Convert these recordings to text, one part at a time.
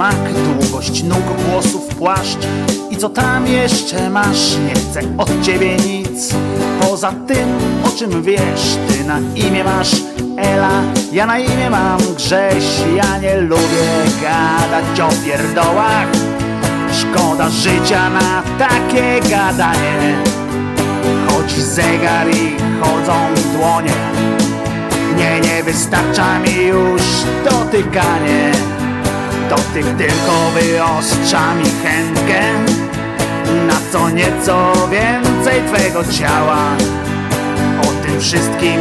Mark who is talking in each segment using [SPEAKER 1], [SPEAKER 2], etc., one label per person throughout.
[SPEAKER 1] smak, długość nóg, włosów, płaszcz i co tam jeszcze masz, nie chcę od ciebie nic. Poza tym, o czym wiesz, ty na imię masz Ela, ja na imię mam Grześ, ja nie lubię gadać o pierdołach. Szkoda życia na takie gadanie. Chodzi zegar i chodzą dłonie. Nie, nie wystarcza mi już dotykanie Dotyk tylko wyostrza mi chętkę. Na co nieco więcej twego ciała. O tym wszystkim,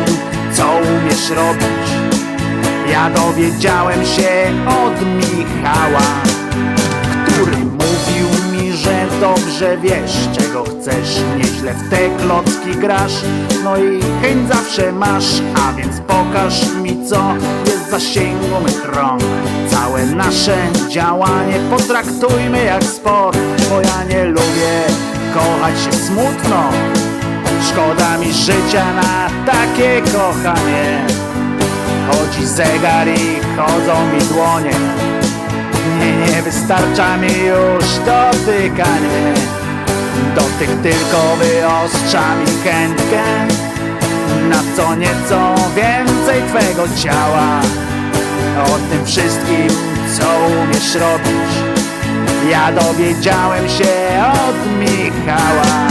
[SPEAKER 1] co umiesz robić. Ja dowiedziałem się od Michała dobrze wiesz czego chcesz Nieźle w te klocki grasz. No i chęć zawsze masz A więc pokaż mi co jest zasięgu mych rąk. Całe nasze działanie potraktujmy jak sport Bo ja nie lubię kochać się smutno. Szkoda mi życia na takie kochanie. Chodzi zegar i chodzą mi dłonie nie, wystarcza mi już dotykanie. Dotyk tylko wyostrza mi chętkę Na co nieco więcej twego ciała. O tym wszystkim, co umiesz robić. Ja dowiedziałem się od Michała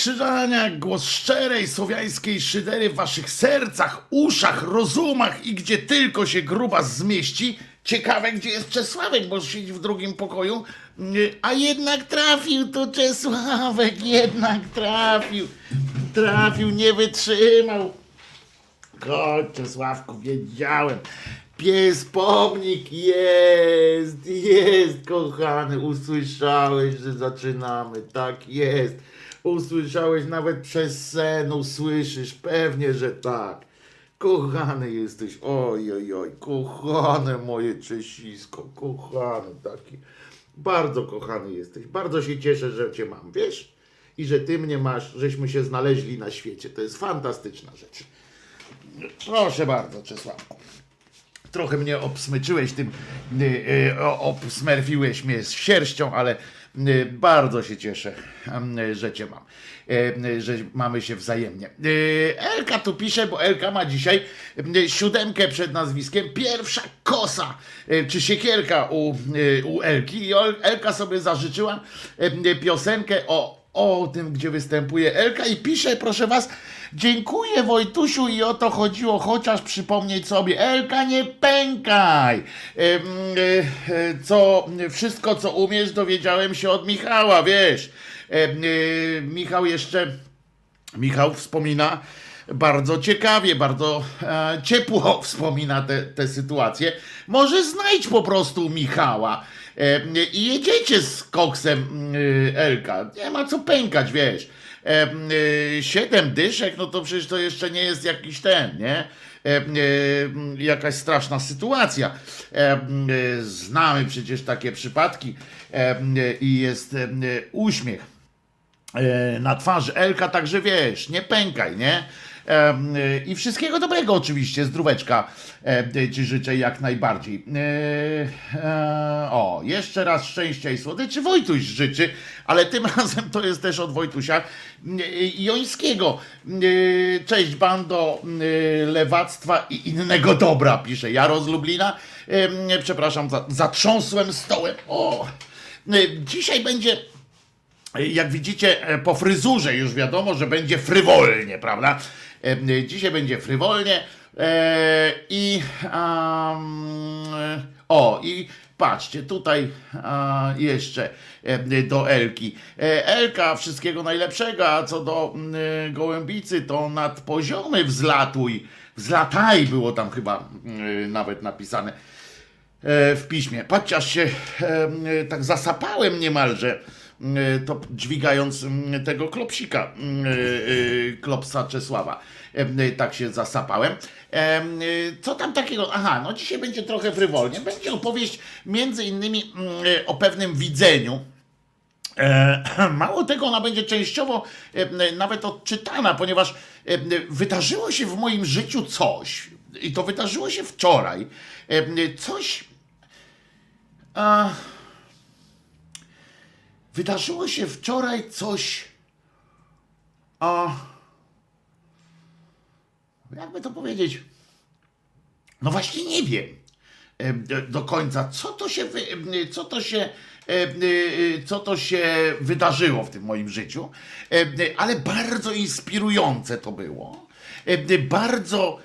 [SPEAKER 2] Wojtek Krzyżaniak, głos szczerej słowiańskiej szydery w waszych sercach, uszach, rozumach i gdzie tylko się gruba zmieści. Ciekawe, gdzie jest Czesławek, bo siedzi w drugim pokoju. Nie, A jednak trafił to Czesławek, jednak trafił. Trafił, nie wytrzymał. Chodź, Czesławku, wiedziałem. Pies pomnik jest, jest, kochany. Usłyszałeś, że zaczynamy. Tak jest. Usłyszałeś nawet przez sen, usłyszysz. Pewnie, że tak. Kochany jesteś, oj, oj, oj, kochane moje Czesisko, kochany taki. Bardzo kochany jesteś. Bardzo się cieszę, że cię mam, wiesz? I że ty mnie masz, żeśmy się znaleźli na świecie. To jest fantastyczna rzecz. Proszę bardzo, Czesławku. Trochę mnie obsmyczyłeś tym, y, y, o- obsmerfiłeś mnie z sierścią, ale bardzo się cieszę, y, że cię mam. Y, y, Że mamy się wzajemnie. Y, Elka tu pisze, bo Elka ma dzisiaj y, siódemkę przed nazwiskiem. Pierwsza kosa, y, czy siekierka u, y, u Elki. I Elka sobie zażyczyła y, piosenkę o, o tym, gdzie występuje Elka i pisze, proszę was, dziękuję Wojtusiu i o to chodziło, chociaż przypomnieć sobie, Elka nie pękaj. E, e, Co, wszystko co umiesz dowiedziałem się od Michała, wiesz. E, Michał jeszcze, Michał wspomina bardzo ciekawie, bardzo ciepło wspomina te sytuacje. Może znajdź po prostu Michała i jedziecie z koksem e, Elka. Nie ma co pękać, wiesz. E, e, siedem dyszek, no to przecież to jeszcze nie jest jakiś ten, nie? E, e, jakaś straszna sytuacja. E, e, znamy przecież takie przypadki e, e, i jest e, uśmiech e, na twarzy Elka, także wiesz, nie pękaj, nie? I wszystkiego dobrego oczywiście, zdróweczka ci życzę jak najbardziej. E, e, o, jeszcze raz szczęścia i słodyczy Wojtuś życzy, ale tym razem to jest też od Wojtusia e, Jońskiego. Cześć bando lewactwa i innego dobra, pisze Jaro z Lublina. Przepraszam, za- zatrząsłem stołem. O, dzisiaj będzie jak widzicie, po fryzurze już wiadomo, że będzie frywolnie, prawda? Dzisiaj będzie frywolnie e, i am, o, i patrzcie, tutaj a, jeszcze do Elki. E, Elka, wszystkiego najlepszego, a co do gołębicy, to nad poziomy wzlatuj, wzlataj było tam chyba nawet napisane e, w piśmie. Patrzcie, aż się tak zasapałem niemalże, to dźwigając m, tego klopsika, m, e, e, klopsa Czesława. E, Tak się zasapałem. E, Co tam takiego? Aha, no dzisiaj będzie trochę frywolnie. Będzie opowieść między innymi m, e, o pewnym widzeniu. E, Mało tego, ona będzie częściowo nawet odczytana, ponieważ wydarzyło się w moim życiu coś, i to wydarzyło się wczoraj. Coś. A, wydarzyło się wczoraj coś. A, jakby to powiedzieć? No właśnie nie wiem do- końca, co to się, co to się, e, e, co to się wydarzyło w tym moim życiu, ale bardzo inspirujące to było, bardzo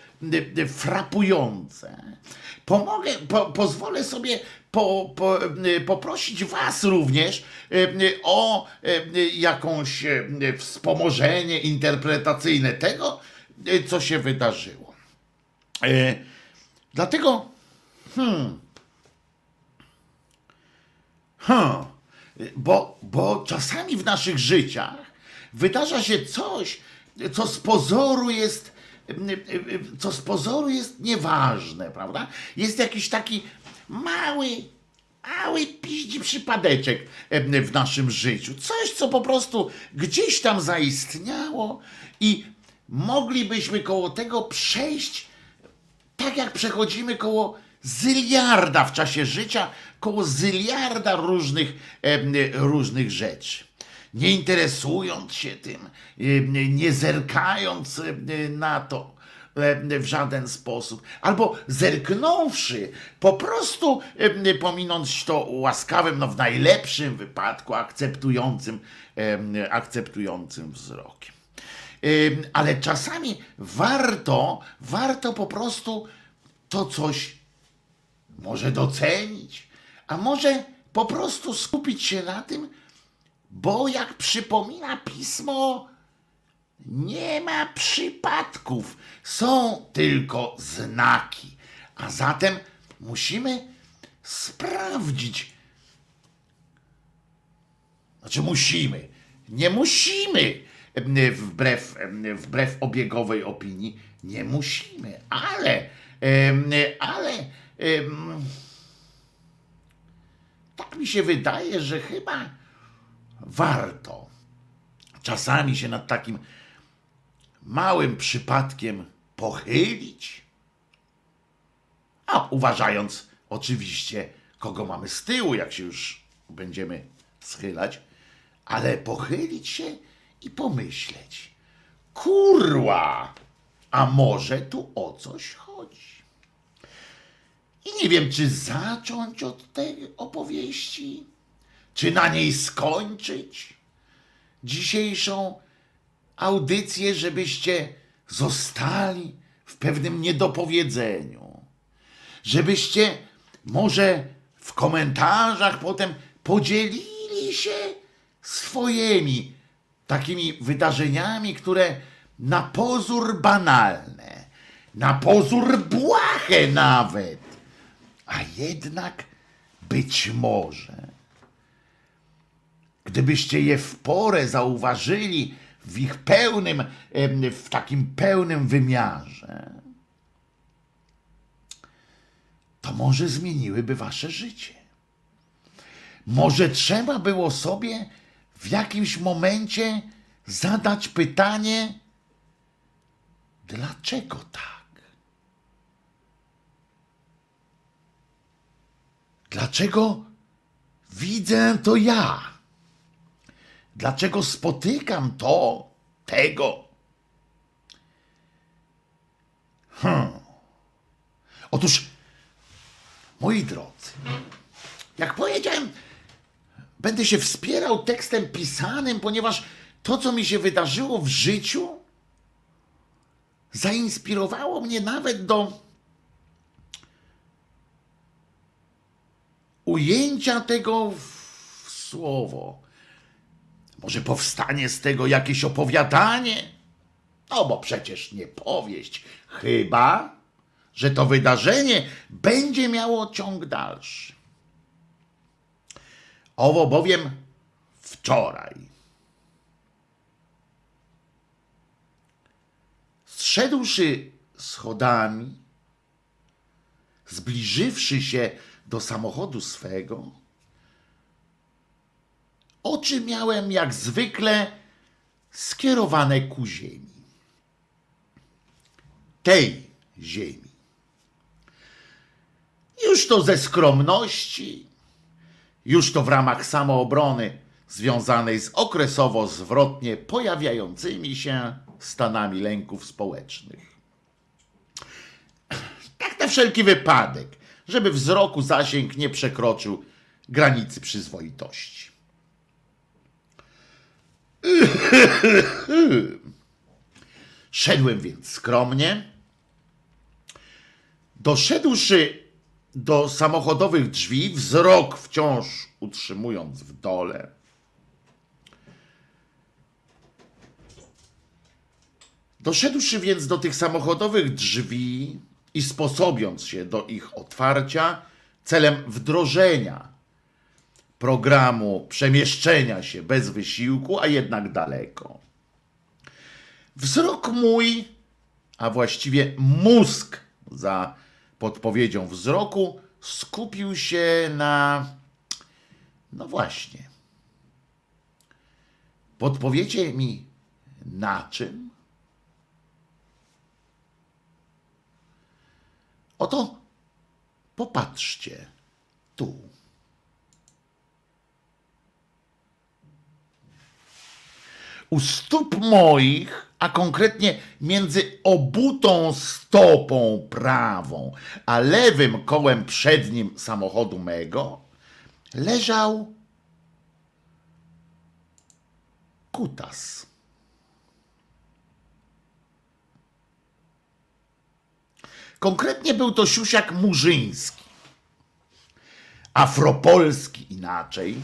[SPEAKER 2] frapujące. Pomogę, po, pozwolę sobie po, po, e, poprosić Was również e, o e, jakąś wspomożenie interpretacyjne tego, co się wydarzyło. Dlatego Hmm. Bo, bo czasami w naszych życiach wydarza się coś, co z pozoru jest, co z pozoru jest nieważne, prawda? Jest jakiś taki mały, mały piździ przypadeczek w naszym życiu. Coś, co po prostu gdzieś tam zaistniało i moglibyśmy koło tego przejść tak jak przechodzimy koło zyliarda w czasie życia, koło zyliarda różnych, różnych rzeczy. Nie interesując się tym, em, nie zerkając em, na to, e, w żaden sposób, albo zerknąwszy, po prostu pominąć to łaskawym, no w najlepszym wypadku akceptującym, akceptującym wzrokiem. Ale czasami warto, warto po prostu to coś może docenić, a może po prostu skupić się na tym, bo jak przypomina pismo, nie ma przypadków, są tylko znaki. A zatem musimy sprawdzić. Znaczy musimy. Nie musimy. Wbrew, wbrew obiegowej opinii, nie musimy, ale, ale tak mi się wydaje, że chyba warto czasami się nad takim małym przypadkiem pochylić. A uważając oczywiście, kogo mamy z tyłu, jak się już będziemy schylać, ale pochylić się i pomyśleć: kurła, a może tu o coś chodzi. I nie wiem, czy zacząć od tej opowieści, czy na niej skończyć dzisiejszą audycję, żebyście zostali w pewnym niedopowiedzeniu. Żebyście może w komentarzach potem podzielili się swoimi takimi wydarzeniami, które na pozór banalne, na pozór błahe nawet, a jednak być może, gdybyście je w porę zauważyli w ich pełnym, w takim pełnym wymiarze, to może zmieniłyby wasze życie. Może trzeba było sobie w jakimś momencie zadać pytanie, dlaczego tak? Dlaczego widzę to ja? Dlaczego spotykam to, tego? Hmm. Otóż, moi drodzy, jak powiedziałem, będę się wspierał tekstem pisanym, ponieważ to, co mi się wydarzyło w życiu, zainspirowało mnie nawet do ujęcia tego w słowo. Może powstanie z tego jakieś opowiadanie? No bo przecież nie powieść, chyba że to wydarzenie będzie miało ciąg dalszy. Owo bowiem wczoraj. Zszedłszy schodami, zbliżywszy się do samochodu swego, oczy miałem jak zwykle skierowane ku ziemi. Tej ziemi. Już to ze skromności, już to w ramach samoobrony związanej z okresowo zwrotnie pojawiającymi się stanami lęków społecznych. Tak na wszelki wypadek, żeby wzroku zasięg nie przekroczył granicy przyzwoitości. Szedłem więc skromnie. Doszedłszy do samochodowych drzwi, wzrok wciąż utrzymując w dole. Doszedłszy więc do tych samochodowych drzwi i sposobiąc się do ich otwarcia celem wdrożenia programu przemieszczenia się bez wysiłku, a jednak daleko. Wzrok mój, a właściwie mózg za podpowiedzią wzroku, skupił się na. No właśnie. Podpowiecie mi na czym? Oto popatrzcie tu. U stóp moich, a konkretnie między obutą stopą prawą, a lewym kołem przednim samochodu mego, leżał kutas. Konkretnie był to siusiak murzyński, afropolski inaczej,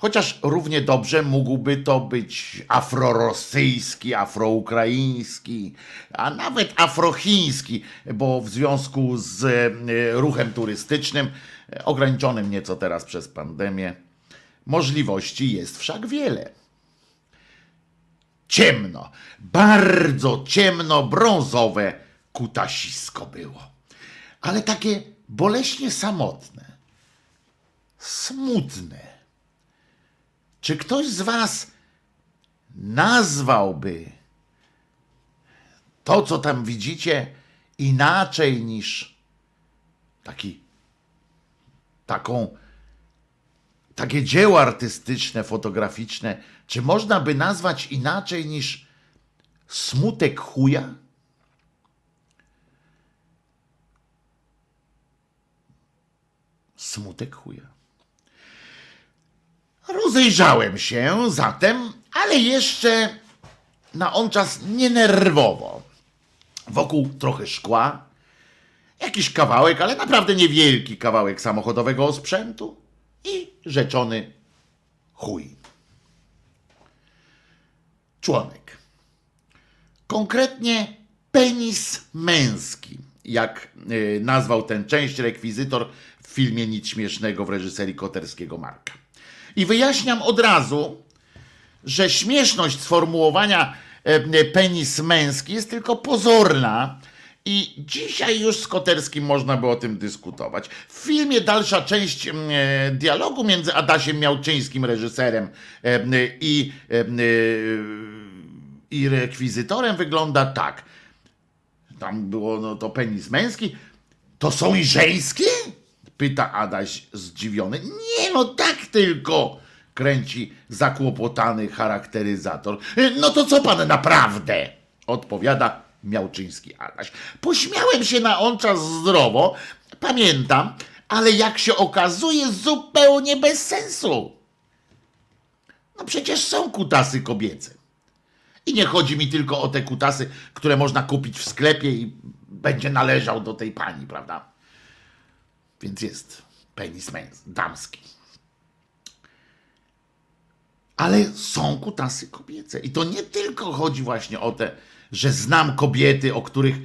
[SPEAKER 2] chociaż równie dobrze mógłby to być afrorosyjski, afroukraiński, a nawet afrochiński, bo w związku z e, ruchem turystycznym, e, ograniczonym nieco teraz przez pandemię, możliwości jest wszak wiele ciemno, bardzo ciemno, brązowe kutasisko było. Ale takie boleśnie samotne, smutne. Czy ktoś z Was nazwałby to, co tam widzicie, inaczej niż taki, taką, takie dzieło artystyczne, fotograficzne, czy można by nazwać inaczej niż smutek chuja? Smutek chuja. Rozejrzałem się zatem, ale jeszcze na on czas nie nerwowo. Wokół trochę szkła, jakiś kawałek, ale naprawdę niewielki kawałek samochodowego osprzętu i rzeczony chuj. Członek. Konkretnie penis męski, jak y, nazwał ten część rekwizytor w filmie Nic Śmiesznego w reżyserii Koterskiego Marka. I wyjaśniam od razu, że śmieszność sformułowania e, penis męski jest tylko pozorna. I dzisiaj już z Koterskim można by o tym dyskutować. W filmie dalsza część e, dialogu między Adasiem Miałczyńskim, reżyserem, e, i, i rekwizytorem wygląda tak. Tam było no, to penis męski. To są i żeńskie? Pyta Adaś zdziwiony. Nie, no tak tylko, kręci zakłopotany charakteryzator. No to co pan naprawdę? Odpowiada Miałczyński Adaś. Pośmiałem się na on czas zdrowo, pamiętam, ale jak się okazuje, zupełnie bez sensu. No przecież są kutasy kobiece. I nie chodzi mi tylko o te kutasy, które można kupić w sklepie i będzie należał do tej pani, prawda? Więc jest penis męs, damski. Ale są kutasy kobiece. I to nie tylko chodzi właśnie o te, że znam kobiety, o których.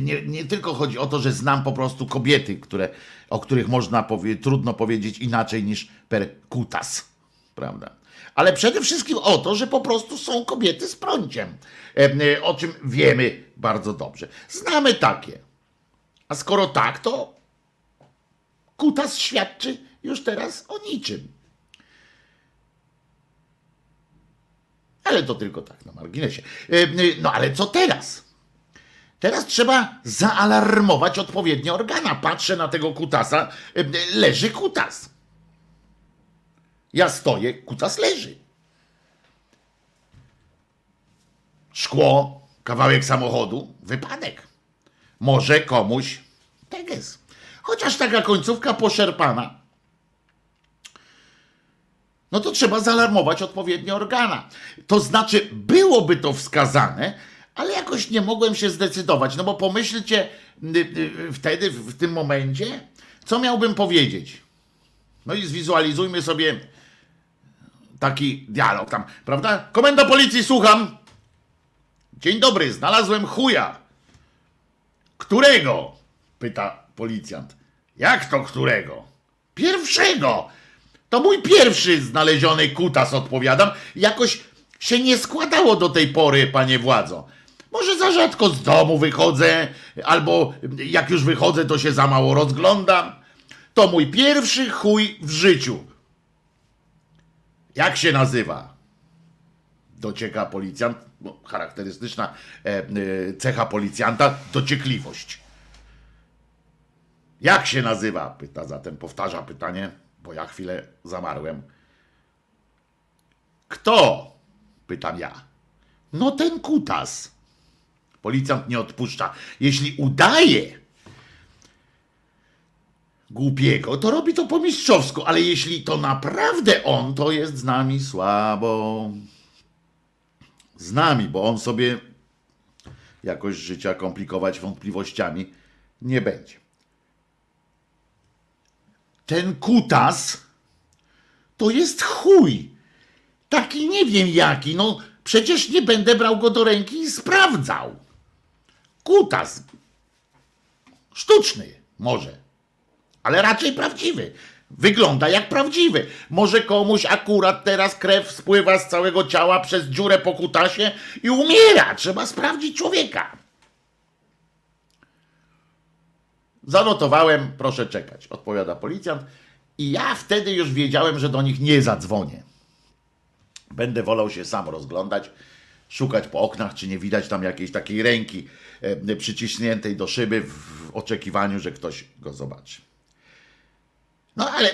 [SPEAKER 2] Nie, nie tylko chodzi o to, że znam po prostu kobiety, które, o których można powie, trudno powiedzieć inaczej niż per kutas. Prawda? Ale przede wszystkim o to, że po prostu są kobiety z prąciem. E, O czym wiemy bardzo dobrze. Znamy takie. A skoro tak, to kutas świadczy już teraz o niczym. Ale to tylko tak na marginesie. E, No ale co teraz? Teraz trzeba zaalarmować odpowiednie organa. Patrzę na tego kutasa, e, leży kutas. Ja stoję, kutas leży. Szkło, kawałek samochodu, wypadek. Może komuś teges. Chociaż taka końcówka poszerpana. No to trzeba zaalarmować odpowiednie organa. To znaczy, byłoby to wskazane, ale jakoś nie mogłem się zdecydować. No bo pomyślcie wtedy, w tym momencie, co miałbym powiedzieć. No i zwizualizujmy sobie taki dialog tam, prawda? Komenda policji, słucham. Dzień dobry, znalazłem chuja. Którego? Pyta policjant. Jak to którego? Pierwszego. To mój pierwszy znaleziony kutas, odpowiadam. Jakoś się nie składało do tej pory, panie władzo. Może za rzadko z domu wychodzę, albo jak już wychodzę, to się za mało rozglądam. To mój pierwszy chuj w życiu. Jak się nazywa? Docieka policjant. Charakterystyczna e, e, cecha policjanta dociekliwość. Jak się nazywa? Pyta zatem, powtarza pytanie, bo ja chwilę zamarłem. Kto? Pytam ja. No ten kutas. Policjant nie odpuszcza. Jeśli udaje głupiego, to robi to po mistrzowsku, ale jeśli to naprawdę on, to jest z nami słabo. Z nami, bo on sobie jakoś życia komplikować wątpliwościami nie będzie. Ten kutas to jest chuj. Taki nie wiem jaki. No przecież nie będę brał go do ręki i sprawdzał. Kutas. Sztuczny może, ale raczej prawdziwy. Wygląda jak prawdziwy. Może komuś akurat teraz krew spływa z całego ciała przez dziurę po kutasie i umiera. Trzeba sprawdzić człowieka. Zanotowałem, proszę czekać, odpowiada policjant. I ja wtedy już wiedziałem, że do nich nie zadzwonię. Będę wolał się sam rozglądać, szukać po oknach, czy nie widać tam jakiejś takiej ręki e, przyciśniętej do szyby w oczekiwaniu, że ktoś go zobaczy. No ale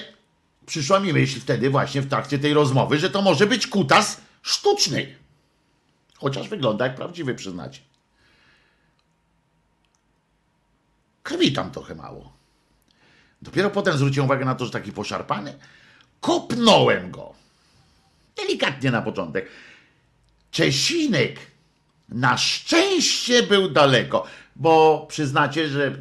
[SPEAKER 2] przyszła mi myśl wtedy właśnie w trakcie tej rozmowy, że to może być kutas sztuczny. Chociaż wygląda jak prawdziwy, przyznacie. Krwi tam trochę mało. Dopiero potem zwróciłem uwagę na to, że taki poszarpany. Kopnąłem go. Delikatnie na początek. Czesinek na szczęście był daleko, bo przyznacie, że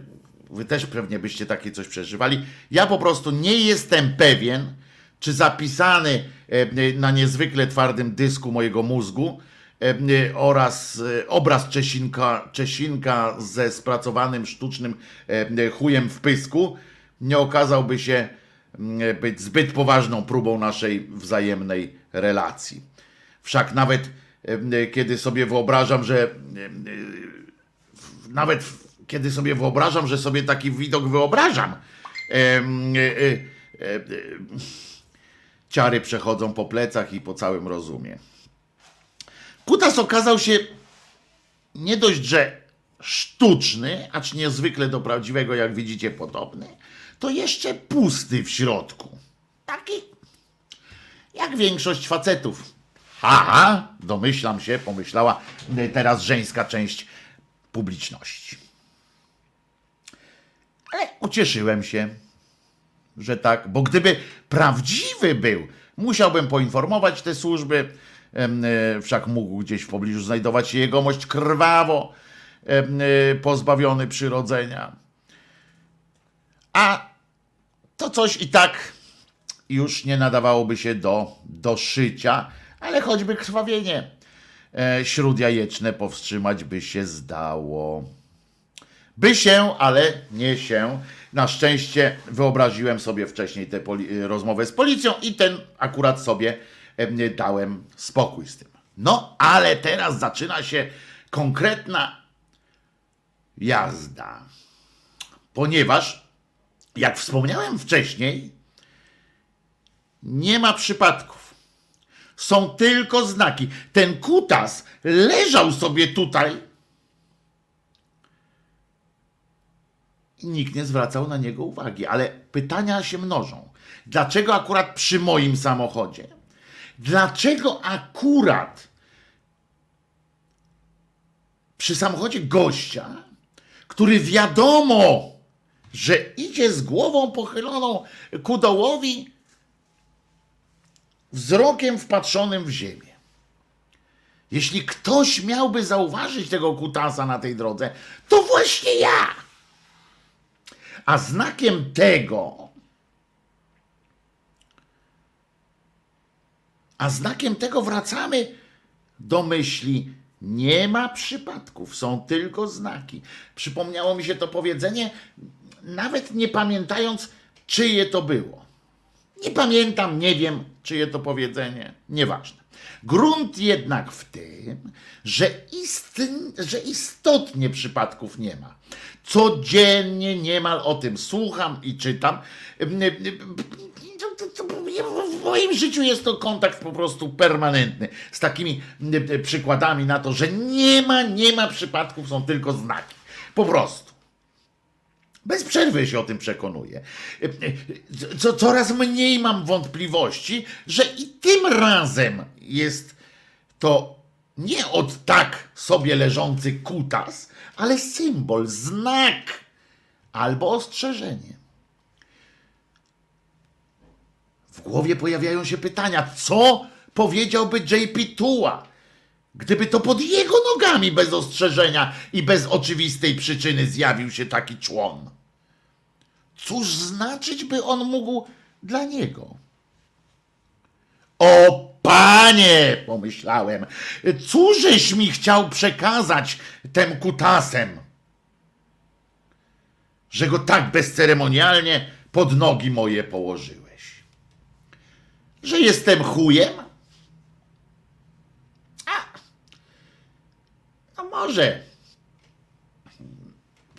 [SPEAKER 2] wy też pewnie byście takie coś przeżywali. Ja po prostu nie jestem pewien, czy zapisany e, na niezwykle twardym dysku mojego mózgu oraz e, obraz Czesinka, Czesinka ze spracowanym sztucznym chujem w pysku nie okazałby się mm, być zbyt poważną próbą naszej wzajemnej relacji. Wszak nawet kiedy sobie wyobrażam, że nawet kiedy sobie wyobrażam, że sobie taki widok wyobrażam, ciary przechodzą po plecach i po całym rozumie. Kutas okazał się nie dość, że sztuczny, acz niezwykle do prawdziwego, jak widzicie, podobny, to jeszcze pusty w środku. Taki jak większość facetów. Aha, domyślam się, pomyślała teraz żeńska część publiczności. Ale ucieszyłem się, że tak, bo gdyby prawdziwy był, musiałbym poinformować te służby, wszak mógł gdzieś w pobliżu znajdować się jegomość krwawo e, pozbawiony przyrodzenia. A to coś i tak już nie nadawałoby się do, do szycia, ale choćby krwawienie e, śródjajeczne powstrzymać by się zdało. By się, ale nie się. Na szczęście wyobraziłem sobie wcześniej tę rozmowę z policją i ten akurat sobie e, dałem spokój z tym. No, ale teraz zaczyna się konkretna jazda. Ponieważ, jak wspomniałem wcześniej, nie ma przypadków. Są tylko znaki. Ten kutas leżał sobie tutaj i nikt nie zwracał na niego uwagi. Ale pytania się mnożą. Dlaczego akurat przy moim samochodzie? Dlaczego akurat przy samochodzie gościa, który wiadomo, że idzie z głową pochyloną ku dołowi, wzrokiem wpatrzonym w ziemię. Jeśli ktoś miałby zauważyć tego kutasa na tej drodze, to właśnie ja. A znakiem tego, a znakiem tego wracamy do myśli, nie ma przypadków, są tylko znaki. Przypomniało mi się to powiedzenie, nawet nie pamiętając, czyje to było. Nie pamiętam, nie wiem, czyje to powiedzenie, nieważne. Grunt jednak w tym, że, że istotnie przypadków nie ma. Codziennie niemal o tym słucham i czytam. W moim życiu jest to kontakt po prostu permanentny z takimi przykładami na to, że nie ma, nie ma przypadków, są tylko znaki. Po prostu. Bez przerwy się o tym przekonuję. Co, coraz mniej mam wątpliwości, że i tym razem jest to nie od tak sobie leżący kutas, ale symbol, znak albo ostrzeżenie. W głowie pojawiają się pytania, co powiedziałby JP Tuła, gdyby to pod jego nogami bez ostrzeżenia i bez oczywistej przyczyny zjawił się taki człon. Cóż znaczyć by on mógł dla niego? O panie, pomyślałem, cóżeś mi chciał przekazać tym kutasem, że go tak bezceremonialnie pod nogi moje położyłeś? Że jestem chujem? A, no może.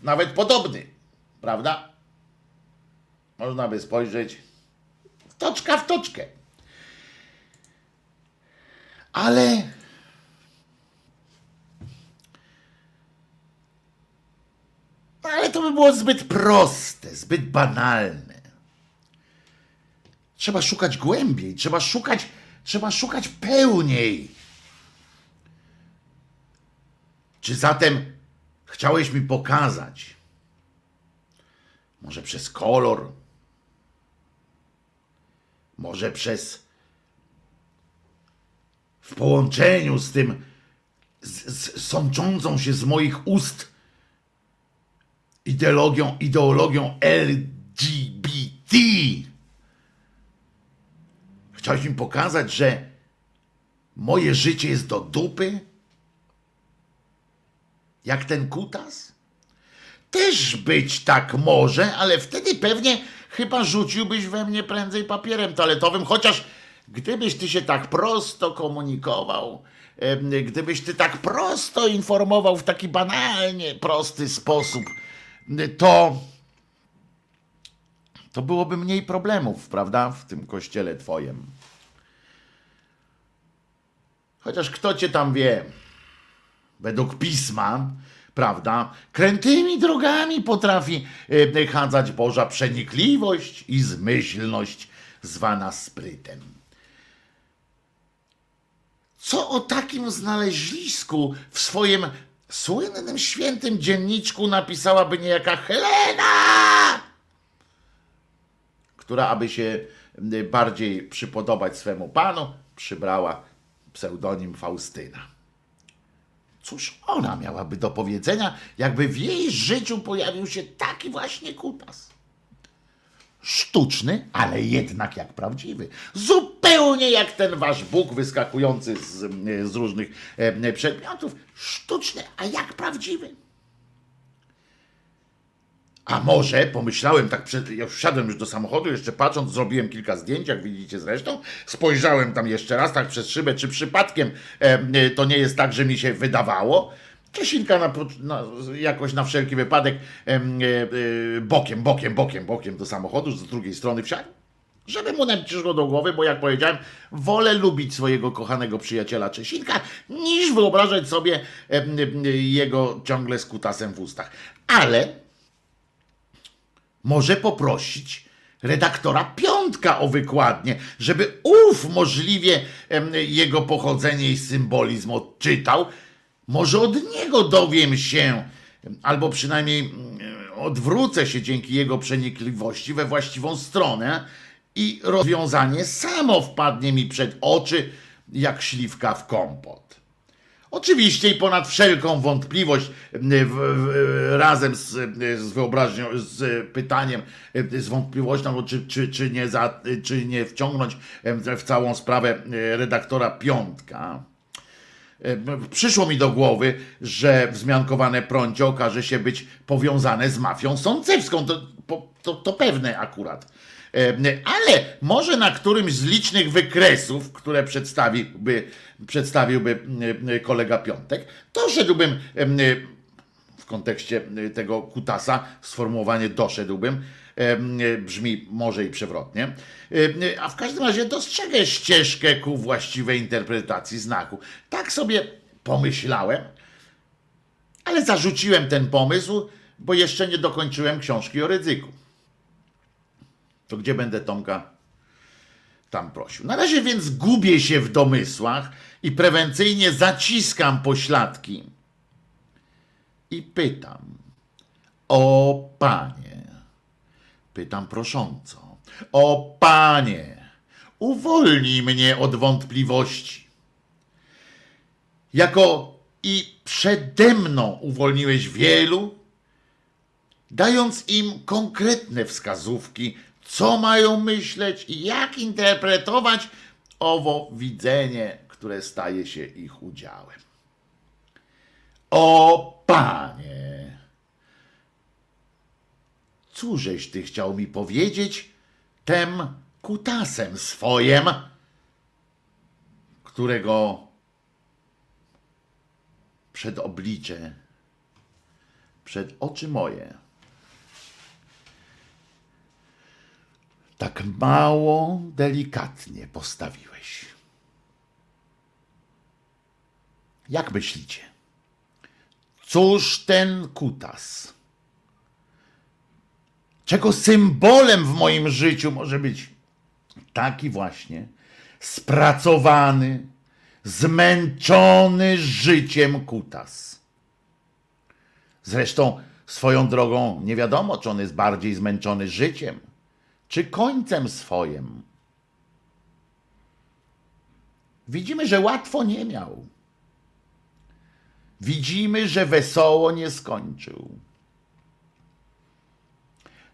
[SPEAKER 2] Nawet podobny, prawda? Można by spojrzeć toczka w toczkę. Ale ale to by było zbyt proste, zbyt banalne. Trzeba szukać głębiej, trzeba szukać, trzeba szukać pełniej. Czy zatem chciałeś mi pokazać, może przez kolor, może przez w połączeniu z tym z, z, sączącą się z moich ust ideologią, ideologią LGBT. Chciałeś mi pokazać, że moje życie jest do dupy? Jak ten kutas? Też być tak może, ale wtedy pewnie chyba rzuciłbyś we mnie prędzej papierem toaletowym, chociaż gdybyś ty się tak prosto komunikował, gdybyś ty tak prosto informował w taki banalnie prosty sposób, to to byłoby mniej problemów, prawda, w tym kościele twoim. Chociaż kto cię tam wie, według pisma, prawda, krętymi drogami potrafi e, chadzać Boża przenikliwość i zmyślność zwana sprytem. Co o takim znalezisku w swoim słynnym świętym dzienniczku napisałaby niejaka Helena, która aby się bardziej przypodobać swemu panu, przybrała pseudonim Faustyna. Cóż ona miałaby do powiedzenia, jakby w jej życiu pojawił się taki właśnie kutas? Sztuczny, ale jednak jak prawdziwy. Zupełnie jak ten wasz Bóg wyskakujący z, z różnych e, przedmiotów. Sztuczny, a jak prawdziwy. A może, pomyślałem tak, ja wsiadłem już do samochodu, jeszcze patrząc, zrobiłem kilka zdjęć, jak widzicie zresztą, spojrzałem tam jeszcze raz, tak przez szybę, czy przypadkiem e, e, to nie jest tak, że mi się wydawało. Czesinka na, na, jakoś na wszelki wypadek e, e, bokiem, bokiem, bokiem, bokiem do samochodu, z drugiej strony wsiadł. Żeby mu przyszło do głowy, bo jak powiedziałem, wolę lubić swojego kochanego przyjaciela Czesinka, niż wyobrażać sobie jego ciągle z kutasem w ustach. Ale może poprosić redaktora Piątka o wykładnię, żeby ów możliwie jego pochodzenie i symbolizm odczytał. Może od niego dowiem się, albo przynajmniej odwrócę się dzięki jego przenikliwości we właściwą stronę i rozwiązanie samo wpadnie mi przed oczy jak śliwka w kompot. Oczywiście i ponad wszelką wątpliwość razem z, z wyobraźnią, z pytaniem, z wątpliwością, czy, czy, czy, nie za, czy nie wciągnąć w całą sprawę redaktora Piątka. Przyszło mi do głowy, że wzmiankowane prącie okaże się być powiązane z mafią sącewską. To, to, to pewne akurat. Ale może na którymś z licznych wykresów, które przedstawiłby, przedstawiłby kolega Piątek, doszedłbym w kontekście tego kutasa, sformułowanie doszedłbym, brzmi może i przewrotnie, a w każdym razie dostrzegę ścieżkę ku właściwej interpretacji znaku. Tak sobie pomyślałem, ale zarzuciłem ten pomysł, bo jeszcze nie dokończyłem książki o ryzyku. To gdzie będę Tomka tam prosił. Na razie więc gubię się w domysłach i prewencyjnie zaciskam pośladki i pytam: O panie, pytam prosząco, o panie, uwolnij mnie od wątpliwości. Jako i przede mną uwolniłeś wielu, dając im konkretne wskazówki, co mają myśleć i jak interpretować owo widzenie, które staje się ich udziałem. O panie, cóżeś ty chciał mi powiedzieć tem kutasem swojem, którego przed oblicze, przed oczy moje tak mało delikatnie postawiłeś. Jak myślicie? Cóż ten kutas? Czego symbolem w moim życiu może być taki właśnie spracowany, zmęczony życiem kutas? Zresztą swoją drogą nie wiadomo, czy on jest bardziej zmęczony życiem, czy końcem swoim. Widzimy, że łatwo nie miał. Widzimy, że wesoło nie skończył.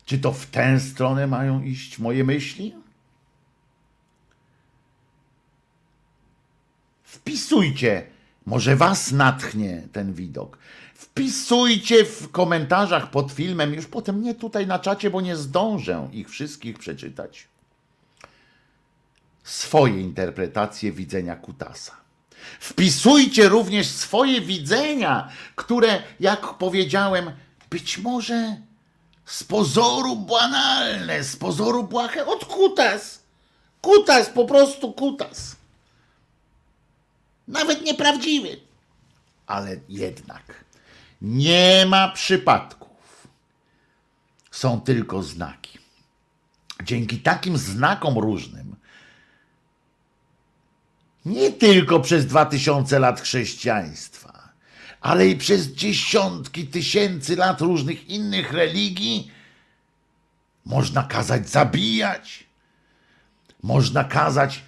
[SPEAKER 2] Czy to w tę stronę mają iść moje myśli? Wpisujcie, może was natchnie ten widok. Wpisujcie w komentarzach pod filmem, już potem nie tutaj na czacie, bo nie zdążę ich wszystkich przeczytać. Swoje interpretacje widzenia Kutasa. Wpisujcie również swoje widzenia, które, jak powiedziałem, być może z pozoru banalne, z pozoru błahe, od kutas. Kutas, po prostu kutas. Nawet nieprawdziwy. Ale jednak nie ma przypadków. Są tylko znaki. Dzięki takim znakom różnym, nie tylko przez dwa tysiące lat chrześcijaństwa, ale i przez dziesiątki tysięcy lat różnych innych religii, można kazać zabijać, można kazać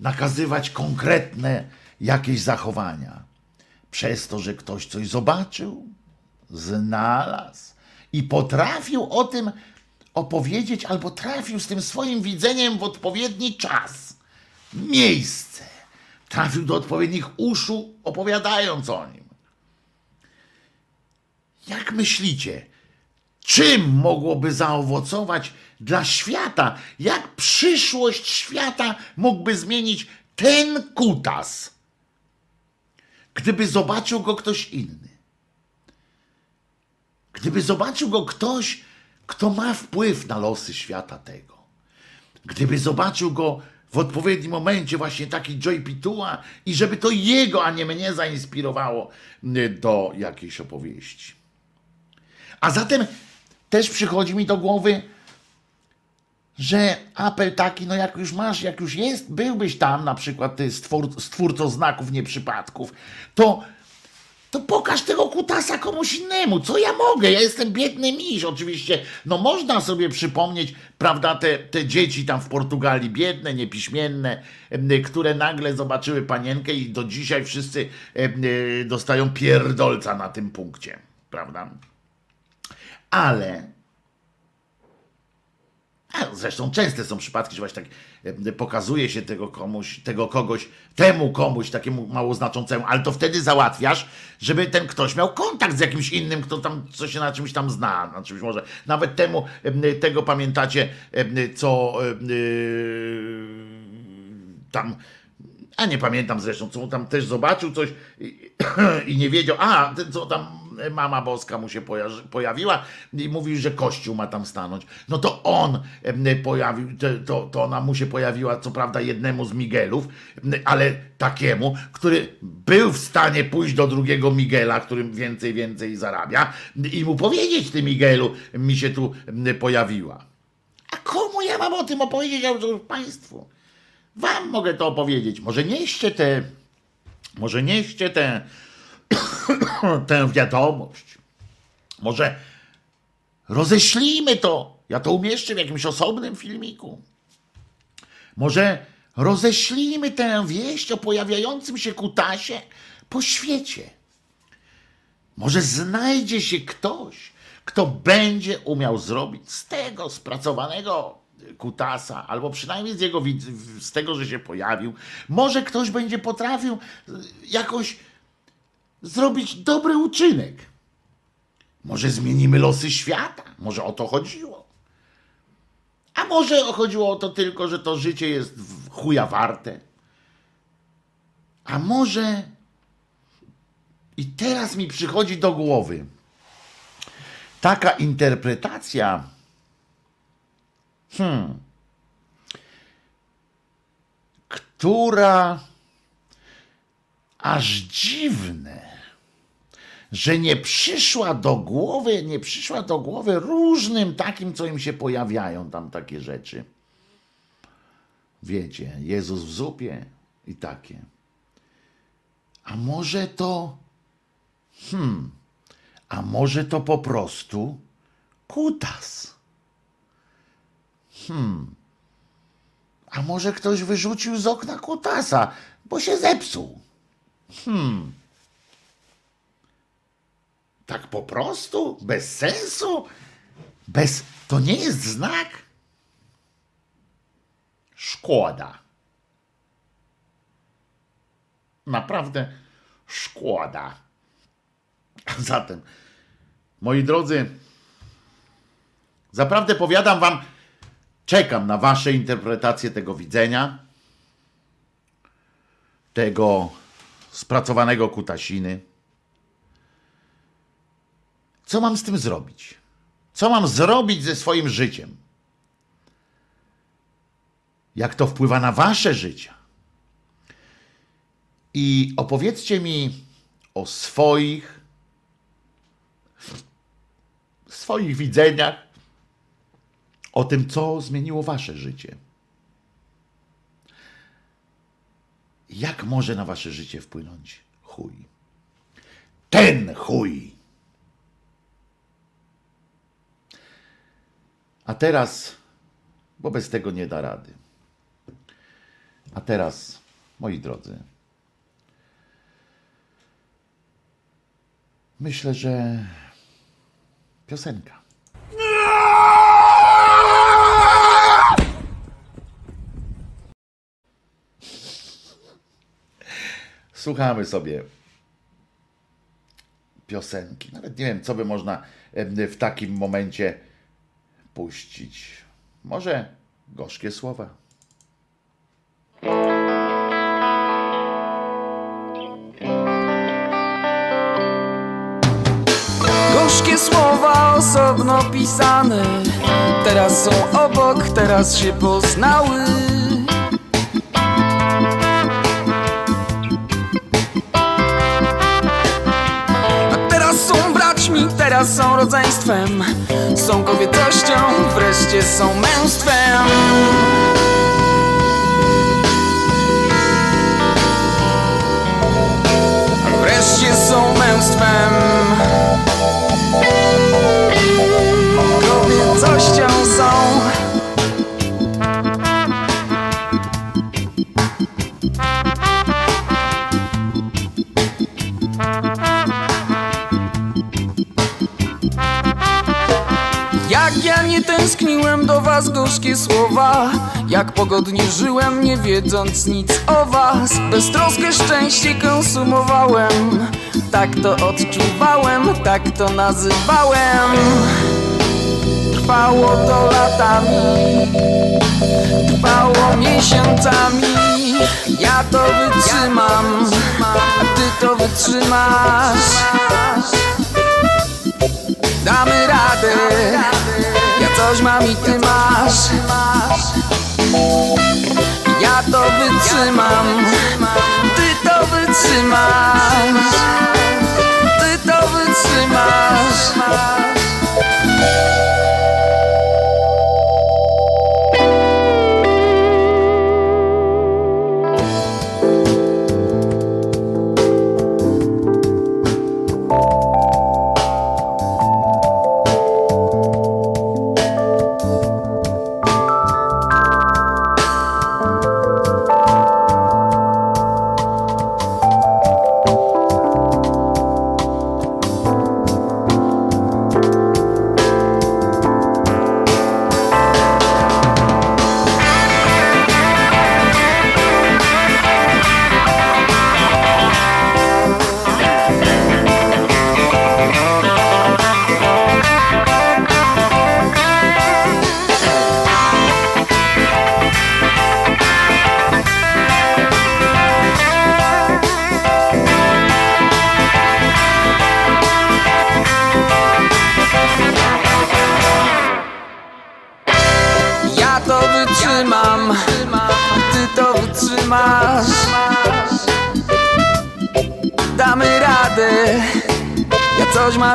[SPEAKER 2] nakazywać konkretne jakieś zachowania. Przez to, że ktoś coś zobaczył, znalazł i potrafił o tym opowiedzieć, albo trafił z tym swoim widzeniem w odpowiedni czas, miejsce. Trafił do odpowiednich uszu, opowiadając o nim. Jak myślicie, czym mogłoby zaowocować dla świata? Jak przyszłość świata mógłby zmienić ten kutas, gdyby zobaczył go ktoś inny? Gdyby zobaczył go ktoś, kto ma wpływ na losy świata tego. Gdyby zobaczył go w odpowiednim momencie, właśnie taki Joy Pitua, i żeby to jego, a nie mnie zainspirowało y, do jakiejś opowieści. A zatem też przychodzi mi do głowy, że apel taki, no jak już masz, jak już jest, byłbyś tam na przykład ty stwór, stwórcą znaków nieprzypadków, to, to pokaż tego kutasa komuś innemu. Co ja mogę? Ja jestem biedny miś. Oczywiście, no można sobie przypomnieć, prawda, te, te dzieci tam w Portugalii, biedne, niepiśmienne, które nagle zobaczyły panienkę i do dzisiaj wszyscy e, dostają pierdolca na tym punkcie, prawda? Ale zresztą częste są przypadki, że właśnie tak pokazuje się tego komuś, tego kogoś, temu komuś, takiemu mało znaczącemu, ale to wtedy załatwiasz, żeby ten ktoś miał kontakt z jakimś innym, kto tam co się na czymś tam zna, na czymś może. Nawet temu, tego pamiętacie, co e, tam a nie pamiętam zresztą, co tam też zobaczył coś i, i nie wiedział, a co tam mama boska mu się pojawi- pojawiła i mówił, że kościół ma tam stanąć. No to on pojawił, to- to, ona mu się pojawiła, co prawda jednemu z Miguelów, ale takiemu, który był w stanie pójść do drugiego Miguela, którym więcej, więcej zarabia i mu powiedzieć, ty Miguelu, mi się tu pojawiła. A komu ja mam o tym opowiedzieć, ja już państwu? Wam mogę to opowiedzieć. Może nieście te, może nieście tę, tę wiadomość. Może roześlijmy to. Ja to umieszczę w jakimś osobnym filmiku. Może roześlijmy tę wieść o pojawiającym się kutasie po świecie. Może znajdzie się ktoś, kto będzie umiał zrobić z tego spracowanego kutasa, albo przynajmniej z jego z tego, że się pojawił. Może ktoś będzie potrafił y, jakoś zrobić dobry uczynek. Może zmienimy losy świata. Może o to chodziło. A może chodziło o to tylko, że to życie jest chuja warte. A może i teraz mi przychodzi do głowy taka interpretacja, hmm, która aż dziwne, że nie przyszła do głowy, nie przyszła do głowy różnym takim, co im się pojawiają tam takie rzeczy. Wiecie, Jezus w zupie i takie. A może to Hmm. A może to po prostu kutas? Hmm. A może ktoś wyrzucił z okna kutasa, bo się zepsuł? Hmm. Tak po prostu? Bez sensu? Bez. To nie jest znak? Szkoda. Naprawdę szkoda. Zatem, moi drodzy, zaprawdę powiadam wam, czekam na wasze interpretacje tego widzenia, tego spracowanego kutasiny. Co mam z tym zrobić? Co mam zrobić ze swoim życiem? Jak to wpływa na wasze życie? I opowiedzcie mi o swoich swoich widzeniach, o tym, co zmieniło wasze życie. Jak może na wasze życie wpłynąć chuj? Ten chuj! A teraz, bo bez tego nie da rady. A teraz, moi drodzy, myślę, że piosenka. Słuchamy sobie piosenki. Nawet nie wiem, co by można w takim momencie puścić. Może gorzkie słowa.
[SPEAKER 3] Gorzkie słowa osobno pisane Teraz są obok, teraz się poznały są rodzeństwem Są kobietością, wreszcie są męstwem. Wreszcie są męstwem tęskniłem do was gorzkie słowa. Jak pogodnie żyłem nie wiedząc nic o was. Beztroskie szczęście konsumowałem. Tak to odczuwałem, tak to nazywałem. Trwało to latami Trwało miesiącami. Ja to wytrzymam A ty to wytrzymasz. Damy radę coś mam i ty masz. Ja to wytrzymam. Ty to wytrzymasz. Ty to wytrzymasz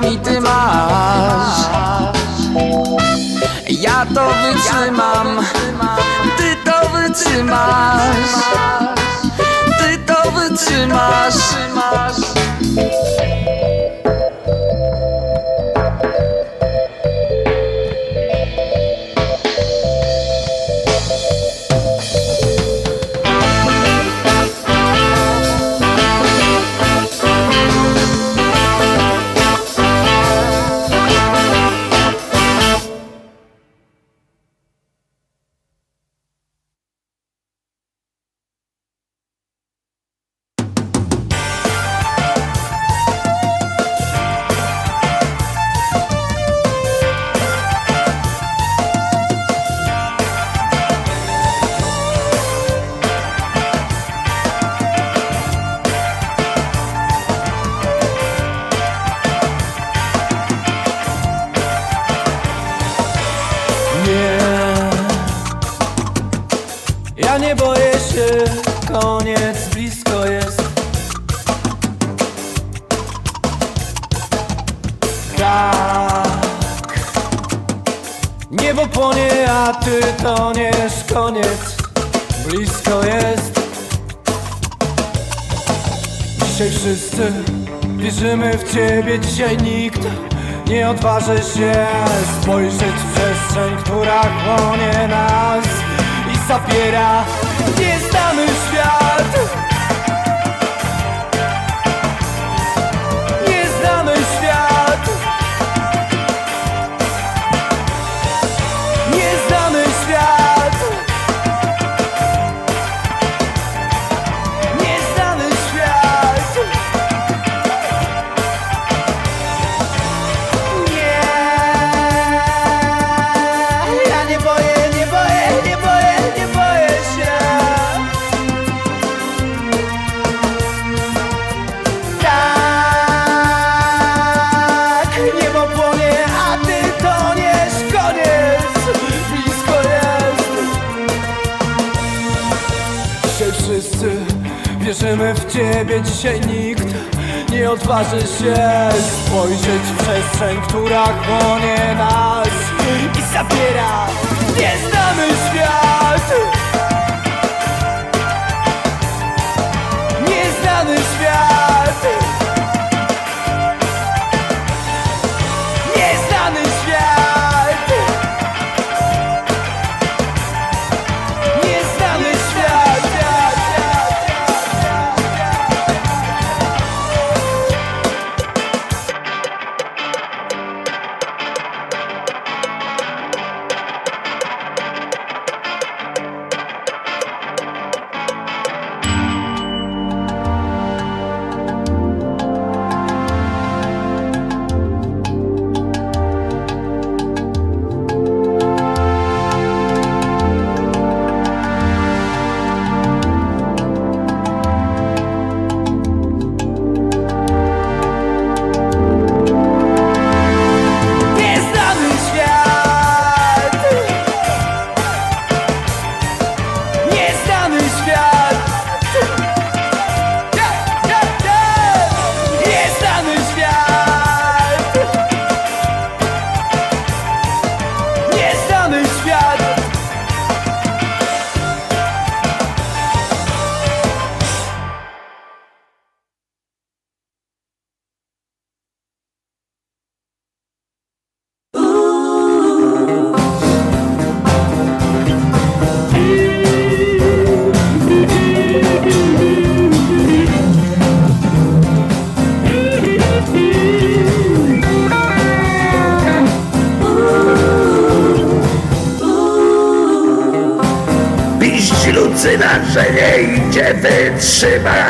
[SPEAKER 3] nami ty masz. Ja to wytrzymam Ty to wytrzymasz. Ty to wytrzymasz.
[SPEAKER 4] ciebie dzisiaj nikt nie odważy się spojrzeć w przestrzeń, która chłonie nas i zapiera nieznany świat. Wierzymy w Ciebie, dzisiaj nikt. Nie odważy się Spojrzeć w przestrzeń, która chłonie nas I zabiera nieznany świat. Nieznany świat.
[SPEAKER 2] Sheba!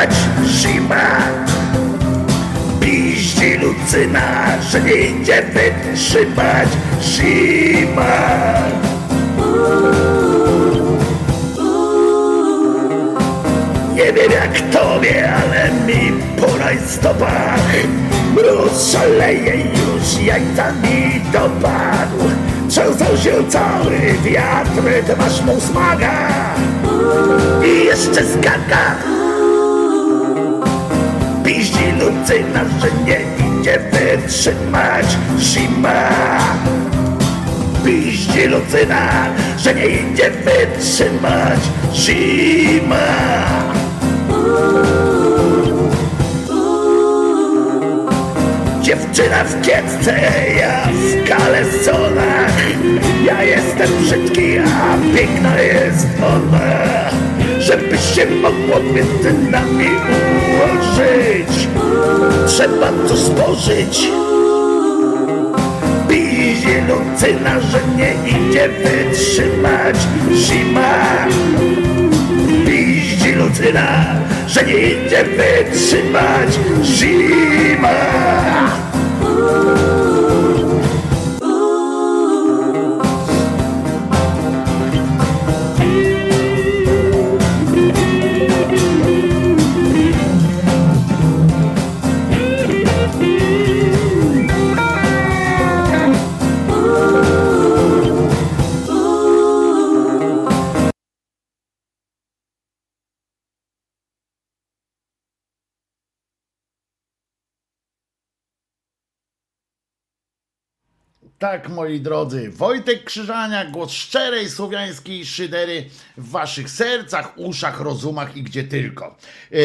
[SPEAKER 2] Drodzy, Wojtek Krzyżania, głos szczerej słowiańskiej szydery w waszych sercach, uszach, rozumach i gdzie tylko. E,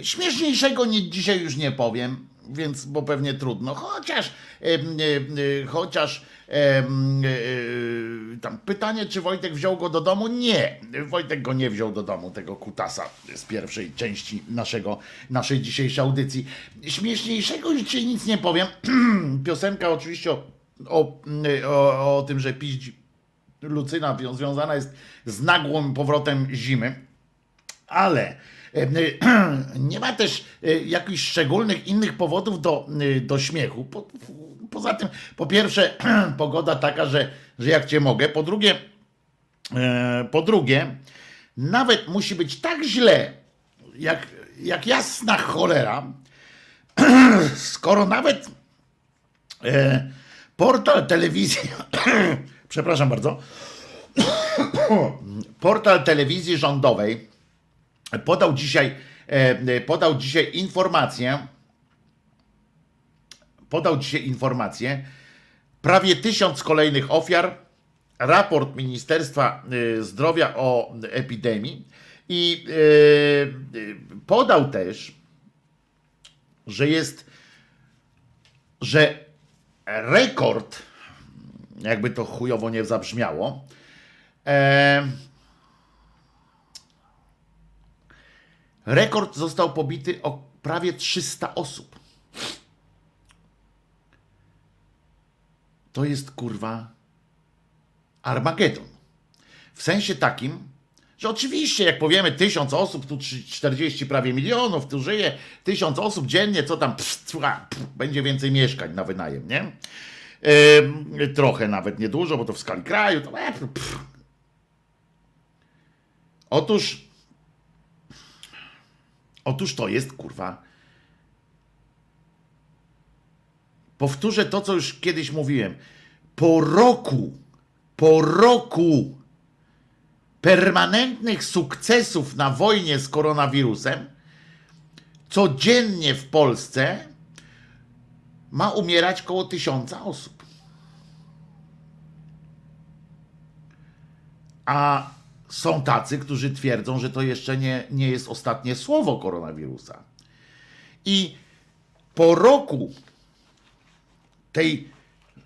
[SPEAKER 2] e, Śmieszniejszego nic dzisiaj już nie powiem, więc bo pewnie trudno, chociaż e, chociaż tam pytanie, czy Wojtek wziął go do domu? Nie, Wojtek go nie wziął do domu, tego kutasa z pierwszej części naszego, naszej dzisiejszej audycji. Śmieszniejszego dzisiaj nic nie powiem. Piosenka oczywiście o o, o, o tym, że piździ Lucyna wią- związana jest z nagłym powrotem zimy, ale e, nie ma też e, jakichś szczególnych innych powodów do, e, do śmiechu. Po, poza tym, po pierwsze, pogoda taka, że, że jak cię mogę, po drugie, e, po drugie, nawet musi być tak źle, jak, jak jasna cholera, skoro nawet e, portal telewizji, przepraszam bardzo, portal telewizji rządowej podał dzisiaj, e, podał dzisiaj informację, podał dzisiaj informację, prawie tysiąc kolejnych ofiar, raport Ministerstwa e, Zdrowia o epidemii. I e, e, podał też, że jest, że rekord, jakby to chujowo nie zabrzmiało, e, rekord został pobity o prawie 300 osób. To jest kurwa Armagedon. W sensie takim, że oczywiście, jak powiemy tysiąc osób, tu trzy- 40 prawie milionów, tu żyje tysiąc osób dziennie, co tam pst, słucha, pff, będzie więcej mieszkań na wynajem, nie? Ym, trochę nawet niedużo, bo to w skali kraju. To, e. Otóż, otóż to jest kurwa. Powtórzę to, co już kiedyś mówiłem. Po roku, po roku permanentnych sukcesów na wojnie z koronawirusem, codziennie w Polsce ma umierać koło tysiąca osób. A są tacy, którzy twierdzą, że to jeszcze nie, nie jest ostatnie słowo koronawirusa. I po roku tej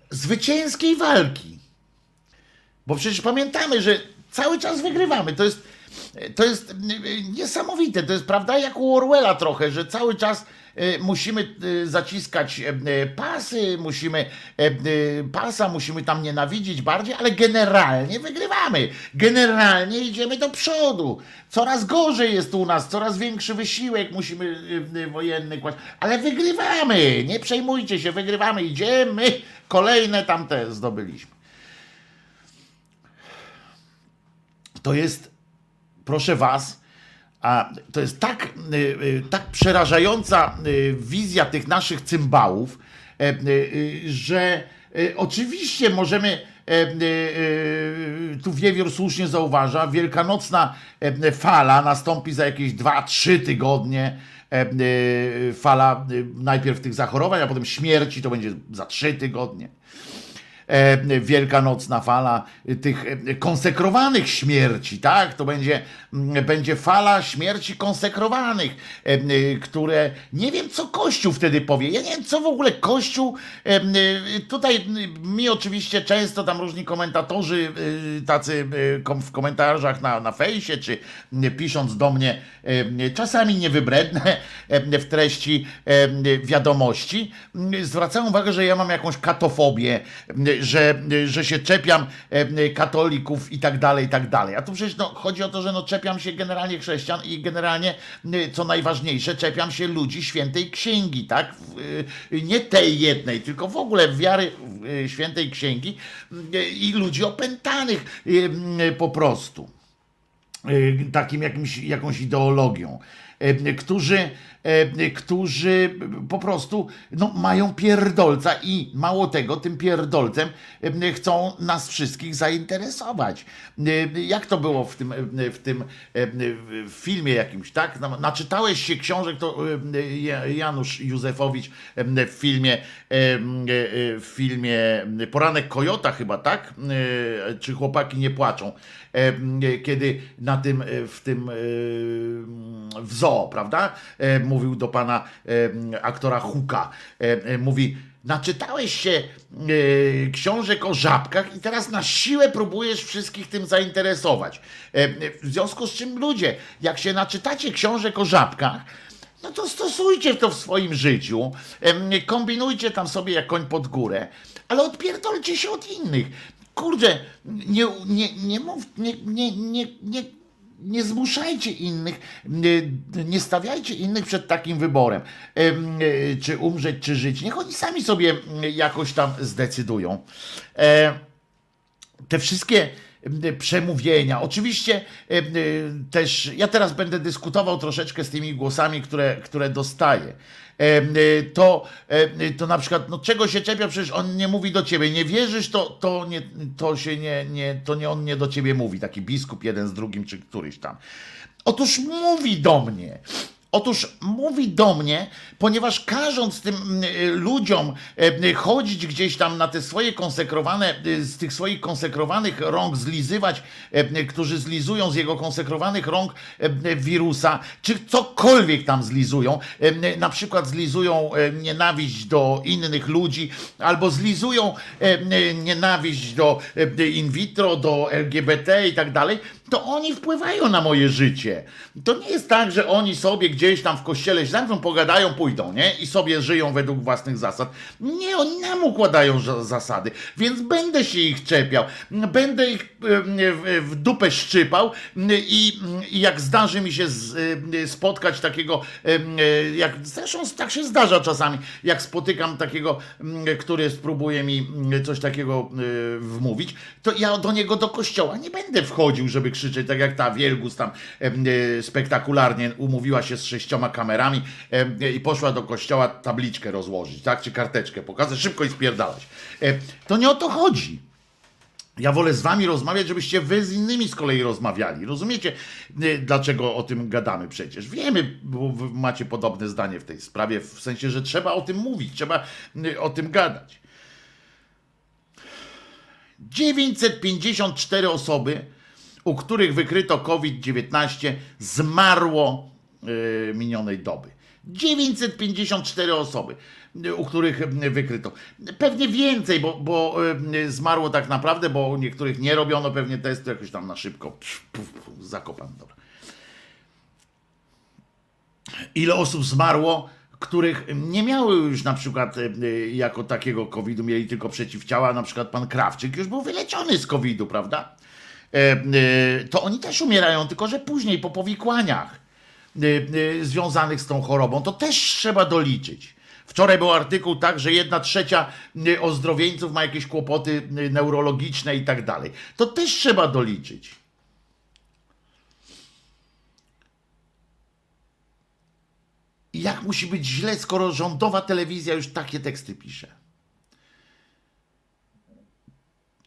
[SPEAKER 2] zwycięskiej walki, bo przecież pamiętamy, że cały czas wygrywamy. To jest, to jest y, niesamowite. To jest prawda jak u Orwella trochę, że cały czas y, musimy y, zaciskać y, y, pasy, musimy y, y, pasa, musimy tam nienawidzić bardziej, ale generalnie wygrywamy. Generalnie idziemy do przodu. Coraz gorzej jest u nas, coraz większy wysiłek musimy y, y, wojenny kłaść, ale wygrywamy. Nie przejmujcie się, wygrywamy. Idziemy. Kolejne tamte zdobyliśmy. To jest, proszę was, a to jest tak, y, y, tak przerażająca y, wizja tych naszych cymbałów, e, że oczywiście możemy, e, tu Wiewiór słusznie zauważa, wielkanocna e, fala nastąpi za jakieś 2-3 tygodnie, fala najpierw tych zachorowań, a potem śmierci, to będzie za trzy tygodnie wielkanocna fala tych e, konsekrowanych śmierci, tak? To będzie, mm, będzie fala śmierci konsekrowanych, e, e, które nie wiem, co Kościół wtedy powie. Ja nie wiem, co w ogóle Kościół. e, e, Tutaj mi oczywiście często tam różni komentatorzy, e, tacy e, w komentarzach na, na fejsie, czy pisząc do mnie, e, czasami niewybredne e, w treści e, wiadomości, zwracają uwagę, że ja mam jakąś katofobię, że, że się czepiam e, katolików i tak dalej, i tak dalej. A tu przecież no, chodzi o to, że no, czepiam się generalnie chrześcijan i generalnie, m, co najważniejsze, czepiam się ludzi świętej księgi, tak? Nie tej jednej, tylko w ogóle wiary świętej księgi i ludzi opętanych po prostu takim jakimś, jakąś ideologią, którzy, y, którzy po prostu no, mają pierdolca i mało tego, tym pierdolcem y, chcą nas wszystkich zainteresować. Jak to było w tym, w tym filmie jakimś, tak? No, Naczytałeś się książek, to Ja- Janusz Józefowicz w filmie, w filmie Poranek Kojota chyba, tak? Czy chłopaki nie płaczą? E, kiedy na tym, e, w tym e, w zoo, prawda? Mówił do pana aktora Huka. Mówi, naczytałeś się książek o żabkach i teraz na siłę próbujesz wszystkich tym zainteresować. W związku z czym ludzie, jak się naczytacie książek o żabkach, no to stosujcie to w swoim życiu, kombinujcie tam sobie jak koń pod górę, ale odpierdolcie się od innych. Kurde, nie, nie, nie mów, nie, nie, nie, nie, nie zmuszajcie innych, nie, nie stawiajcie innych przed takim wyborem, em, e, czy umrzeć, czy żyć. Niech oni sami sobie jakoś tam zdecydują. E, te wszystkie przemówienia. Oczywiście też ja teraz będę dyskutował troszeczkę z tymi głosami, które, które dostaję. Em, To, em, to na przykład, no czego się czepia, przecież on nie mówi do ciebie. Nie wierzysz, to, to, nie, to się nie, nie, to nie on nie do ciebie mówi. Taki biskup jeden z drugim, czy któryś tam. Otóż mówi do mnie. Otóż mówi do mnie, ponieważ każąc tym mm, y, ludziom e, chodzić gdzieś tam na te swoje konsekrowane, y, z tych swoich konsekrowanych rąk zlizywać, którzy zlizują z jego konsekrowanych rąk wirusa, czy cokolwiek tam zlizują, na przykład zlizują nienawiść do innych ludzi, albo zlizują nienawiść do in vitro, do LGBT i tak dalej, to oni wpływają na moje życie. To nie jest tak, że oni sobie gdzieś tam w kościele się zamkną, pogadają, pójdą, nie? I sobie żyją według własnych zasad. Nie, oni nam układają za- zasady, więc będę się ich czepiał, będę ich w, dupę szczypał i, i jak zdarzy mi się spotkać takiego, e, jak zresztą tak się zdarza czasami, jak spotykam takiego, który spróbuje mi coś takiego e, wmówić, to ja do niego do kościoła nie będę wchodził, żeby krzyczeć, tak jak ta Wielgus tam e, spektakularnie umówiła się z sześcioma kamerami e, i poszła do kościoła tabliczkę rozłożyć, tak, czy karteczkę pokazać, szybko i spierdalać. E, To nie o to chodzi. Ja wolę z wami rozmawiać, żebyście wy z innymi z kolei rozmawiali. Rozumiecie, dlaczego o tym gadamy przecież? Wiemy, bo macie podobne zdanie w tej sprawie, w sensie, że trzeba o tym mówić, trzeba o tym gadać. 954 osoby, u których wykryto COVID-19, zmarło y, minionej doby. 954 osoby, y, u których y, wykryto. Pewnie więcej, bo, bo zmarło tak naprawdę, bo u niektórych nie robiono pewnie testu, jakoś tam na szybko. Zakopane, dobra. Ile osób zmarło, których nie miały już na przykład jako takiego COVID-u, mieli tylko przeciwciała, na przykład pan Krawczyk już był wyleczony z COVID-u, prawda? E, e, To oni też umierają, tylko że później po powikłaniach y, związanych z tą chorobą. To też trzeba doliczyć. Wczoraj był artykuł tak, że jedna trzecia ozdrowieńców ma jakieś kłopoty neurologiczne i tak dalej. To też trzeba doliczyć. I jak musi być źle, skoro rządowa telewizja już takie teksty pisze?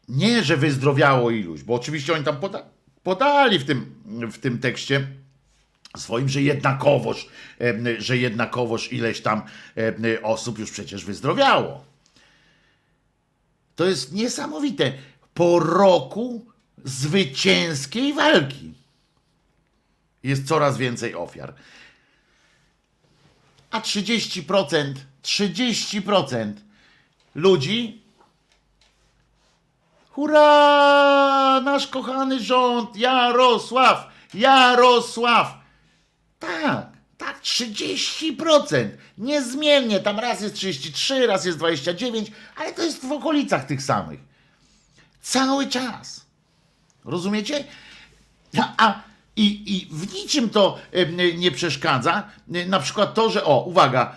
[SPEAKER 2] Nie, że wyzdrowiało iluś, bo oczywiście oni tam poda- podali w tym, w tym tekście swoim, że jednakowoż, że jednakowoż ileś tam osób już przecież wyzdrowiało. To jest niesamowite. Po roku zwycięskiej walki jest coraz więcej ofiar. A 30%, 30% ludzi Hurra! Nasz kochany rząd! Jarosław! Jarosław! Tak, tak, 30%. Niezmiennie, tam raz jest 33, raz jest 29, ale to jest w okolicach tych samych. Cały czas. Rozumiecie? A, a i, I w niczym to nie przeszkadza. Na przykład to, że o, uwaga,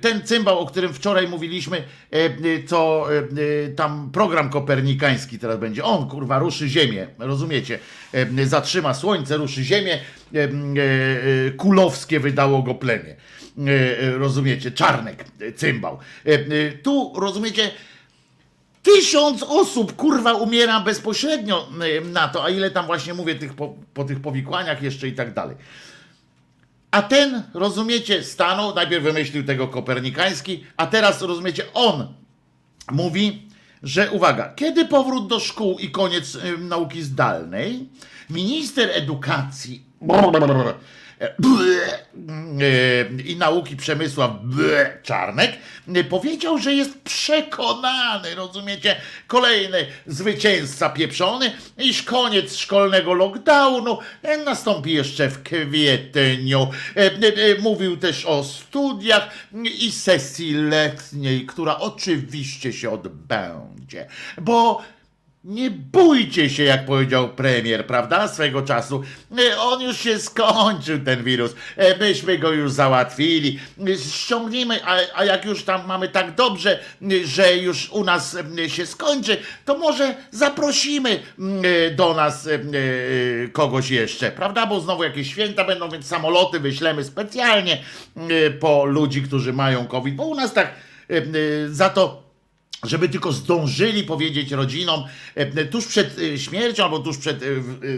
[SPEAKER 2] ten cymbał, o którym wczoraj mówiliśmy, e, e, co e, e, tam program kopernikański teraz będzie. On kurwa ruszy ziemię, rozumiecie? E, Zatrzyma słońce, ruszy ziemię. e, e, e, Kulowskie wydało go plemię. E, e, Rozumiecie? Czarnek, e, cymbał. E, e, Tu, rozumiecie? Tysiąc osób, kurwa, umiera bezpośrednio na to, a ile tam właśnie mówię tych po, po tych powikłaniach jeszcze i tak dalej. A ten, rozumiecie, stanął, najpierw wymyślił tego Kopernikański, a teraz, rozumiecie, on mówi, że uwaga, kiedy powrót do szkół i koniec y, nauki zdalnej, minister edukacji e, i nauki Przemysław Czarnek e, powiedział, że jest przekonany, rozumiecie, kolejny zwycięzca pieprzony, iż koniec szkolnego lockdownu e, nastąpi jeszcze w kwietniu. E, e, e, Mówił też o studiach i sesji letniej, która oczywiście się odbędzie, bo nie bójcie się, jak powiedział premier, prawda? Swego czasu. E, On już się skończył, ten wirus. E, Myśmy go już załatwili. E, Ściągnijmy, a, a jak już tam mamy tak dobrze, że już u nas się skończy, to może zaprosimy do nas kogoś jeszcze, prawda? Bo znowu jakieś święta będą, więc samoloty wyślemy specjalnie po ludzi, którzy mają COVID, bo u nas tak za to żeby tylko zdążyli powiedzieć rodzinom e, tuż przed e, śmiercią albo tuż przed e,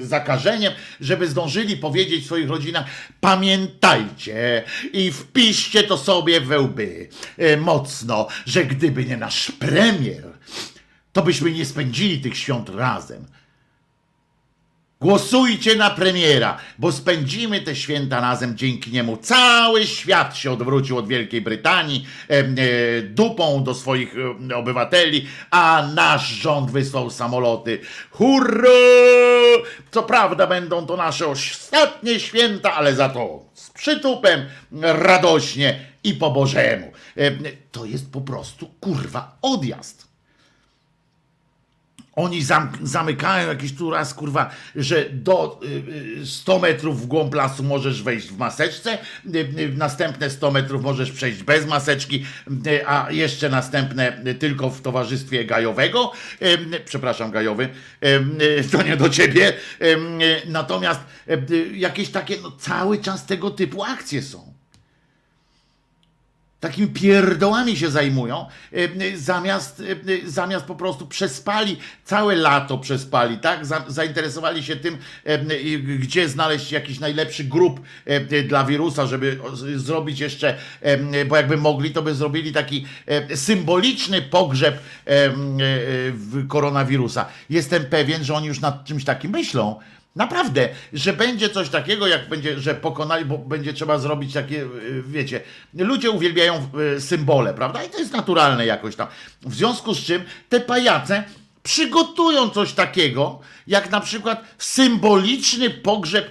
[SPEAKER 2] zakażeniem, żeby zdążyli powiedzieć swoich rodzinach, pamiętajcie i wpiszcie to sobie we łby mocno, że gdyby nie nasz premier, to byśmy nie spędzili tych świąt razem. Głosujcie na premiera, bo spędzimy te święta razem dzięki niemu. Cały świat się odwrócił od Wielkiej Brytanii e, dupą do swoich e, obywateli, a nasz rząd wysłał samoloty. Hurra! Co prawda będą to nasze ostatnie święta, ale za to z przytupem, radośnie i po Bożemu. To jest po prostu kurwa odjazd. Oni zam, zamykają jakiś tu raz, kurwa, że do y, y, 100 metrów w głąb lasu możesz wejść w maseczce, y, y, następne 100 metrów możesz przejść bez maseczki, y, a jeszcze następne y, tylko w towarzystwie gajowego. Y, y, Przepraszam, gajowy, y, y, to nie do ciebie. Y, y, Natomiast y, y, jakieś takie, no cały czas tego typu akcje są takimi pierdołami się zajmują, e, e, zamiast, e, zamiast po prostu przespali, całe lato przespali, tak? Za, zainteresowali się tym, gdzie znaleźć jakiś najlepszy e, dla wirusa, żeby zrobić jeszcze, bo jakby mogli, to by zrobili taki symboliczny pogrzeb koronawirusa. Jestem pewien, że oni już nad czymś takim myślą, Naprawdę, że będzie coś takiego, jak będzie, że pokonali, bo będzie trzeba zrobić takie, y, wiecie, ludzie uwielbiają y, symbole, prawda? I to jest naturalne jakoś tam. W związku z czym te pajace przygotują coś takiego, jak na przykład symboliczny pogrzeb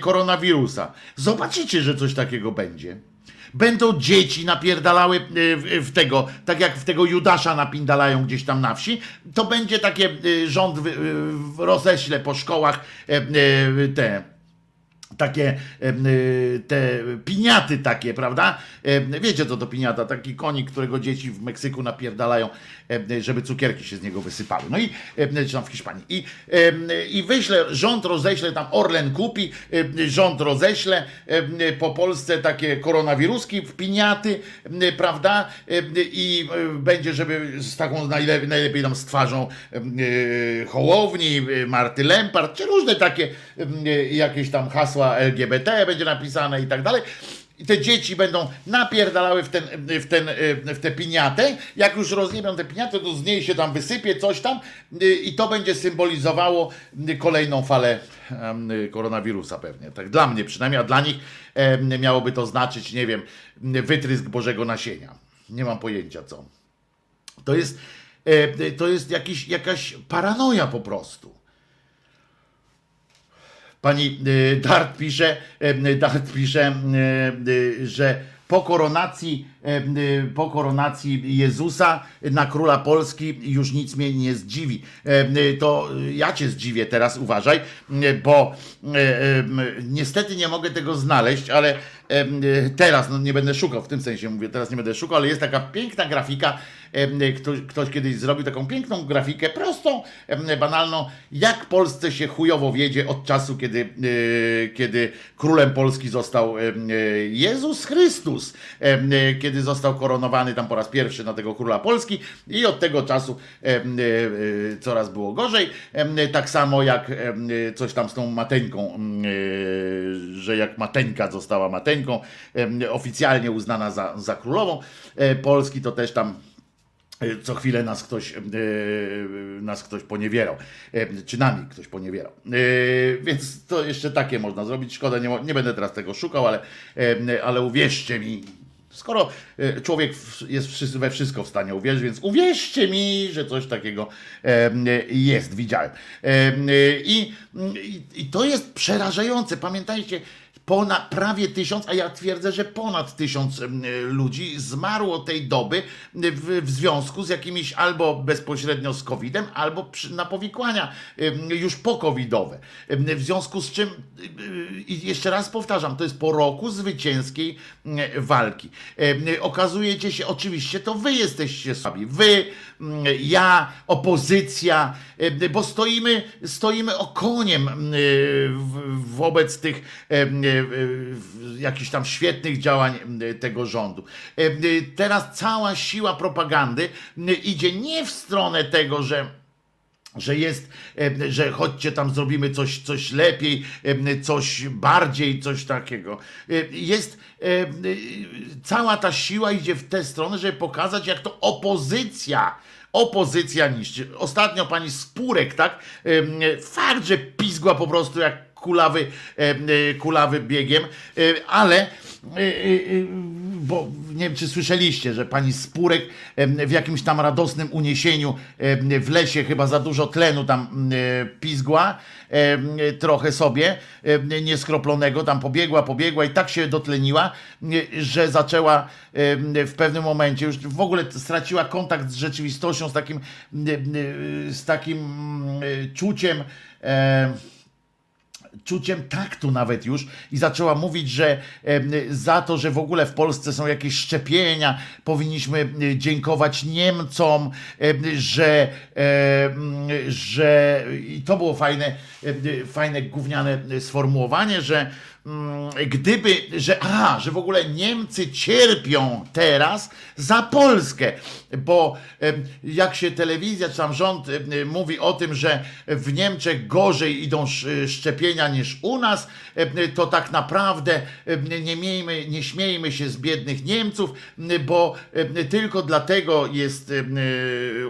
[SPEAKER 2] koronawirusa. Zobaczycie, że coś takiego będzie. Będą dzieci napierdalały y, w, tego, tak jak w tego Judasza napindalają gdzieś tam na wsi, to będzie takie y, rząd y, roześle po szkołach te takie te piniaty takie, prawda? Wiecie co to piniata? Taki konik, którego dzieci w Meksyku napierdalają, żeby cukierki się z niego wysypały. No i em, czy tam w Hiszpanii. I, em, I wyśle, rząd roześle tam, Orlen kupi, rząd roześle po Polsce takie koronawiruski piniaty, prawda? I e, będzie, żeby z taką najlepiej, najlepiej tam z twarzą e, Hołowni, e, Marty Lempart, czy różne takie e, jakieś tam hasła LGBT będzie napisane i tak dalej. I te dzieci będą napierdalały w, ten, w, ten, w tę piniatę. Jak już rozjebią tę piniatę, to z niej się tam wysypie coś tam y, i to będzie symbolizowało kolejną falę koronawirusa pewnie. Tak dla mnie przynajmniej, a dla nich miałoby to znaczyć, nie wiem, wytrysk Bożego nasienia. Nie mam pojęcia co. To jest, e, to jest jakiś, jakaś paranoja po prostu. Pani y, Dart pisze, y, Dart pisze, y, y, że po koronacji, y, y, po koronacji Jezusa na króla Polski już nic mnie nie zdziwi. Y, y, To ja cię zdziwię teraz, uważaj, y, bo y, y, niestety nie mogę tego znaleźć, ale y, teraz no nie będę szukał, w tym sensie mówię, teraz nie będę szukał, ale jest taka piękna grafika, y, ktoś, ktoś kiedyś zrobił taką piękną grafikę, prostą, banalną, jak Polsce się chujowo wiedzie od czasu, kiedy, y, kiedy królem Polski został Jezus Chrystus, kiedy został koronowany tam po raz pierwszy na tego króla Polski i od tego czasu coraz było gorzej, tak samo jak coś tam z tą mateńką, y, że jak mateńka została mateńką, oficjalnie uznana za, za królową y, Polski, to też tam E, co chwilę nas ktoś, e, nas ktoś poniewierał, e, czy nami ktoś poniewierał. E, Więc to jeszcze takie można zrobić. Szkoda, nie, nie będę teraz tego szukał, ale, e, ale uwierzcie mi, skoro e, człowiek jest we wszystko w stanie uwierzyć, więc uwierzcie mi, że coś takiego e, jest, widziałem. E, I, i, I to jest przerażające. Pamiętajcie, ponad, prawie tysiąc, a ja twierdzę, że ponad tysiąc ludzi zmarło tej doby w, w związku z jakimiś albo bezpośrednio z COVID-em, albo przy, na powikłania już po-covidowe. W związku z czym, y, i jeszcze raz powtarzam, to jest po roku zwycięskiej walki. Okazujecie się, oczywiście to wy jesteście słabi. Wy, ja, opozycja, em, bo stoimy, stoimy okoniem em, w- wobec tych e, jakichś tam świetnych działań tego rządu. E, Teraz cała siła propagandy idzie nie w stronę tego, że że jest, że chodźcie tam zrobimy coś, coś lepiej, coś bardziej, coś takiego. E, Jest e, cała ta siła idzie w tę stronę, żeby pokazać, jak to opozycja. Opozycja niszczy. Ostatnio pani Spurek, tak? Fakt, że pizgła po prostu jak kulawy, em, e, kulawy biegiem, e, ale e, e, e, bo nie wiem, czy słyszeliście, że pani Spurek w jakimś tam radosnym uniesieniu w lesie chyba za dużo tlenu tam e, pizgła trochę sobie nieskroplonego, tam pobiegła, pobiegła i tak się dotleniła, że zaczęła w pewnym momencie już w ogóle straciła kontakt z rzeczywistością, z takim, z takim czuciem em, czuciem taktu nawet już i zaczęła mówić, że za to, że w ogóle w Polsce są jakieś szczepienia, powinniśmy dziękować Niemcom, em, że, że i to było fajne, fajne gówniane sformułowanie, że gdyby, że a, że w ogóle Niemcy cierpią teraz za Polskę, bo jak się telewizja czy tam rząd mówi o tym, że w Niemczech gorzej idą sz- szczepienia niż u nas, to tak naprawdę nie miejmy, nie śmiejmy się z biednych Niemców, bo tylko dlatego jest em,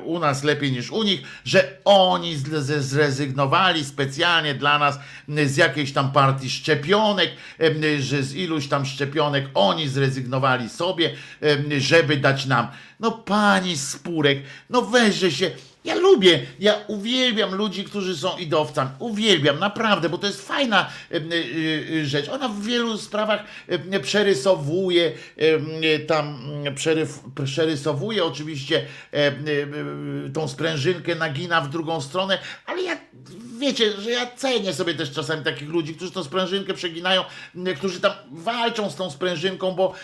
[SPEAKER 2] u nas lepiej niż u nich, że oni zrezygnowali specjalnie dla nas z jakiejś tam partii szczepionek, em, że z iluś tam szczepionek oni zrezygnowali sobie, żeby dać nam. No pani Spurek, no weźże się. Ja lubię, ja uwielbiam ludzi, którzy są idowcami. Uwielbiam, naprawdę, bo to jest fajna y, y, rzecz. Ona w wielu sprawach przerysowuje, tam mm, przerysowuje oczywiście y, tą sprężynkę, nagina w drugą stronę, ale ja wiecie, że ja cenię sobie też czasami takich ludzi, którzy tą sprężynkę przeginają, którzy tam walczą z tą sprężynką, bo,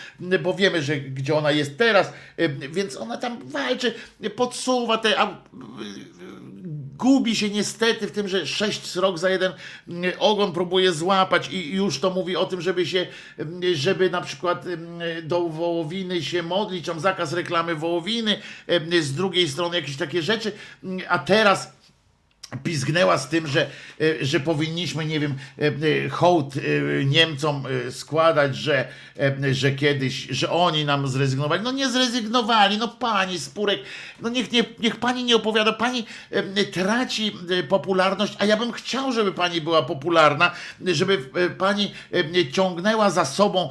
[SPEAKER 2] bo wiemy, że gdzie ona jest teraz, więc ona tam walczy, podsuwa te. A, gubi się niestety w tym, że sześć srok za jeden ogon próbuje złapać i już to mówi o tym, żeby się, żeby na przykład do wołowiny się modlić, tam zakaz reklamy wołowiny, z drugiej strony jakieś takie rzeczy, a teraz pizgnęła z tym, że, e, że powinniśmy, nie wiem, e, e, hołd Niemcom składać, że, że kiedyś, że oni nam zrezygnowali. No nie zrezygnowali, no pani Spurek, no niech, nie, niech pani nie opowiada, pani traci popularność, a ja bym chciał, żeby pani była popularna, żeby pani ciągnęła za sobą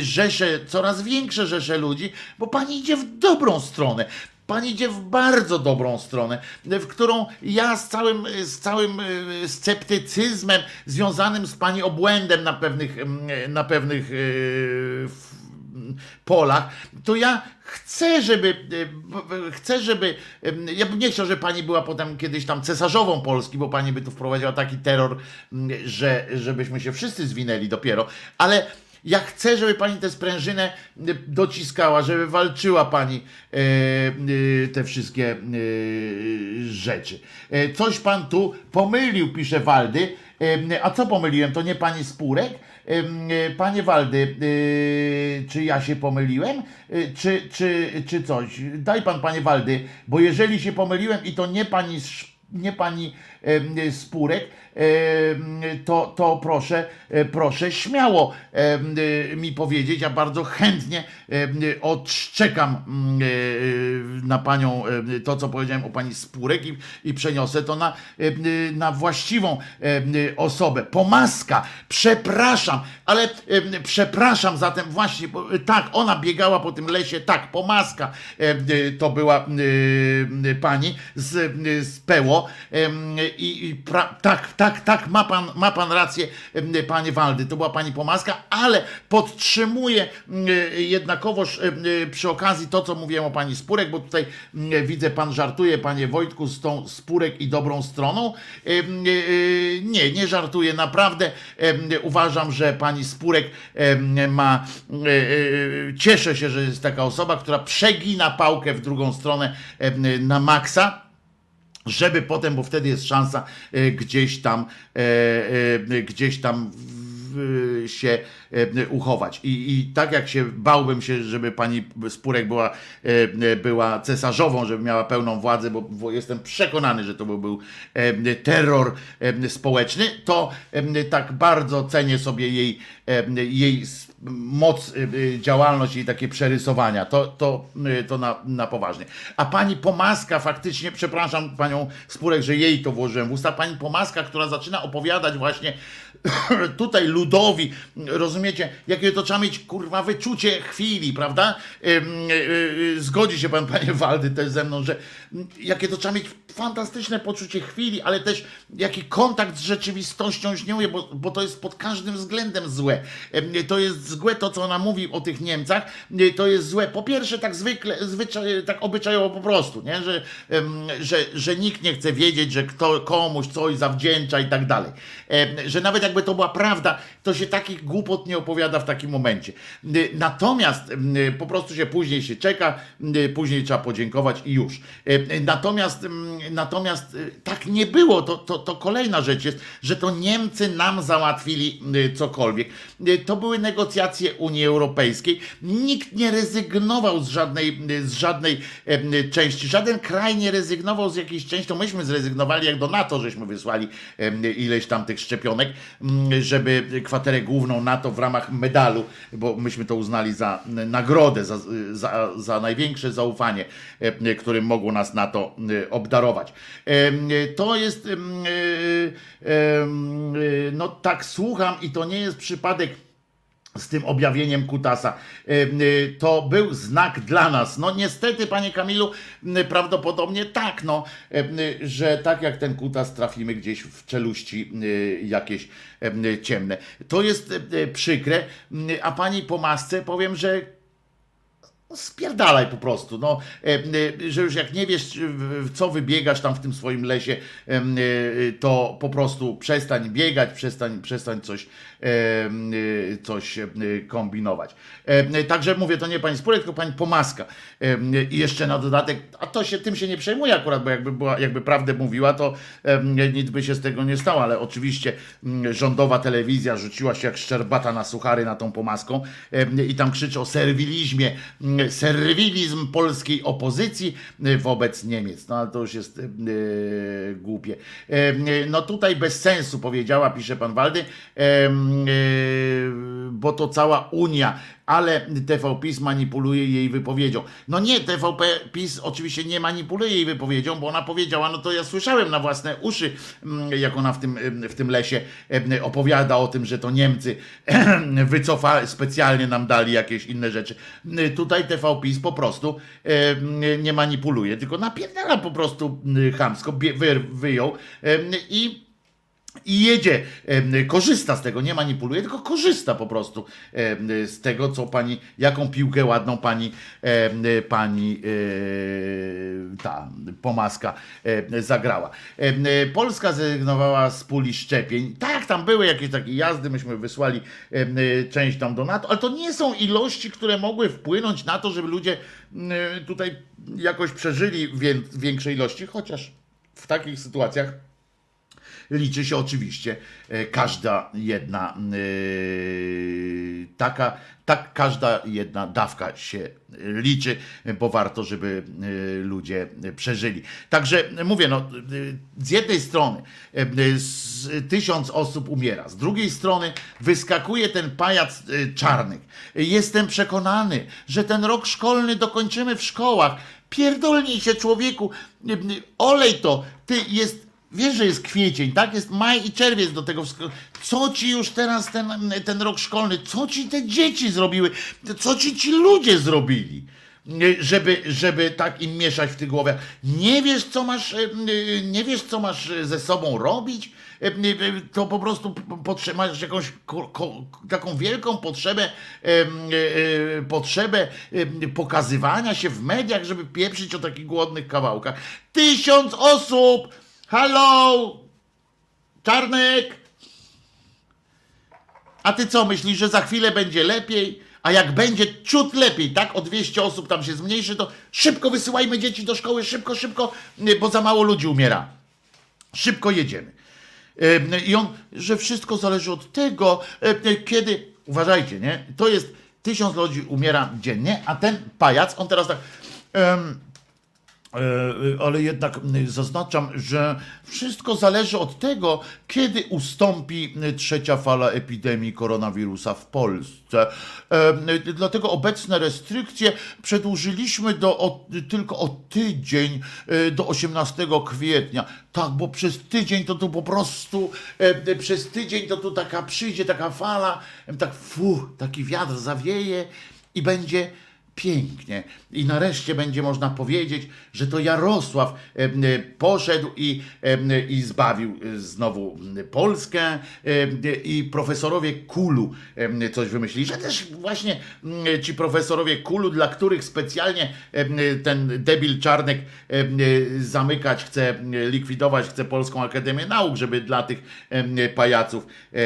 [SPEAKER 2] rzesze, coraz większe rzesze ludzi, bo pani idzie w dobrą stronę. Pani idzie w bardzo dobrą stronę, w którą ja z całym, z całym e, sceptycyzmem związanym z pani obłędem na pewnych, em, na pewnych w- polach, to ja chcę, żeby, b- chcę, żeby, ja bym nie chciał, żeby pani była potem kiedyś tam cesarzową Polski, bo pani by tu wprowadziła taki terror, m, że, żebyśmy się wszyscy zwinęli dopiero, ale ja chcę, żeby pani tę sprężynę y, dociskała, żeby walczyła pani e, e, te wszystkie e, rzeczy. E, coś pan tu pomylił, pisze Waldy. E, a co pomyliłem? To nie pani Spurek? Panie Waldy, czy ja się pomyliłem? Czy, czy, czy coś? Daj pan, panie Waldy, bo jeżeli się pomyliłem i to nie pani nie pani em, Spurek, em, to, to proszę, e, proszę śmiało e, mi powiedzieć. Ja bardzo chętnie odszczekam e, na panią to, co powiedziałem o pani Spurek i, i przeniosę to na, na właściwą osobę. Pomaska, przepraszam, ale przepraszam zatem właśnie, e, tak, ona biegała po tym lesie, tak, pomaska to była pani z, z Peło i, pra, tak, tak, tak, ma pan, ma pan rację, panie Waldy, to była pani Pomaska, ale podtrzymuję em, jednakowoż przy okazji to, co mówiłem o pani Spurek, bo tutaj widzę, pan żartuje, panie Wojtku, z tą Spurek i dobrą stroną. Em, e, Nie, nie żartuję, naprawdę uważam, że pani Spurek ma, e, e, cieszę się, że jest taka osoba, która przegina pałkę w drugą stronę na maksa żeby potem, bo wtedy jest szansa e, gdzieś tam, e, e, gdzieś tam się e, uchować. I, I tak jak się bałbym się, żeby pani Spurek była, e, była cesarzową, żeby miała pełną władzę, bo, bo jestem przekonany, że to by był e, terror społeczny, to tak bardzo cenię sobie jej, jej moc, działalność i takie przerysowania. To, to, to na, na poważnie. A pani Pomaska faktycznie, przepraszam panią Spurek, że jej to włożyłem w usta, pani Pomaska, która zaczyna opowiadać właśnie tutaj ludowi, rozumiecie, jakie to trzeba mieć kurwa wyczucie chwili, prawda? Ym, y, y, Zgodzi się pan, panie Waldy, też ze mną, że jakie to trzeba mieć fantastyczne poczucie chwili, ale też jaki kontakt z rzeczywistością, mówię, bo, bo to jest pod każdym względem złe. Em, To jest złe to, co ona mówi o tych Niemcach, e, to jest złe. Po pierwsze, tak zwykle, zwyczaj, tak obyczajowo po prostu, nie? Że, że, że nikt nie chce wiedzieć, że kto komuś coś zawdzięcza i tak dalej. Że nawet jakby to była prawda, to się takich głupot nie opowiada w takim momencie. E, Natomiast po prostu się później się czeka, e, później trzeba podziękować i już. E, Natomiast, em, natomiast e, tak nie było, to, to, to kolejna rzecz jest, że to Niemcy nam załatwili e, cokolwiek. To były negocjacje Unii Europejskiej. Nikt nie rezygnował z żadnej, z żadnej części. Żaden kraj nie rezygnował z jakiejś części. To myśmy zrezygnowali, jak do NATO, żeśmy wysłali ileś tam tych szczepionek, mm, żeby kwaterę główną NATO w ramach medalu, bo myśmy to uznali za nagrodę, za, za, za największe zaufanie, którym mogło nas NATO em, obdarować. Em, To jest, e, no tak słucham i to nie jest przypadek z tym objawieniem kutasa. To był znak dla nas. No niestety, panie Kamilu, prawdopodobnie tak, no, że tak jak ten kutas trafimy gdzieś w czeluści jakieś ciemne. To jest przykre, a pani po masce powiem, że no, spierdalaj po prostu, no, e, e, że już jak nie wiesz, co wybiegasz tam w tym swoim lesie, e, to po prostu przestań biegać, przestań, przestań coś, coś kombinować. Także mówię, to nie pani Spurek, tylko pani Pomaska. I jeszcze na dodatek, a to się tym się nie przejmuje akurat, bo jakby, była, jakby prawdę mówiła, to nic by się z tego nie stało, ale oczywiście rządowa telewizja rzuciła się jak szczerbata na suchary na tą Pomaską i tam krzyczy o serwilizmie, serwilizm polskiej opozycji y, wobec Niemiec. No ale to już jest y, y, głupie. Y, no tutaj bez sensu powiedziała, pisze pan Waldy, y, y, bo to cała Unia ale TVP PiS manipuluje jej wypowiedzią. No nie, TVP PiS oczywiście nie manipuluje jej wypowiedzią, bo ona powiedziała, no to ja słyszałem na własne uszy, mm, jak ona w tym, w tym lesie opowiada o tym, że to Niemcy wycofa, specjalnie nam dali jakieś inne rzeczy. Tutaj TV PiS po prostu nie manipuluje, tylko napierdala po prostu chamsko, wyjął i i jedzie, korzysta z tego, nie manipuluje, tylko korzysta po prostu z tego, co pani, jaką piłkę ładną pani, pani e, ta pomaska zagrała. E, Polska zrezygnowała z puli szczepień. Tak, tam były jakieś takie jazdy, myśmy wysłali e, część tam do NATO, ale to nie są ilości, które mogły wpłynąć na to, żeby ludzie m, tutaj jakoś przeżyli wię- większe ilości, chociaż w takich sytuacjach liczy się oczywiście e, każda jedna e, taka, tak każda jedna dawka się liczy, bo warto, żeby e, ludzie przeżyli. Także mówię, no, z jednej strony tysiąc osób umiera, z drugiej strony wyskakuje ten pajac czarnych. Jestem przekonany, że ten rok szkolny dokończymy w szkołach. Pierdolnij się człowieku, olej to, ty jest Wiesz, że jest kwiecień, tak? Jest maj i czerwiec do tego wszystkiego. Co ci już teraz ten, ten rok szkolny, co ci te dzieci zrobiły? Co ci ci ludzie zrobili? Żeby, żeby tak im mieszać w tych głowach. Nie wiesz, co masz, nie wiesz, co masz ze sobą robić? To po prostu masz jakąś taką wielką potrzebę, e, potrzebę pokazywania się w mediach, żeby pieprzyć o takich głodnych kawałkach. Tysiąc osób! Halo! Czarnek! A ty co myślisz, że za chwilę będzie lepiej? A jak będzie ciut lepiej, tak? O 200 osób tam się zmniejszy, to szybko wysyłajmy dzieci do szkoły, szybko, szybko, nie, bo za mało ludzi umiera. Szybko jedziemy. Em, I on, że wszystko zależy od tego, em, kiedy. Uważajcie, nie? To jest tysiąc ludzi umiera dziennie, a ten pajac, on teraz tak. E, ale jednak zaznaczam, że wszystko zależy od tego, kiedy ustąpi trzecia fala epidemii koronawirusa w Polsce. E, Dlatego obecne restrykcje przedłużyliśmy do, o, tylko o tydzień e, do 18 kwietnia. Tak, bo przez tydzień to tu po prostu, e, przez tydzień to tu taka przyjdzie taka fala, tak fu, taki wiatr zawieje i będzie pięknie. I nareszcie będzie można powiedzieć, że to Jarosław em, e, poszedł i, em, i zbawił e, znowu Polskę i profesorowie Kulu coś wymyślili, że też właśnie ci profesorowie Kulu, dla których specjalnie ten debil Czarnek e, zamykać chce, likwidować chce Polską Akademię Nauk, żeby dla tych pajaców e,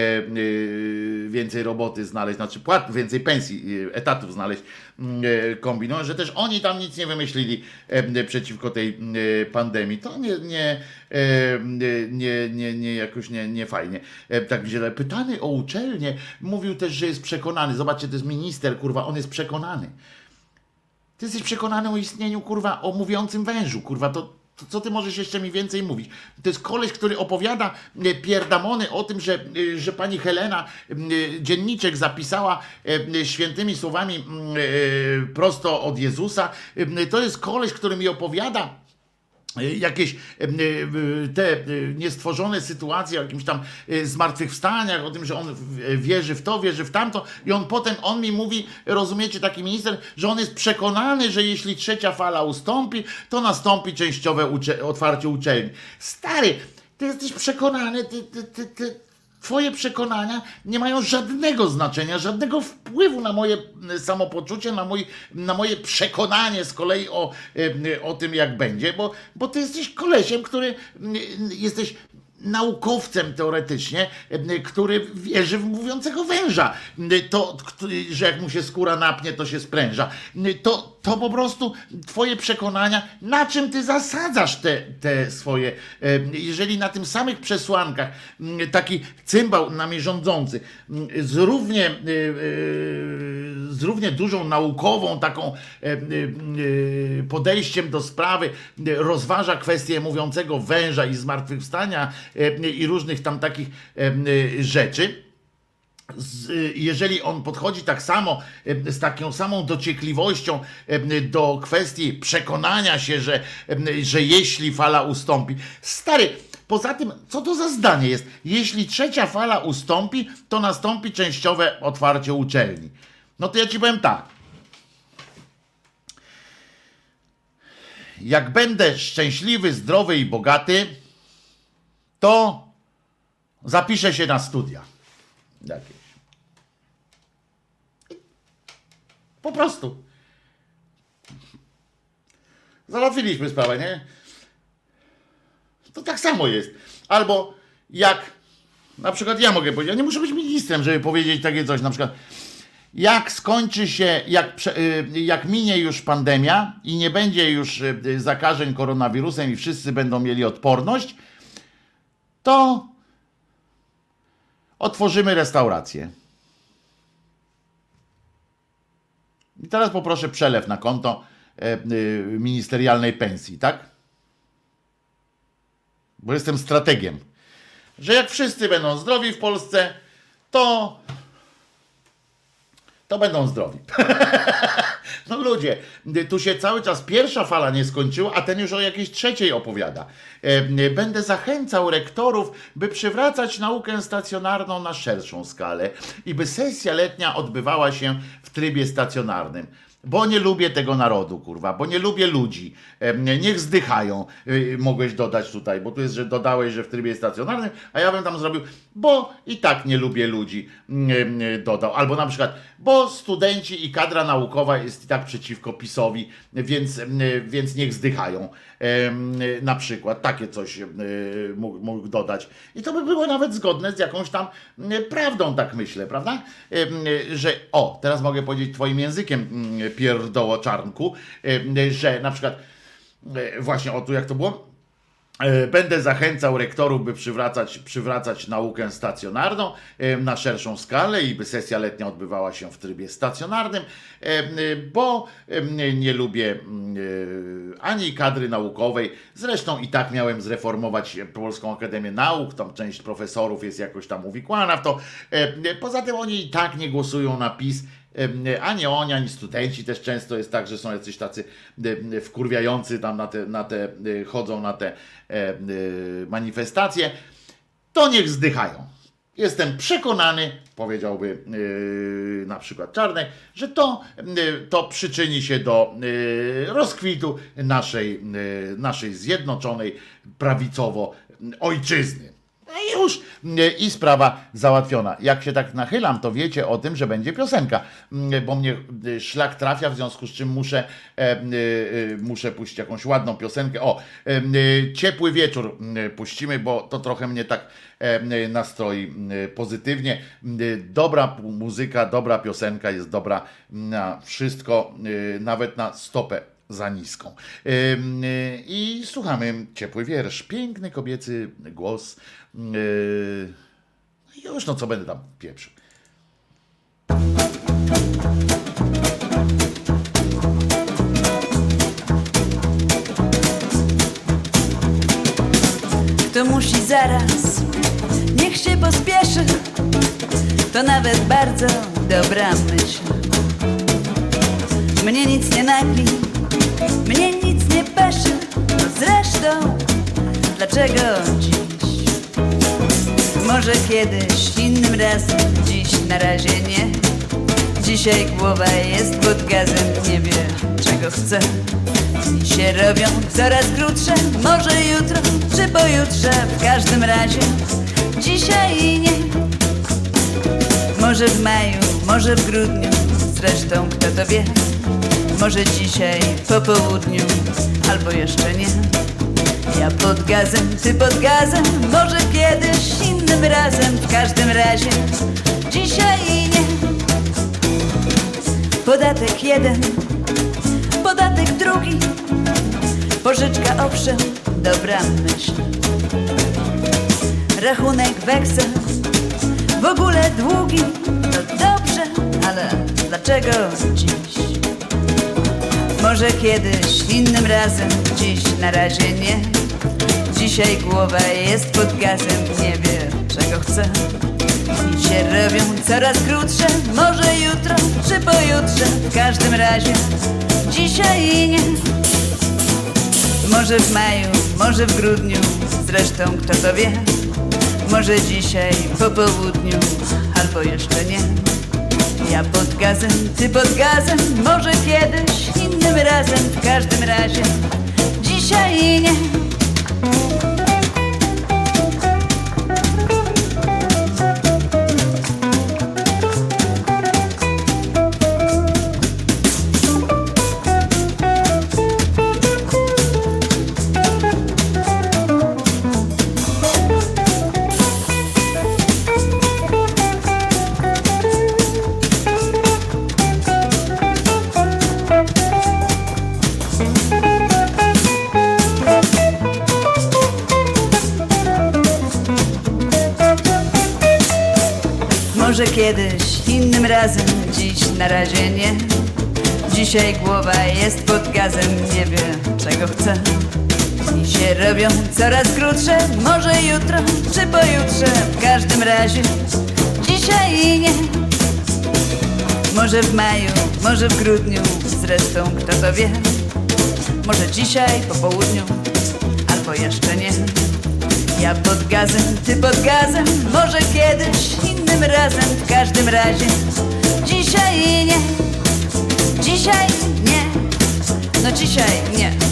[SPEAKER 2] więcej roboty znaleźć, znaczy płat, więcej pensji, e, etatów znaleźć e, kombinują, że też oni tam nic nie wymyślili e, przeciwko tej e, pandemii. To nie, nie, e, nie, nie, nie jakoś nie, nie fajnie. E, Tak źle. Pytany o uczelnię mówił też, że jest przekonany. Zobaczcie, to jest minister, kurwa, on jest przekonany. Ty jesteś przekonany o istnieniu, kurwa, o mówiącym wężu, kurwa, to co ty możesz jeszcze mi więcej mówić? To jest koleś, który opowiada e, pierdamony o tym, że, e, że pani Helena, e, dzienniczek zapisała świętymi słowami prosto od Jezusa. To jest koleś, który mi opowiada, jakieś e, e, te niestworzone sytuacje o jakimś tam zmartwychwstaniach, o tym, że on wierzy w to, wierzy w tamto i on potem, on mi mówi, rozumiecie, taki minister, że on jest przekonany, że jeśli trzecia fala ustąpi, to nastąpi częściowe ucze- otwarcie uczelni. Stary, ty jesteś przekonany, ty, ty, ty, ty, Twoje przekonania nie mają żadnego znaczenia, żadnego wpływu na moje mm, samopoczucie, na, mój, na moje przekonanie z kolei o, e, o tym, jak będzie, bo, bo ty jesteś kolesiem, który jesteś naukowcem teoretycznie, e, który wierzy w mówiącego węża. To, który- że jak mu się skóra napnie, to się spręża. To, to po prostu twoje przekonania, na czym ty zasadzasz te, te swoje, e, jeżeli na tym samych przesłankach taki cymbał nami rządzący z równie, e, e, z równie dużą naukową taką e, e, e, podejściem do sprawy e, rozważa kwestię mówiącego węża i zmartwychwstania e, i różnych tam takich e, e, rzeczy jeżeli on podchodzi tak samo, e, z taką samą dociekliwością e, do kwestii przekonania się, że, e, że jeśli fala ustąpi. Stary, poza tym, co to za zdanie jest? Jeśli trzecia fala ustąpi, to nastąpi częściowe otwarcie uczelni. No to ja ci powiem tak. Jak będę szczęśliwy, zdrowy i bogaty, to zapiszę się na studia jakieś. Po prostu. Załatwiliśmy sprawę, nie? To tak samo jest. Albo jak na przykład ja mogę powiedzieć, ja nie muszę być ministrem, żeby powiedzieć takie coś, na przykład jak skończy się, jak, y, jak minie już pandemia i nie będzie już y, zakażeń koronawirusem i wszyscy będą mieli odporność, to otworzymy restaurację. I teraz poproszę przelew na konto e, y, ministerialnej pensji, tak? Bo jestem strategiem. Że jak wszyscy będą zdrowi w Polsce, to to będą zdrowi. No ludzie, tu się cały czas pierwsza fala nie skończyła, a ten już o jakiejś trzeciej opowiada. E, Będę zachęcał rektorów, by przywracać naukę stacjonarną na szerszą skalę i by sesja letnia odbywała się w trybie stacjonarnym. Bo nie lubię tego narodu, kurwa, bo nie lubię ludzi. Niech zdychają, y, mogłeś dodać tutaj, bo tu jest, że dodałeś, że w trybie stacjonarnym, a ja bym tam zrobił, bo i tak nie lubię ludzi, mm, dodał. Albo na przykład, bo studenci i kadra naukowa jest i tak przeciwko PiSowi, więc, y, więc niech zdychają. Na przykład, takie coś y, mógł, mógł dodać. I to by było nawet zgodne z jakąś tam prawdą, tak myślę, prawda? Że, o, teraz mogę powiedzieć twoim językiem, mm, pierdoło czarnku, em, że na przykład, e, właśnie o tu jak to było? E, Będę zachęcał rektorów, by przywracać, przywracać naukę stacjonarną e, na szerszą skalę i by sesja letnia odbywała się w trybie stacjonarnym, e, e, bo e, nie lubię e, ani kadry naukowej. Zresztą i tak miałem zreformować Polską Akademię Nauk, tam część profesorów jest jakoś tam uwikłana w to. E, Poza tym oni i tak nie głosują na PiS. Ani oni, ani studenci też często jest tak, że są jacyś tacy wkurwiający tam na te, na te chodzą na te manifestacje, to niech zdychają. Jestem przekonany, powiedziałby yy, na przykład Czarnek, że to, yy, to przyczyni się do yy, rozkwitu naszej, yy, naszej zjednoczonej prawicowo ojczyzny. No i już i sprawa załatwiona. Jak się tak nachylam, to wiecie o tym, że będzie piosenka, Mm, bo mnie y, szlak trafia, w związku z czym muszę, e, y, y, muszę puścić jakąś ładną piosenkę. O, ciepły wieczór y, puścimy, bo to trochę mnie tak e, nastroi pozytywnie. Y, Dobra muzyka, dobra piosenka jest dobra na wszystko, nawet na stopę za niską. I słuchamy ciepły wiersz, piękny kobiecy głos. Yy, no Już no co będę tam pieprzył.
[SPEAKER 5] Kto musi zaraz, niech się pospieszy. To nawet bardzo dobra myśl. Mnie nic nie nagli, mnie nic nie peszy. No zresztą, dlaczego dziś? Może kiedyś, innym razem, dziś na razie nie. Dzisiaj głowa jest pod gazem, nie wie czego chce. Dni się robią coraz krótsze, może jutro czy pojutrze, w każdym razie dzisiaj nie. Może w maju, może w grudniu, zresztą kto to wie. Może dzisiaj po południu, albo jeszcze nie. Ja pod gazem, ty pod gazem, może kiedyś innym razem, w każdym razie dzisiaj nie. Podatek jeden, podatek drugi, pożyczka owszem, dobra myśl. Rachunek weksel, w ogóle długi, no dobrze, ale dlaczego dziś? Może kiedyś, innym razem, dziś na razie nie. Dzisiaj głowa jest pod gazem, nie wie czego chce. Dni się robią coraz krótsze, może jutro czy pojutrze, w każdym razie dzisiaj nie. Może w maju, może w grudniu, zresztą kto to wie. Może dzisiaj po południu, albo jeszcze nie. Ja pod gazem, ty pod gazem, może kiedyś, innym razem, w każdym razie dzisiaj nie. Razie nie. Dzisiaj głowa jest pod gazem, nie wie czego chce. Dni się robią coraz krótsze, może jutro czy pojutrze, w każdym razie dzisiaj nie. Może w maju, może w grudniu, zresztą kto to wie. Może dzisiaj po południu, albo jeszcze nie. Ja pod gazem, ty pod gazem, może kiedyś, innym razem, w każdym razie Dzisiaj nie, dzisiaj nie, no dzisiaj nie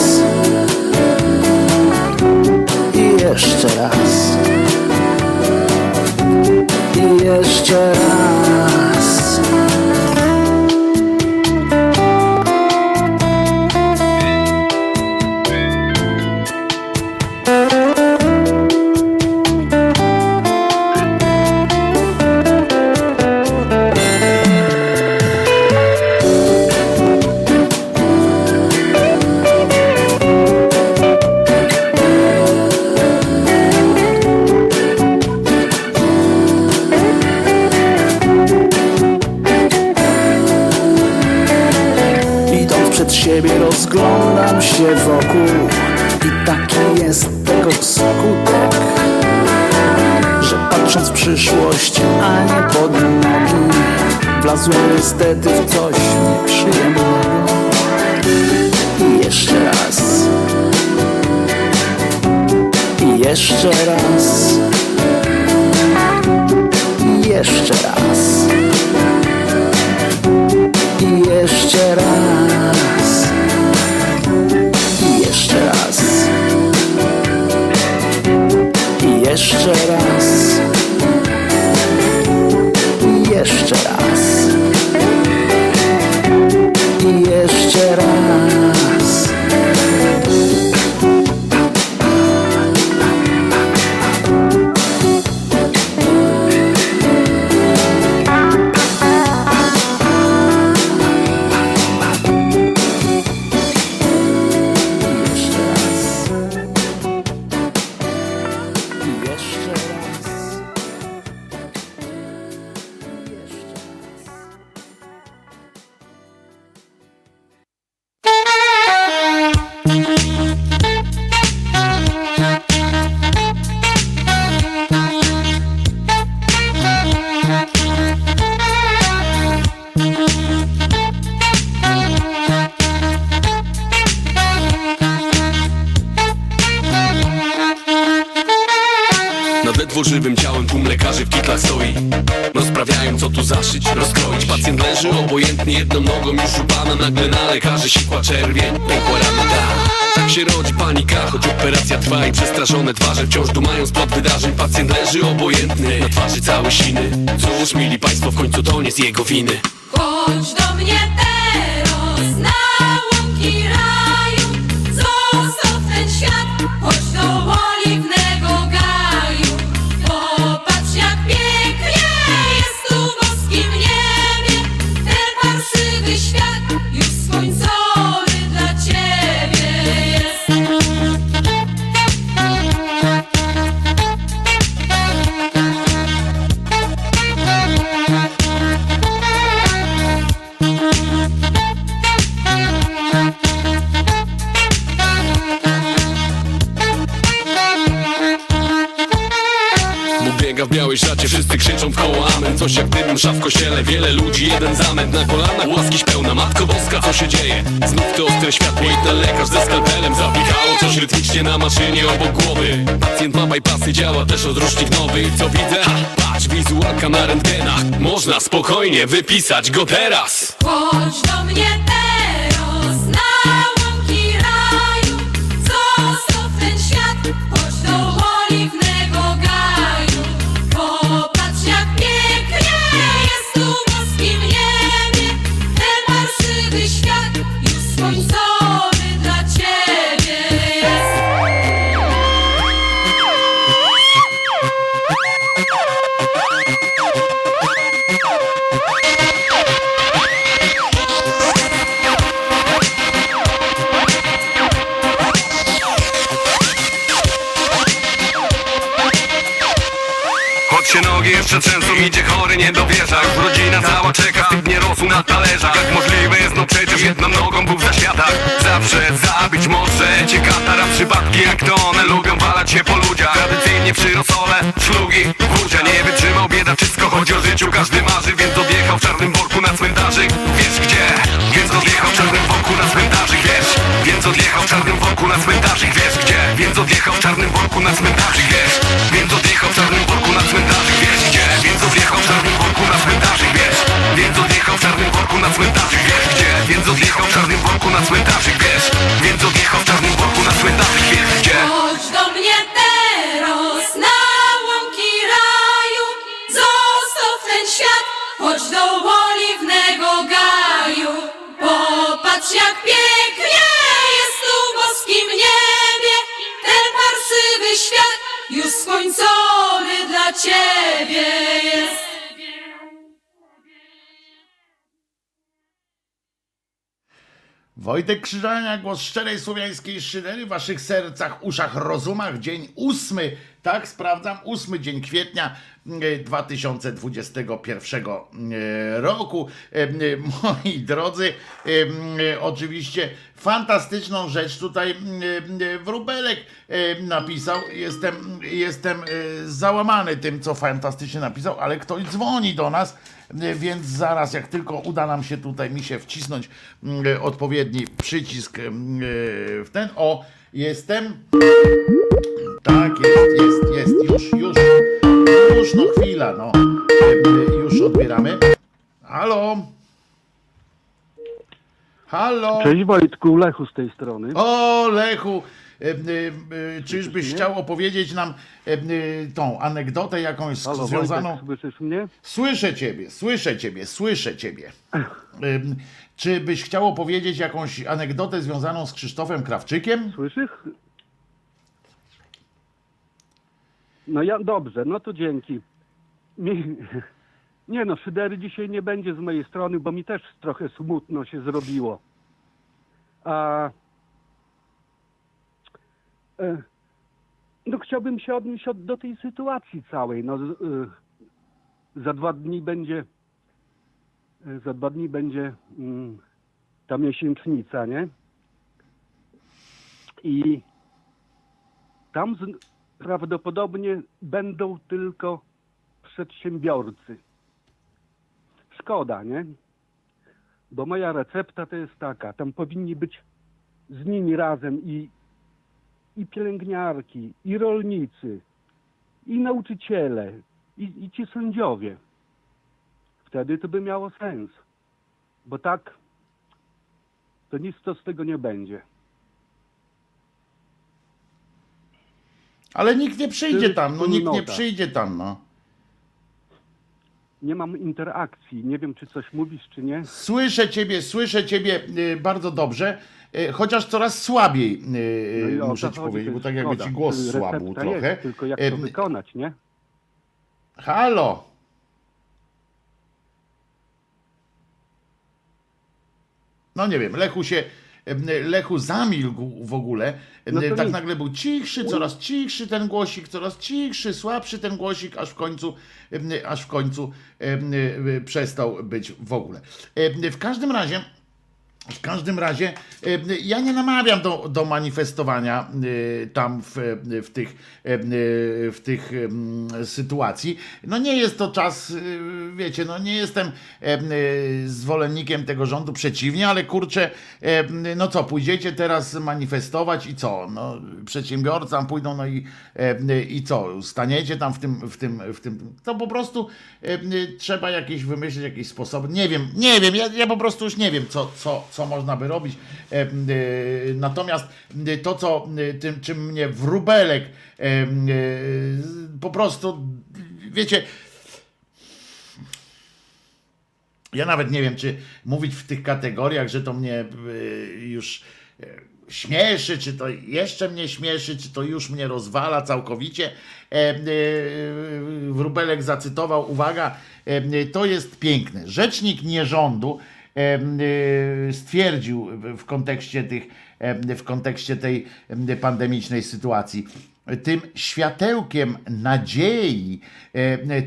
[SPEAKER 6] that pisać go teraz.
[SPEAKER 2] skrzyżania głos szczerej słowiańskiej szydery w waszych sercach, uszach, rozumach. Dzień ósmy, tak sprawdzam, ósmy dzień kwietnia mm, e, 2021 mm, e, roku. E, moi drodzy, oczywiście Fantastyczną rzecz tutaj mm, y, y, Wróbelek y, napisał. Jestem, jestem załamany tym, co fantastycznie napisał, ale ktoś dzwoni do nas, więc zaraz, jak tylko uda nam się tutaj mi się wcisnąć mm, odpowiedni przycisk w ten. O, jestem. Tak, jest, jest, jest, już, już. Już, no chwila, no. Już odbieramy. Halo. Halo!
[SPEAKER 7] Cześć Wojtku, Lechu z tej strony.
[SPEAKER 2] O, Lechu! E, e, e, czyżbyś chciał opowiedzieć nam tą anegdotę jakąś
[SPEAKER 7] Halo,
[SPEAKER 2] związaną...
[SPEAKER 7] Wojtek, słyszysz mnie?
[SPEAKER 2] Słyszę ciebie, słyszę ciebie, słyszę ciebie. Czy byś chciał opowiedzieć jakąś anegdotę związaną z Krzysztofem Krawczykiem?
[SPEAKER 7] Słyszysz? No ja, dobrze, no to dzięki. Nie no, szydery dzisiaj nie będzie z mojej strony, bo mi też trochę smutno się zrobiło. A... E, no chciałbym się odnieść do tej sytuacji całej. No, e, za dwa dni będzie e, za dwa dni będzie mm, ta miesięcznica, nie? I tam z... prawdopodobnie będą tylko przedsiębiorcy. Szkoda, nie? Bo moja recepta to jest taka, tam powinni być z nimi razem i, i pielęgniarki, i rolnicy, i nauczyciele, i, i ci sędziowie. Wtedy to by miało sens. Bo tak to nic to z tego nie będzie.
[SPEAKER 2] Ale nikt nie przyjdzie tam, no nikt nie przyjdzie tam, no.
[SPEAKER 7] Nie mam interakcji. Nie wiem, czy coś mówisz, czy nie.
[SPEAKER 2] Słyszę ciebie, słyszę ciebie y, bardzo dobrze, y, chociaż coraz słabiej, y,
[SPEAKER 7] No i o
[SPEAKER 2] muszę
[SPEAKER 7] to
[SPEAKER 2] ci
[SPEAKER 7] chodzi,
[SPEAKER 2] powiedzieć,
[SPEAKER 7] to
[SPEAKER 2] bo
[SPEAKER 7] jest
[SPEAKER 2] tak jakby
[SPEAKER 7] szkoda.
[SPEAKER 2] ci głos
[SPEAKER 7] Recepta
[SPEAKER 2] słabł trochę.
[SPEAKER 7] Jest, tylko jak to wykonać, nie?
[SPEAKER 2] Halo! No nie wiem, Lechu się, Lechu zamilkł w ogóle.
[SPEAKER 7] No
[SPEAKER 2] tak
[SPEAKER 7] nic.
[SPEAKER 2] nagle był cichszy, coraz cichszy ten głosik, coraz cichszy, słabszy ten głosik, aż w końcu, aż w końcu y, przestał być w ogóle. W każdym razie. W każdym razie e, ja nie namawiam do, do manifestowania e, tam w, w tych, e, w tych sytuacji. No nie jest to czas, wiecie, no nie jestem em, zwolennikiem tego rządu, przeciwnie, ale kurczę, no co, pójdziecie teraz manifestować i co? No, przedsiębiorcom pójdą, no i, i co? Staniecie tam w tym, w tym, w tym, to po prostu trzeba jakieś wymyślić, jakieś sposoby. Nie wiem, nie wiem, ja, ja po prostu już nie wiem, co, co, co można by robić. E, e, Natomiast e, to, co tym, czym mnie wróbelek po prostu, wiecie, ja nawet nie wiem, czy mówić w tych kategoriach, że to mnie już śmieszy, czy to jeszcze mnie śmieszy, czy to już mnie rozwala całkowicie. Wróbelek zacytował, uwaga, to jest piękne. Rzecznik nierządu stwierdził w- kontekście tych, w kontekście tej pandemicznej sytuacji. Tym światełkiem nadziei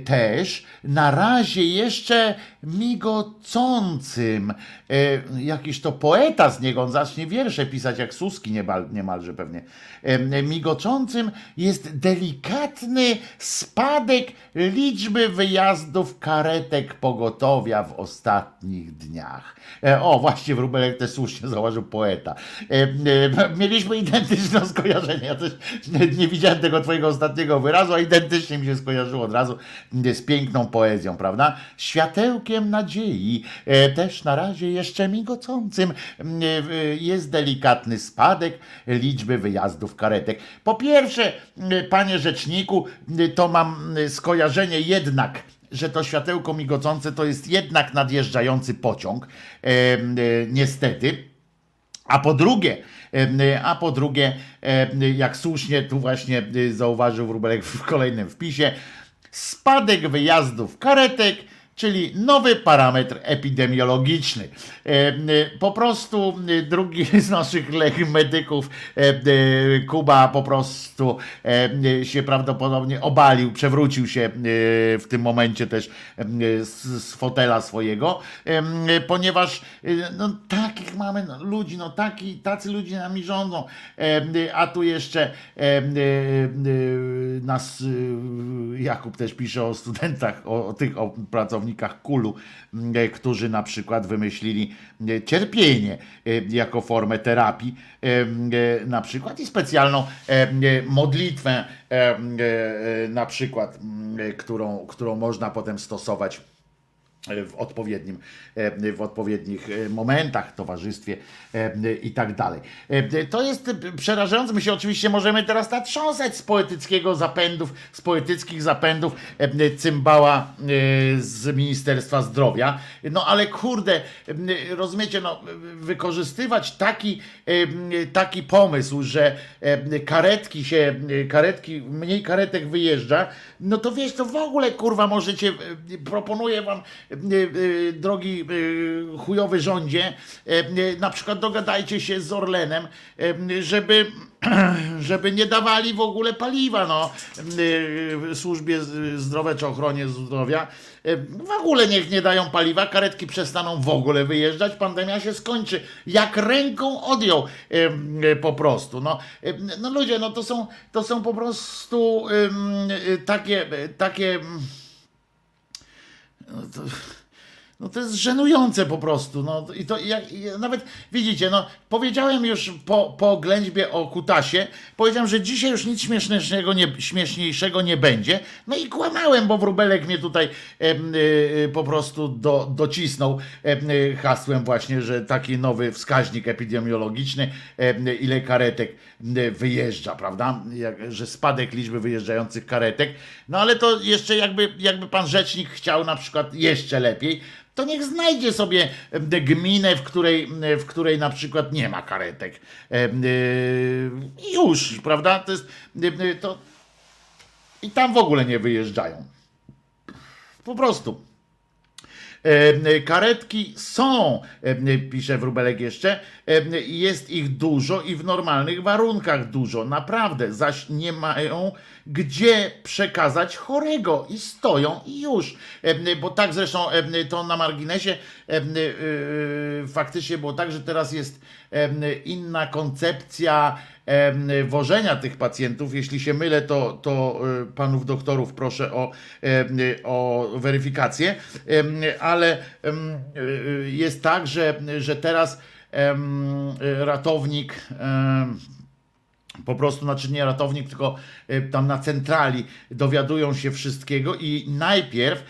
[SPEAKER 2] też na razie jeszcze migocącym. E, jakiś to poeta z niego, on zacznie wiersze pisać jak Suski niemal, niemalże pewnie. E, migoczącym jest delikatny spadek liczby wyjazdów karetek pogotowia w ostatnich dniach. E, o, właśnie Wróbelek też słusznie zauważył poeta. E, e, mieliśmy identyczne skojarzenie. Ja też nie widziałem tego twojego ostatniego wyrazu, a identycznie mi się skojarzyło od razu z piękną poezją, prawda? Światełkiem nadziei, e, też na razie jeszcze migocącym, e, e, jest delikatny spadek liczby wyjazdów karetek. Po pierwsze, panie rzeczniku, to mam skojarzenie jednak że to światełko migocące to jest jednak nadjeżdżający pociąg, niestety. A po drugie, a po drugie, jak słusznie tu właśnie zauważył Wróbelek w kolejnym wpisie, spadek wyjazdów karetek, czyli nowy parametr epidemiologiczny. Em, y, Po prostu y, drugi z naszych lech medyków, Kuba, po prostu się prawdopodobnie obalił, przewrócił się w tym momencie też z, fotela swojego, ponieważ no, takich mamy no, ludzi, no taki, tacy ludzie nami rządzą, a tu jeszcze nas Jakub też pisze o studentach, o, o tych o pracownikach kulu, m, którzy na przykład wymyślili e, cierpienie e, jako formę terapii, e, na przykład i specjalną e, modlitwę, e, e, na przykład, m, e, którą, którą można potem stosować w odpowiednim, e, w odpowiednich e, momentach, towarzystwie e, i tak dalej. To jest przerażające. My się oczywiście możemy teraz natrząsać z poetyckiego zapędów, z poetyckich zapędów cymbała z Ministerstwa Zdrowia. No ale kurde, rozumiecie, no, wykorzystywać taki, taki pomysł, że karetki się, karetki, mniej karetek wyjeżdża, no to wiesz, to w ogóle kurwa możecie, proponuję wam drogi e, chujowy rządzie, e, na przykład dogadajcie się z Orlenem, e, żeby, żeby nie dawali w ogóle paliwa no, e, służbie zdrowia czy ochronie zdrowia. E, W ogóle niech nie dają paliwa, karetki przestaną w ogóle wyjeżdżać, pandemia się skończy. Jak ręką odjął e, e, po prostu. No, e, no ludzie, no to są, to są po prostu e, takie, takie no to, No to jest żenujące po prostu. No i to jak, i nawet widzicie, no powiedziałem już po, po ględźbie o kutasie, powiedziałem, że dzisiaj już nic śmieszniejszego nie, śmieszniejszego nie będzie. No i kłamałem, bo wróbelek mnie tutaj y, y, po prostu do, docisnął y, hasłem właśnie, że taki nowy wskaźnik epidemiologiczny, em, ile karetek wyjeżdża, prawda? Jak, że spadek liczby wyjeżdżających karetek. No ale to jeszcze jakby, jakby pan rzecznik chciał na przykład jeszcze lepiej, to niech znajdzie sobie gminę, w której, w której na przykład nie ma karetek. Y, już, prawda? To jest, y, y, to, I tam w ogóle nie wyjeżdżają. Po prostu. E, Karetki są, pisze Wróbelek jeszcze, jest ich dużo i w normalnych warunkach dużo, naprawdę, zaś nie mają gdzie przekazać chorego i stoją i już. Bo tak zresztą to na marginesie e, e, faktycznie było tak, że teraz jest inna koncepcja wożenia tych pacjentów. Jeśli się mylę, to, to e, panów doktorów proszę o, o weryfikację, ale jest tak, że, że teraz ratownik po prostu, znaczy nie ratownik, tylko e, tam na centrali dowiadują się wszystkiego i najpierw,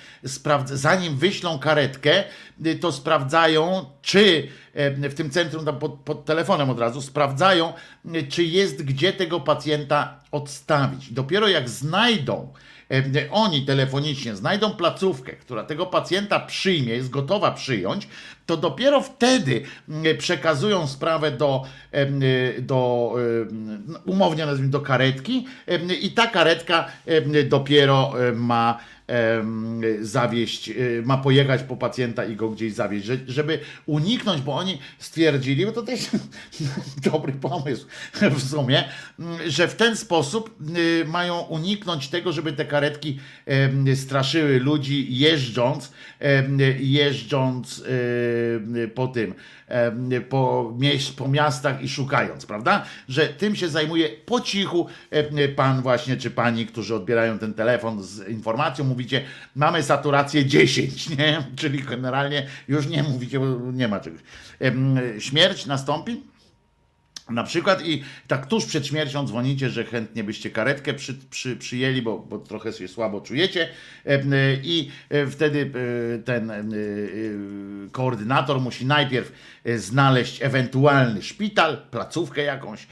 [SPEAKER 2] zanim wyślą karetkę, y, to sprawdzają, czy e, w tym centrum, tam pod, pod telefonem od razu, sprawdzają, y, czy jest gdzie tego pacjenta odstawić. Dopiero jak znajdą, oni telefonicznie znajdą placówkę, która tego pacjenta przyjmie, jest gotowa przyjąć, to dopiero wtedy mm, przekazują sprawę do, em, y, do umownie nazwijmy, do karetki i ta karetka dopiero ma zawieść, y, ma pojechać po pacjenta i go gdzieś zawieźć, że, żeby uniknąć, bo oni stwierdzili, bo to też dobry pomysł w sumie, że w ten sposób y, mają uniknąć tego, żeby te karetki straszyły ludzi jeżdżąc, jeżdżąc po tym, po, po miastach i szukając, prawda? Że tym się zajmuje po cichu pan właśnie, czy pani, którzy odbierają ten telefon z informacją, mówicie, mamy saturację 10, nie? Czyli generalnie już nie mówicie, bo nie ma czegoś. Śmierć nastąpi? Na przykład i tak tuż przed śmiercią dzwonicie, że chętnie byście karetkę przy, przy, przyjęli, bo, bo trochę się słabo czujecie. Em, i e, wtedy e, ten e, e, koordynator musi najpierw e, znaleźć ewentualny szpital, placówkę jakąś,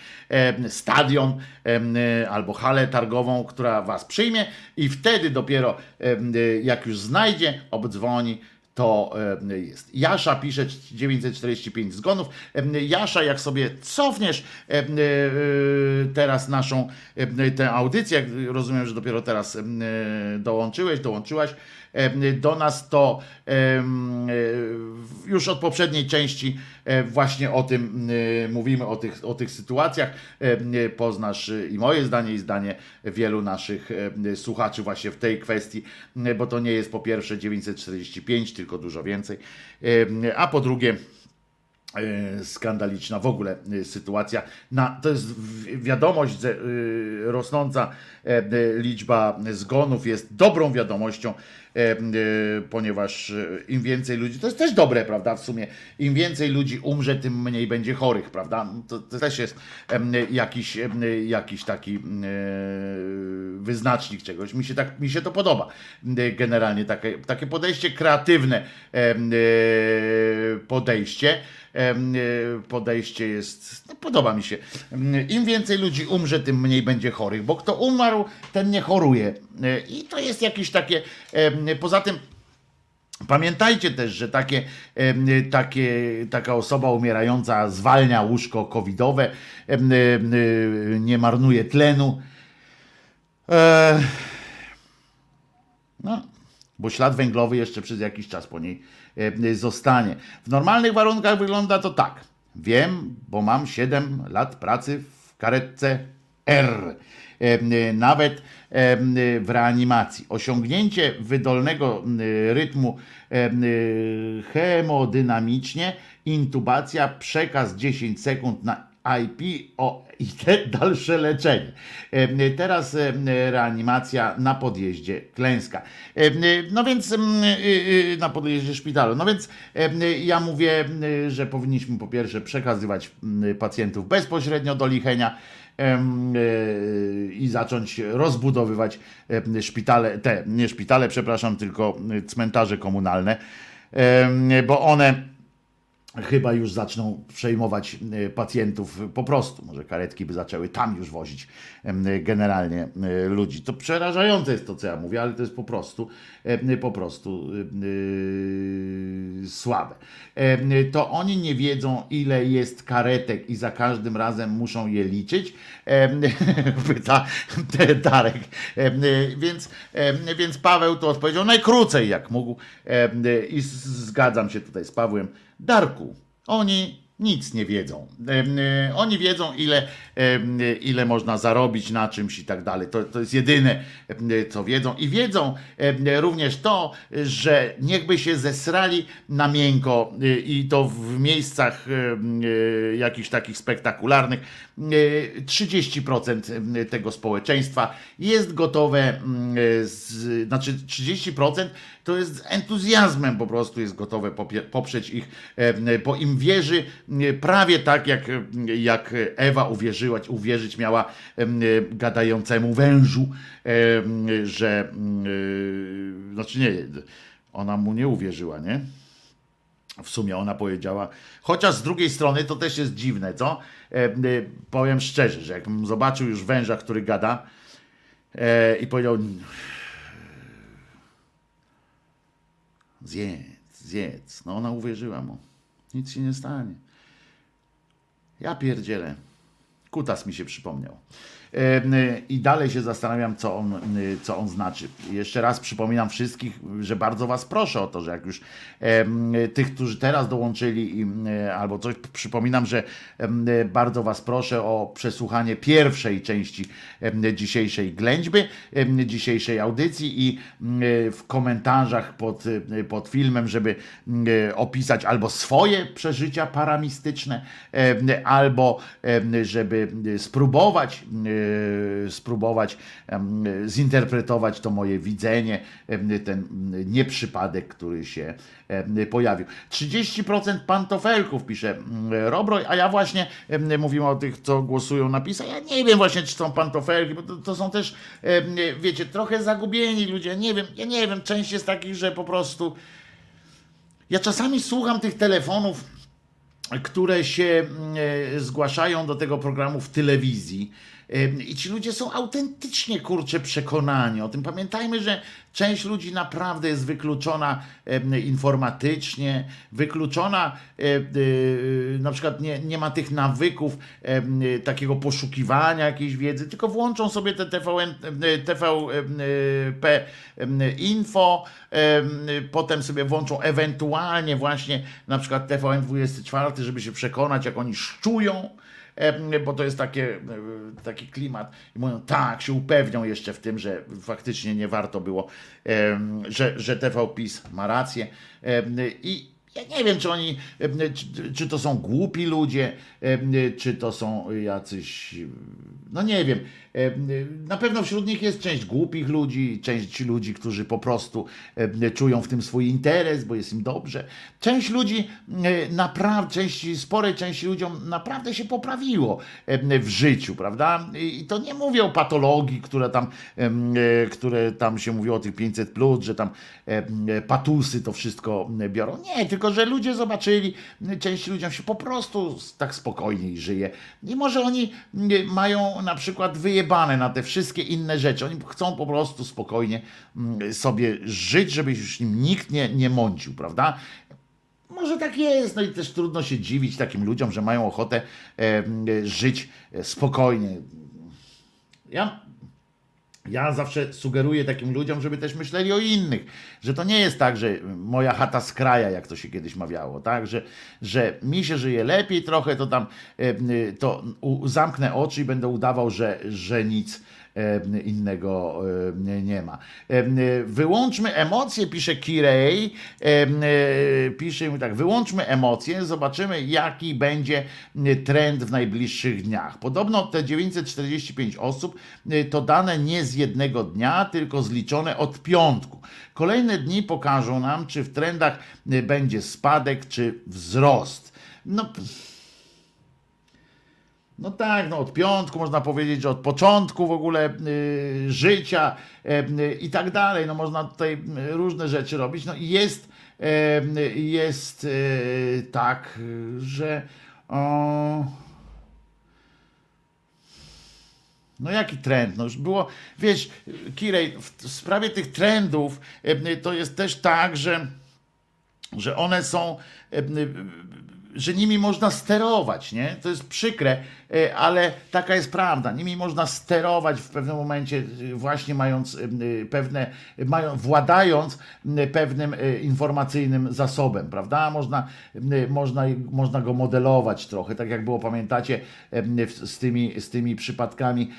[SPEAKER 2] stadion e, albo halę targową, która was przyjmie. I wtedy dopiero e, jak już znajdzie, obdzwoni to e, jest. Jasza pisze 945 zgonów. E, Jasza, jak sobie cofniesz e, teraz naszą tę audycję, rozumiem, że dopiero teraz dołączyłeś, dołączyłaś do nas, to już od poprzedniej części e, właśnie o tym e, mówimy, o tych, o tych sytuacjach. Poznasz e, i moje zdanie, i zdanie wielu naszych słuchaczy właśnie w tej kwestii, bo to nie jest po pierwsze 945, tylko dużo więcej, a po drugie skandaliczna w ogóle e, sytuacja. Na, to jest wiadomość, że e, rosnąca e, e, liczba zgonów jest dobrą wiadomością, e, e, ponieważ e, im więcej ludzi, to jest też dobre, prawda, w sumie, im więcej ludzi umrze, tym mniej będzie chorych, prawda, to, to też jest jakiś, jakiś taki e, wyznacznik czegoś, mi się, tak, mi się to podoba, e, generalnie takie, takie podejście kreatywne e, podejście, e, podejście jest, no, podoba mi się. Im więcej ludzi umrze, tym mniej będzie chorych, bo kto umarł, ten nie choruje. E, I to jest jakieś takie, poza tym Pamiętajcie też, że takie, takie, taka osoba umierająca zwalnia łóżko covidowe, em, nie marnuje tlenu. E, no, bo ślad węglowy jeszcze przez jakiś czas po niej e, zostanie. W normalnych warunkach wygląda to tak. Wiem, bo mam 7 lat pracy w karetce R. E, Nawet e, w reanimacji. Osiągnięcie wydolnego e, rytmu e, hemodynamicznie, intubacja, przekaz 10 sekund na IP o, i te dalsze leczenie. E, Teraz e, reanimacja na podjeździe klęska. E, No więc mm, na podjeździe szpitalu. No więc ja mówię, że powinniśmy po pierwsze przekazywać pacjentów bezpośrednio do lichenia i zacząć rozbudowywać szpitale, te nie szpitale, przepraszam, tylko cmentarze komunalne, bo one chyba już zaczną przejmować e, pacjentów po prostu. Może karetki by zaczęły tam już wozić generalnie e, ludzi. To przerażające jest to, co ja mówię, ale to jest po prostu po prostu yy, słabe. To oni nie wiedzą, ile jest karetek i za każdym razem muszą je liczyć, pyta Darek. Więc, więc Paweł to odpowiedział najkrócej jak mógł i zgadzam się tutaj z Pawłem. Darku, oni nic nie wiedzą. Em, e, Oni wiedzą, ile, em, ile można zarobić na czymś i tak dalej. To, to jest jedyne, co wiedzą. I wiedzą również to, że niechby się zesrali na miękko i to w miejscach jakichś takich spektakularnych. Y, 30% tego społeczeństwa jest gotowe, mm, z, znaczy 30% to jest z entuzjazmem po prostu jest gotowe poprzeć ich, em, bo im wierzy prawie tak, jak, jak Ewa uwierzyła, uwierzyć miała em, gadającemu wężu, że znaczy nie, ona mu nie uwierzyła, nie? W sumie ona powiedziała, chociaż z drugiej strony to też jest dziwne, co? E, e, powiem szczerze, że jakbym zobaczył już węża, który gada e, i powiedział zjedz, zjedz. No ona uwierzyła mu. Nic się nie stanie. Ja pierdzielę. Kutas mi się przypomniał. E, I dalej się zastanawiam, co on, co on znaczy. Jeszcze raz przypominam wszystkich, że bardzo Was proszę o to, że jak już tych, którzy teraz dołączyli, y, albo coś, przypominam, że bardzo Was proszę o przesłuchanie pierwszej części dzisiejszej ględźby, dzisiejszej audycji i y, w komentarzach pod, y, pod filmem, żeby opisać albo swoje przeżycia paramistyczne, albo żeby spróbować spróbować em, zinterpretować to moje widzenie, ten mm, nieprzypadek, który się pojawił. 30% pantofelków, pisze mm, Robroj, a ja właśnie mówimy o tych, co głosują na PiS, ja nie wiem właśnie, czy są pantofelki, bo to, to są też, wiecie, trochę zagubieni ludzie, nie wiem, ja nie wiem, część jest takich, że po prostu ja czasami słucham tych telefonów, które się mm, e, zgłaszają do tego programu w telewizji. I ci ludzie są autentycznie kurcze przekonani o tym. Pamiętajmy, że część ludzi naprawdę jest wykluczona informatycznie, wykluczona, e, e, na przykład nie, nie ma tych nawyków takiego poszukiwania jakiejś wiedzy, tylko włączą sobie te TVN, e, TVP info, em, potem sobie włączą ewentualnie właśnie na przykład TVN24, żeby się przekonać, jak oni szczują, bo to jest takie, e, taki klimat i mówią, tak, się upewnią jeszcze w tym, że faktycznie nie warto było, że, że TV PiS ma rację i ja nie wiem, czy oni, czy, czy to są głupi ludzie, czy to są jacyś, no nie wiem. Em, Na pewno wśród nich jest część głupich ludzi, część ludzi, którzy po prostu em, czują w tym swój interes, bo jest im dobrze. Część ludzi e, naprawdę, część, sporej części ludziom naprawdę się poprawiło w życiu, prawda? I to nie mówię o patologii, tam, e, które tam się mówiło o tych 500 plus, że tam patusy to wszystko biorą. Nie, tylko że ludzie zobaczyli, część ludziom się po prostu tak spokojniej żyje. I może oni mają na przykład wyjebane na te wszystkie inne rzeczy. Oni chcą po prostu spokojnie mm, sobie żyć, żeby już im nikt nie, nie mącił, prawda? Może tak jest, no i też trudno się dziwić takim ludziom, że mają ochotę e, żyć spokojnie. Ja, ja zawsze sugeruję takim ludziom, żeby też myśleli o innych, że to nie jest tak, że moja chata z kraja, jak to się kiedyś mawiało, tak, że, że mi się żyje lepiej trochę, to tam e, to u, zamknę oczy i będę udawał, że, że nic e, innego e, nie- ma. E, Wyłączmy emocje, pisze Kirej, e, e, pisze mi tak, wyłączmy emocje, zobaczymy jaki będzie trend w najbliższych dniach. Podobno te 945 osób e, to dane nie z jednego dnia, tylko zliczone od piątku. Kolejne dni pokażą nam, czy w trendach e, będzie spadek, czy wzrost. No, pff. No tak, no od piątku można powiedzieć, że od początku w ogóle y, życia y, i tak dalej. No można tutaj y, różne rzeczy robić. No i jest, y, jest y, tak, y, że o, no jaki trend? No już było, wiesz, Kirej, w sprawie tych trendów y, to jest też tak, że że one są, że nimi można sterować, nie? To jest przykre, e, ale taka jest prawda. Nimi można sterować w pewnym momencie, e, właśnie mając e, pewne, mają, władając pewnym informacyjnym zasobem, prawda? Można, można, można go modelować trochę, tak jak było, pamiętacie, z tymi, z tymi przypadkami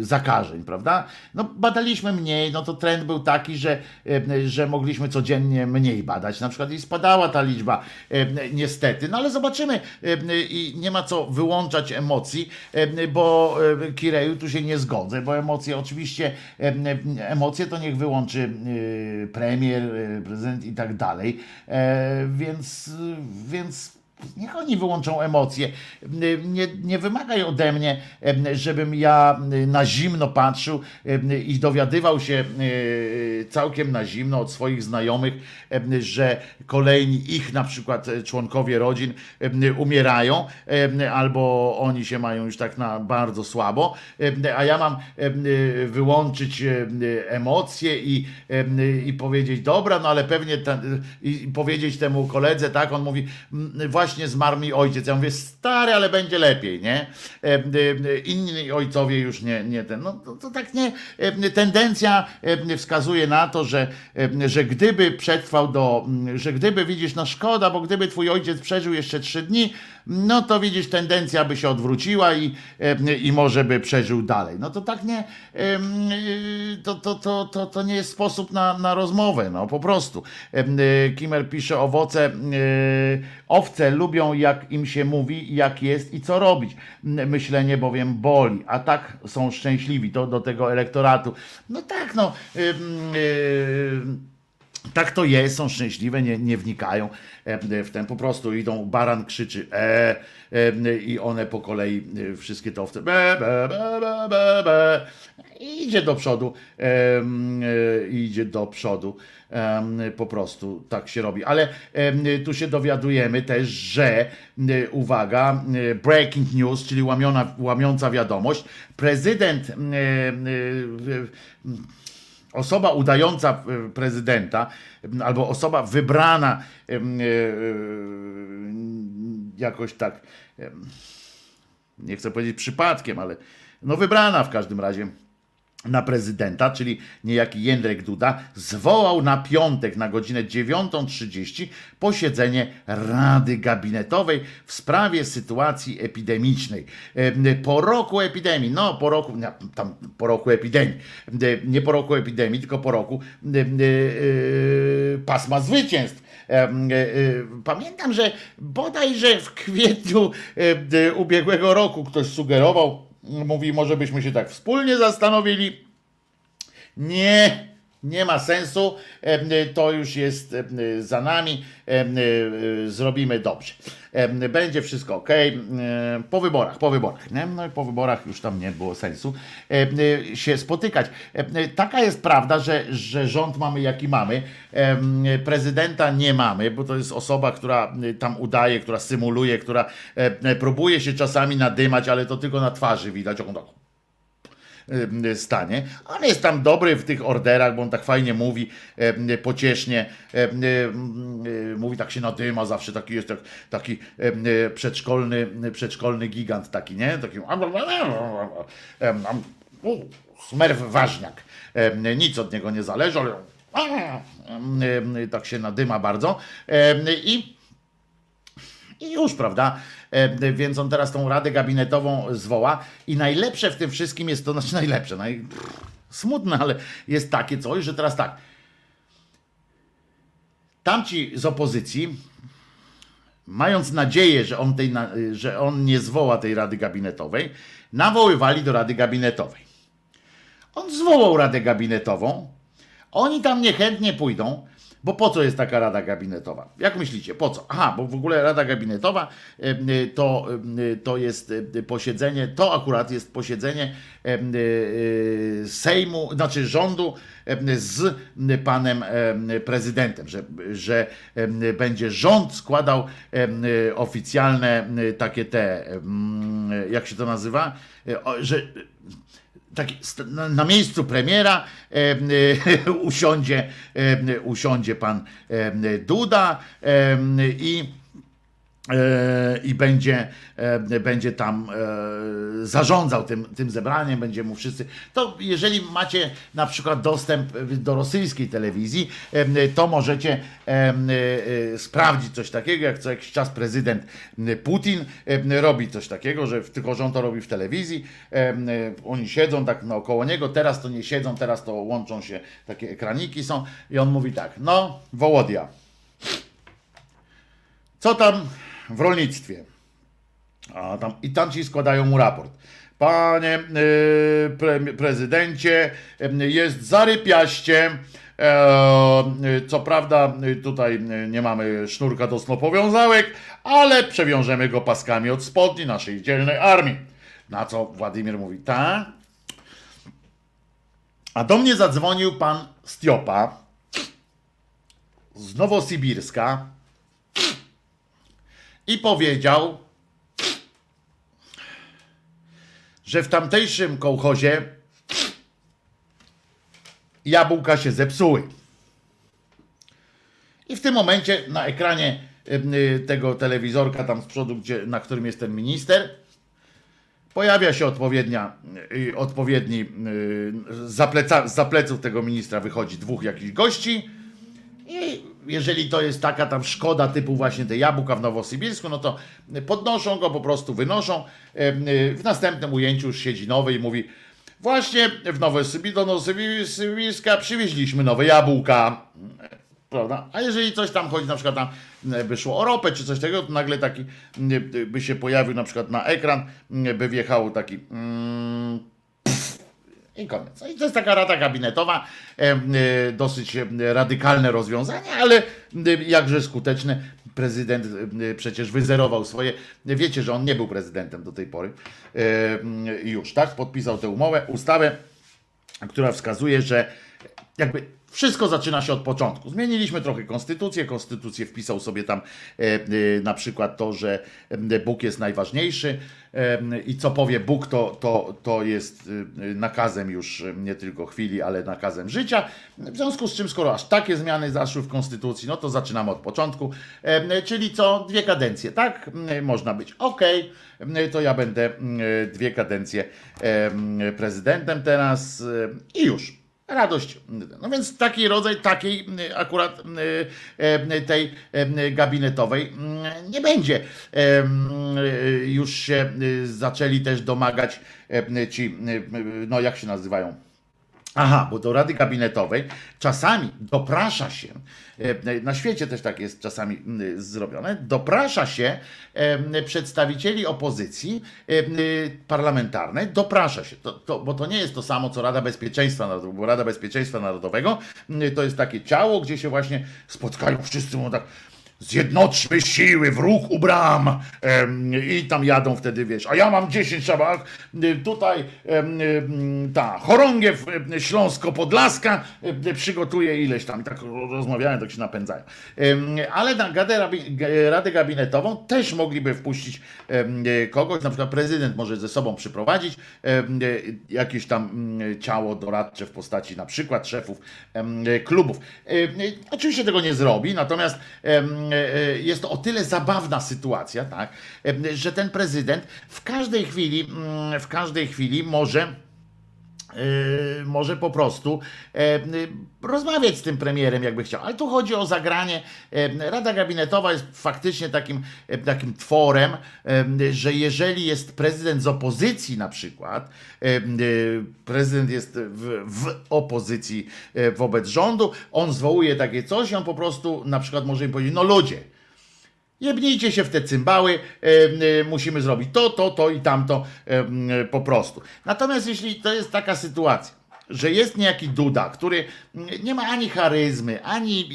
[SPEAKER 2] zakażeń, prawda? No badaliśmy mniej, no to trend był taki, że, że mogliśmy codziennie mniej badać, na przykład i spadała ta liczba e, niestety, no ale zobaczymy e, i nie ma co wyłączać emocji, e, bo Kireju tu się nie zgodzę, bo emocje oczywiście, emocje to niech wyłączy premier, prezydent i tak dalej, więc, więc Niech oni wyłączą emocje. Nie, nie wymagaj ode mnie, żebym ja na zimno patrzył i dowiadywał się całkiem na zimno od swoich znajomych, że kolejni ich na przykład e, członkowie rodzin umierają, albo oni się mają już tak na bardzo słabo, a ja mam wyłączyć em, emocje i, i powiedzieć, dobra, no ale pewnie ten, i powiedzieć temu koledze, tak, on mówi, "Mm, właśnie zmarł mi ojciec. Ja mówię, stary, ale będzie lepiej, nie? E, e, Inni ojcowie już nie, nie ten. No to, to tak nie. e, Tendencja e, wskazuje na to, że, e, że gdyby przetrwał do, że gdyby widzisz, no szkoda, bo gdyby twój ojciec przeżył jeszcze trzy dni, no to widzisz, tendencja by się odwróciła i, e, i może by przeżył dalej. No to tak nie, y, to, to, to, to, to nie jest sposób na, na rozmowę, no po prostu. Y, Kimmer pisze, owoce, owce lubią jak im się mówi, jak jest i co robić. Myślenie bowiem boli, a tak są szczęśliwi do, do tego elektoratu. No tak, no. ym, y, tak to jest, są szczęśliwe, nie, nie wnikają e, w ten, po prostu idą, baran krzyczy e, e, i one po kolei, e, wszystkie te owce be, be, be, be, be, be. Idzie do przodu, em, e, idzie do przodu, em, po prostu tak się robi. Ale tu się dowiadujemy też, że, e, uwaga, e, breaking news, czyli łamiona, łamiąca wiadomość, prezydent e, e, osoba udająca e, prezydenta, m, albo osoba wybrana e, jakoś tak, nie chcę powiedzieć przypadkiem, ale no wybrana w każdym razie na prezydenta, czyli niejaki Jędrek Duda, zwołał na piątek na godzinę 9.30 posiedzenie Rady Gabinetowej w sprawie sytuacji epidemicznej. Po roku epidemii, no po roku, tam po roku epidemii, nie po roku epidemii, tylko po roku e, pasma zwycięstw. E, e, Pamiętam, że bodajże w kwietniu ubiegłego roku ktoś sugerował, mówi, może byśmy się tak wspólnie zastanowili. Nie, nie ma sensu. E, To już jest e, za nami. E, e, Zrobimy dobrze. E, Będzie wszystko ok. Po wyborach, po wyborach. Nie? No i po wyborach już tam nie było sensu e, e, się spotykać. E, Taka jest prawda, że, że rząd mamy jaki mamy. E, Prezydenta nie mamy, bo to jest osoba, która tam udaje, która symuluje, która e, próbuje się czasami nadymać, ale to tylko na twarzy widać. On tak y, stanie. On jest tam dobry w tych orderach, bo on tak fajnie mówi, e, pociesznie, e, e, e, mówi tak się nadyma, zawsze taki jest tak, taki e, e, przedszkolny, przedszkolny gigant taki, nie? Taki e, smerw ważniak. E, Nic od niego nie zależy, ale e, e, tak się nadyma bardzo. E, I I już, prawda? E, Więc on teraz tą radę gabinetową zwoła. I najlepsze w tym wszystkim jest to, znaczy najlepsze, naj... smutne, ale jest takie coś, że teraz tak. Tamci z opozycji, mając nadzieję, że on, tej, że on nie zwoła tej rady gabinetowej, nawoływali do rady gabinetowej. On zwołał radę gabinetową. Oni tam niechętnie pójdą, bo po co jest taka rada gabinetowa? Jak myślicie, po co? Aha, bo w ogóle rada gabinetowa e, to, e, to jest e, posiedzenie, to akurat jest posiedzenie Sejmu, znaczy rządu z panem prezydentem, że, że będzie rząd składał oficjalne takie te, jak się to nazywa, E, że taki st- na, miejscu premiera usiądzie, usiądzie pan Duda i i będzie, e, będzie tam e, zarządzał tym, tym zebraniem, będzie mu wszyscy. To jeżeli macie na przykład dostęp do rosyjskiej telewizji, e, to możecie e, e, sprawdzić coś takiego, jak co jakiś czas prezydent Putin e, robi coś takiego, że tylko że on to robi w telewizji. E, e, Oni siedzą tak naokoło niego, teraz to nie siedzą, teraz to łączą się, takie ekraniki są i on mówi tak, no Wołodia, co tam w rolnictwie? A tam, I tam ci składają mu raport. Panie y, pre, prezydencie, y, jest zarypiaście. E, y, co prawda, y, tutaj nie mamy sznurka do snopowiązałek, ale przewiążemy go paskami od spodni naszej dzielnej armii. Na co Władimir mówi, tak? A do mnie zadzwonił pan Stiopa z Nowosibirska i powiedział, że w tamtejszym kołchozie jabłka się zepsuły. I w tym momencie na ekranie y, tego telewizorka tam z przodu, gdzie, na którym jest ten minister, pojawia się odpowiednia, y, odpowiedni, y, za, pleca, za pleców tego ministra wychodzi dwóch jakichś gości i jeżeli to jest taka tam szkoda typu właśnie te jabłka w Nowosybirsku, no to podnoszą go, po prostu wynoszą. Em, y, W następnym ujęciu już siedzi nowy i mówi właśnie w Nowosybir, do Nowosybirska przywieźliśmy nowe jabłka. Prawda? A jeżeli coś tam chodzi, na przykład tam e, by szło o ropę czy coś takiego, to nagle taki by się pojawił na przykład na ekran, by wjechał taki mm, i koniec. No I to jest taka rada gabinetowa, e, dosyć radykalne rozwiązanie, ale em, jakże skuteczne. Prezydent em, przecież wyzerował swoje. Wiecie, że on nie był prezydentem do tej pory. Już, tak? Podpisał tę umowę, ustawę, która wskazuje, że jakby wszystko zaczyna się od początku. Zmieniliśmy trochę konstytucję. Konstytucję wpisał sobie tam e, e, na przykład to, że e, Bóg jest najważniejszy i co powie Bóg, to, to, to jest nakazem już nie tylko chwili, ale nakazem życia. W związku z czym, skoro aż takie zmiany zaszły w konstytucji, no to zaczynamy od początku. Czyli co? Dwie kadencje, tak? Można być. E, to ja będę dwie kadencje prezydentem teraz i już. Radość. No więc taki rodzaj, takiej y, akurat y, y, tej gabinetowej nie będzie. Już się zaczęli też domagać ci, no jak się nazywają? Aha, bo do Rady Gabinetowej czasami doprasza się, e, na świecie też tak jest czasami zrobione, doprasza się e, przedstawicieli opozycji e, parlamentarnej, doprasza się, to, to, bo to nie jest to samo co Rada Bezpieczeństwa Narodowego, bo Rada Bezpieczeństwa Narodowego to jest takie ciało, gdzie się właśnie spotkają wszyscy, mówią tak, Zjednoczmy siły, wróg u bram. I tam jadą wtedy, wiesz, a ja mam 10 szabak, y, tutaj em, em, ta chorągiew em, śląsko-podlaska przygotuje ileś tam, i tak rozmawiają, tak się napędzają. Ale na Radę Gabinetową też mogliby wpuścić kogoś, na przykład prezydent może ze sobą przyprowadzić jakieś tam mm, ciało doradcze w postaci na przykład szefów klubów. Oczywiście tego nie zrobi, natomiast jest to o tyle zabawna sytuacja, tak, em, że ten prezydent w każdej chwili, mm, w każdej chwili może może po prostu e, y, rozmawiać z tym premierem, jakby chciał. Ale tu chodzi o zagranie. E, Rada Gabinetowa jest faktycznie takim, e, takim tworem, że jeżeli jest prezydent z opozycji na przykład, y, prezydent jest w, w opozycji wobec rządu, on zwołuje takie coś i on po prostu na przykład może im powiedzieć, no ludzie, Jebnijcie się w te cymbały, e, e, musimy zrobić to, to, to i tamto e, po prostu. Natomiast jeśli to jest taka sytuacja, że jest niejaki Duda, który nie ma ani charyzmy, ani,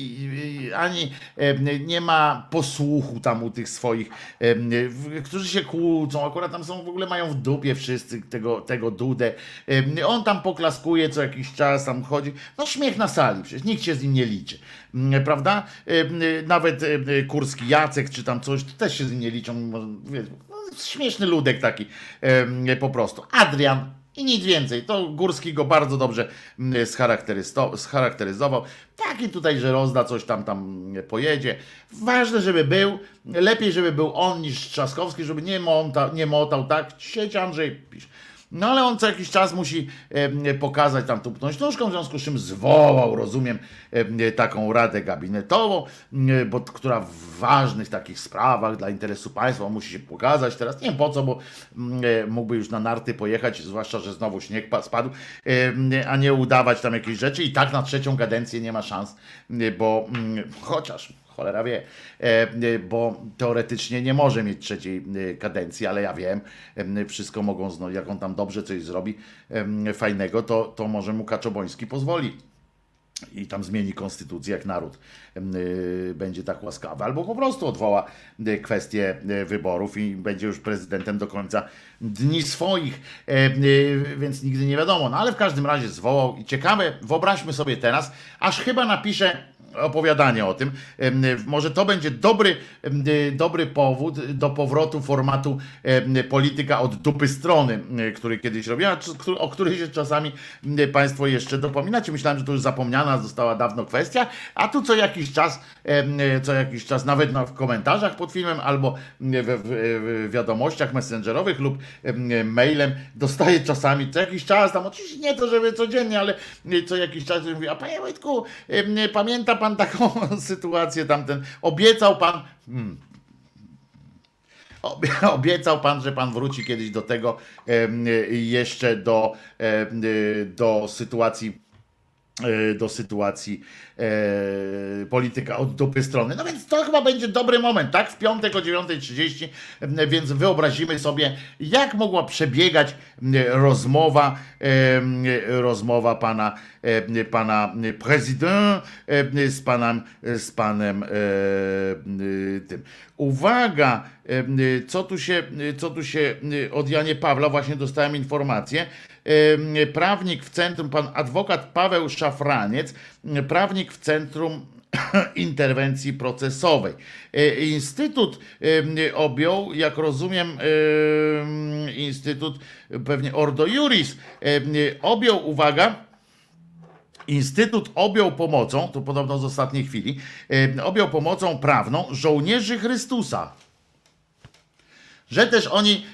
[SPEAKER 2] ani nie ma posłuchu tam u tych swoich, którzy się kłócą, akurat tam są w ogóle mają w dupie wszyscy tego, tego Dudę. On tam poklaskuje co jakiś czas, tam chodzi. No śmiech na sali, przecież nikt się z nim nie liczy. Mm, Prawda? Nawet Kurski Jacek czy tam coś, to też się z nim nie liczą. no, Śmieszny ludek taki po prostu. Adrian i nic więcej. To Górski go bardzo dobrze mm, scharakteryzował. Taki tutaj, że rozda coś tam tam pojedzie. Ważne, żeby był. Lepiej, żeby był on niż Trzaskowski, żeby nie, monta, nie motał, tak? Siedź Andrzej, pisz. No ale on co jakiś czas musi pokazać tam tupnąć nóżką, w związku z czym zwołał, rozumiem, em, taką radę gabinetową, bo, która w ważnych takich sprawach dla interesu państwa musi się pokazać teraz. Nie wiem po co, bo m, e, mógłby już na narty pojechać, zwłaszcza, że znowu śnieg pa- spadł, a nie udawać tam jakieś rzeczy i tak na trzecią kadencję nie ma szans, bo m, chociaż cholera wie, e, e, bo teoretycznie nie może mieć trzeciej e, kadencji, ale ja wiem, em, wszystko mogą, jak on tam dobrze coś zrobi fajnego, to, to może mu Kaczoboński pozwoli. I tam zmieni konstytucję, jak naród będzie tak łaskawy, albo po prostu odwoła kwestię wyborów i będzie już prezydentem do końca dni swoich, więc nigdy nie wiadomo. No ale w każdym razie zwołał i ciekawe, wyobraźmy sobie teraz, aż chyba napisze opowiadanie o tym. Może to będzie dobry, dobry powód do powrotu formatu polityka od dupy strony, który kiedyś robiłem, o której się czasami Państwo jeszcze dopominacie. Myślałem, że to już zapomniana została dawno kwestia, a tu co jakiś czas, co jakiś czas, nawet na- w komentarzach pod filmem albo w, wiadomościach messengerowych lub em, mailem dostaję czasami co jakiś czas, tam oczywiście nie to, żeby codziennie, ale co jakiś czas mówi, a panie Wojtku, pamięta pan taką sytuację tamten, obiecał pan, hmm, Obie- Obiecał pan, że pan wróci kiedyś do tego jeszcze do, do sytuacji do sytuacji e, polityka od dupy strony. No więc to chyba będzie dobry moment, tak? W piątek o 9.30, em, więc wyobrazimy sobie, jak mogła przebiegać m, rozmowa, em, rozmowa pana, em, pana prezydent z panem, z panem e, tym. Uwaga, co tu się, co tu się od Janie Pawła, właśnie dostałem informację, prawnik w centrum, pan adwokat Paweł Szafraniec, prawnik w centrum interwencji procesowej. E, Instytut objął, jak rozumiem, em, Instytut pewnie Ordo Juris objął, uwaga, Instytut objął pomocą, to podobno z ostatniej chwili, objął pomocą prawną żołnierzy Chrystusa że też oni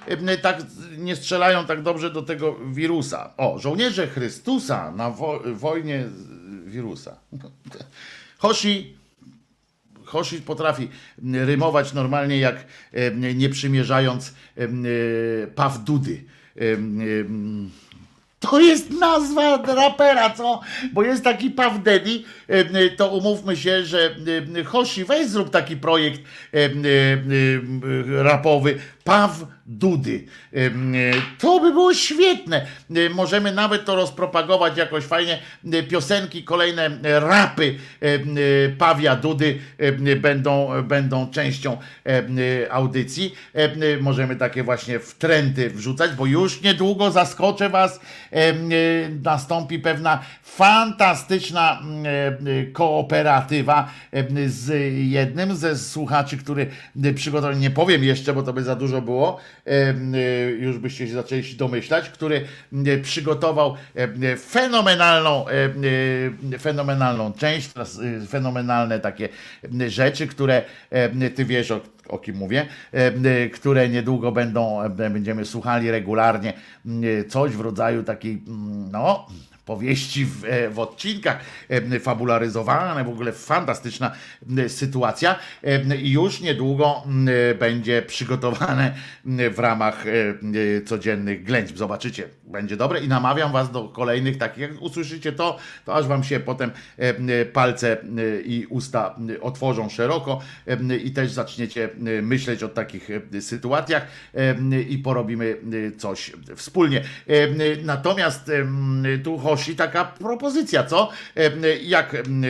[SPEAKER 2] tak nie strzelają tak dobrze do tego wirusa. O, żołnierze Chrystusa na wo wojnie wirusa. Hoshi, Hoshi potrafi rymować normalnie, jak nie przymierzając e, Paw Dudy. Em, em, to jest nazwa rapera, co? Bo jest taki Puff Daddy, em, to umówmy się, że Hoshi, weź zrób taki projekt em, rapowy, Puff Dudy. Em, To by było świetne. Em, Możemy nawet to rozpropagować jakoś fajnie. Em, Piosenki, kolejne rapy Pawia Dudy będą, będą częścią audycji. Em, Możemy takie właśnie w trendy wrzucać, bo już niedługo zaskoczę was. Nastąpi pewna fantastyczna e, kooperatywa z jednym ze słuchaczy, który przygotował, nie powiem jeszcze, bo to by za dużo to było, e, już byście się zaczęli się domyślać, który e, przygotował e, fenomenalną, fenomenalną część, fenomenalne takie rzeczy, które ty wiesz o, o kim mówię, które niedługo będą, będziemy słuchali regularnie, coś w rodzaju takiej, no, powieści w, e, w odcinkach e, fabularyzowane, w ogóle fantastyczna e, sytuacja E, i już niedługo e, będzie przygotowane w ramach e, e, codziennych ględźb. Zobaczycie, będzie dobre i namawiam was do kolejnych takich, jak usłyszycie to, to aż wam się potem e, e, palce e, i usta e, otworzą szeroko e, i też zaczniecie e, myśleć o takich e, sytuacjach e, i porobimy e, coś wspólnie. E, Natomiast tu Hoshi taka propozycja, co? Em, Jak, em, e,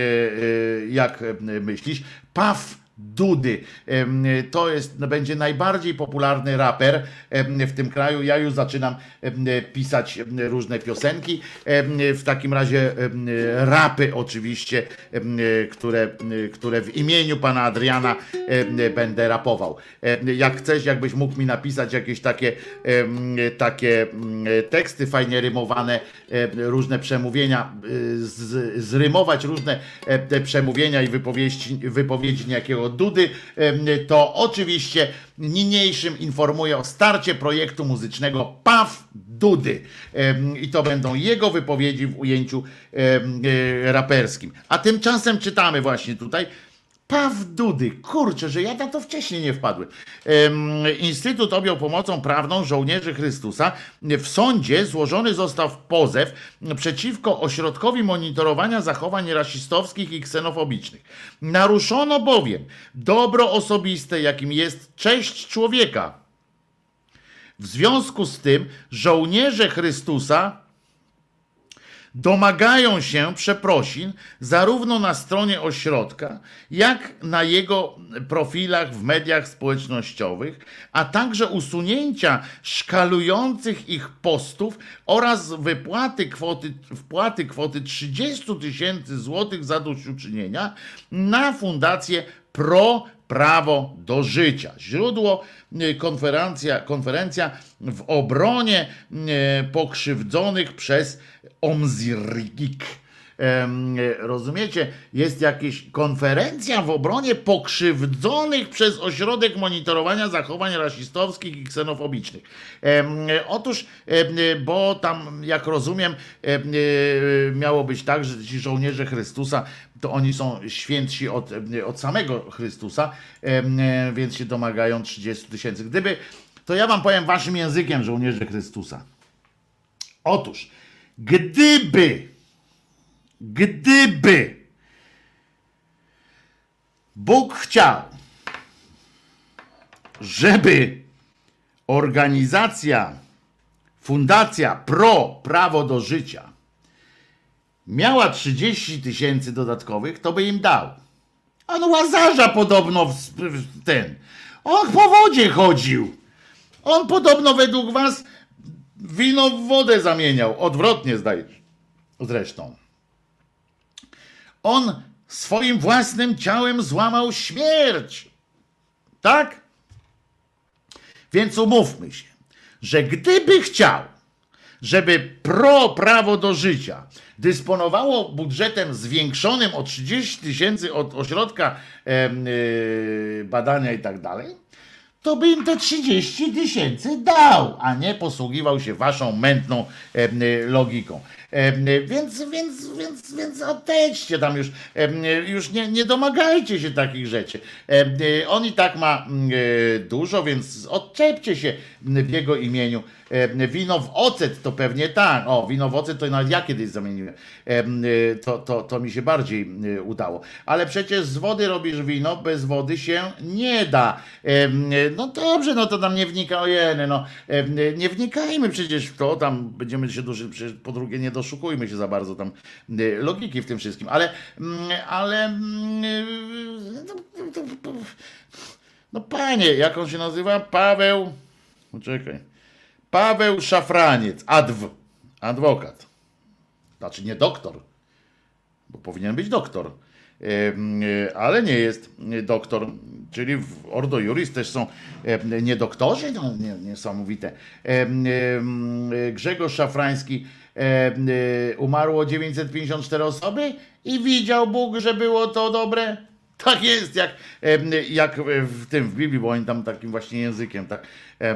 [SPEAKER 2] jak myślisz? Paw Dudy. To jest, no, będzie najbardziej popularny raper w tym kraju. Ja już zaczynam pisać różne piosenki. W takim razie rapy oczywiście, które, które w imieniu pana Adriana będę rapował. Jak chcesz, jakbyś mógł mi napisać jakieś takie, takie mm, teksty fajnie rymowane, różne przemówienia, y, z, zrymować różne te przemówienia i wypowiedzi, wypowiedzi niejakiego Dudy, to oczywiście niniejszym informuję o starcie projektu muzycznego PAW Dudy. I to będą jego wypowiedzi w ujęciu e, raperskim. A tymczasem czytamy właśnie tutaj, Paw Dudy, kurczę, że ja na to wcześniej nie wpadłem. Em, Instytut objął pomocą prawną żołnierzy Chrystusa. W sądzie złożony został pozew przeciwko ośrodkowi monitorowania zachowań rasistowskich i ksenofobicznych. Naruszono bowiem dobro osobiste, jakim jest cześć człowieka. W związku z tym żołnierze Chrystusa domagają się przeprosin zarówno na stronie ośrodka, jak na jego profilach w mediach społecznościowych, a także usunięcia szkalujących ich postów oraz wypłaty kwoty, wpłaty kwoty 30 tysięcy złotych zadośćuczynienia na fundację Pro Prawo do Życia. Źródło y, konferencja, konferencja w obronie y, pokrzywdzonych przez Omzirgik. Rozumiecie? Jest jakaś konferencja w obronie pokrzywdzonych przez ośrodek monitorowania zachowań rasistowskich i ksenofobicznych. Otóż, bo tam, jak rozumiem, em, e, miało być tak, że ci żołnierze Chrystusa to oni są świętsi od, od samego Chrystusa, e, więc się domagają 30 tysięcy. Gdyby, to ja wam powiem waszym językiem, żołnierze Chrystusa. Otóż, gdyby, gdyby Bóg chciał, żeby organizacja, fundacja Pro Prawo do Życia miała 30 tysięcy dodatkowych, to by im dał. A no Łazarza podobno w, ten. On po wodzie chodził. On podobno według was wino w wodę zamieniał. Odwrotnie zdaje się. Zresztą. On swoim własnym ciałem złamał śmierć. Tak? Więc umówmy się, że gdyby chciał, żeby pro prawo do życia dysponowało budżetem zwiększonym o 30 tysięcy od ośrodka yy, badania i tak dalej, to by im te 30 tysięcy dał, a nie posługiwał się waszą mętną y, logiką. Y, Więc, więc, więc, więc odejdźcie tam już, y, już nie, nie domagajcie się takich rzeczy. On i tak ma mm, dużo, więc odczepcie się w jego imieniu. Wino w ocet to pewnie tak. O, wino w ocet to nawet ja kiedyś zamieniłem. Em, y, To, to, to mi się bardziej y, udało. Ale przecież z wody robisz wino, bez wody się nie da. Y, No dobrze, no to tam nie wnika, ojeny, no. Y, Nie wnikajmy przecież w to, tam będziemy się duży, po drugie nie doszukujmy się za bardzo tam y, logiki w tym wszystkim. Ale, mm, ale mm, y, no, no panie, jak on się nazywa? Paweł, poczekaj. Paweł Szafraniec, adw, adwokat. Znaczy nie doktor, bo powinien być doktor. E, Ale nie jest doktor, czyli w Ordo Juris też są e, nie doktorzy, no, nie, niesamowite. Grzegorz Szafrański e, umarło 954 osoby i widział Bóg, że było to dobre. Tak jest, jak, jak w tym w Biblii, bo oni tam takim właśnie językiem tak e,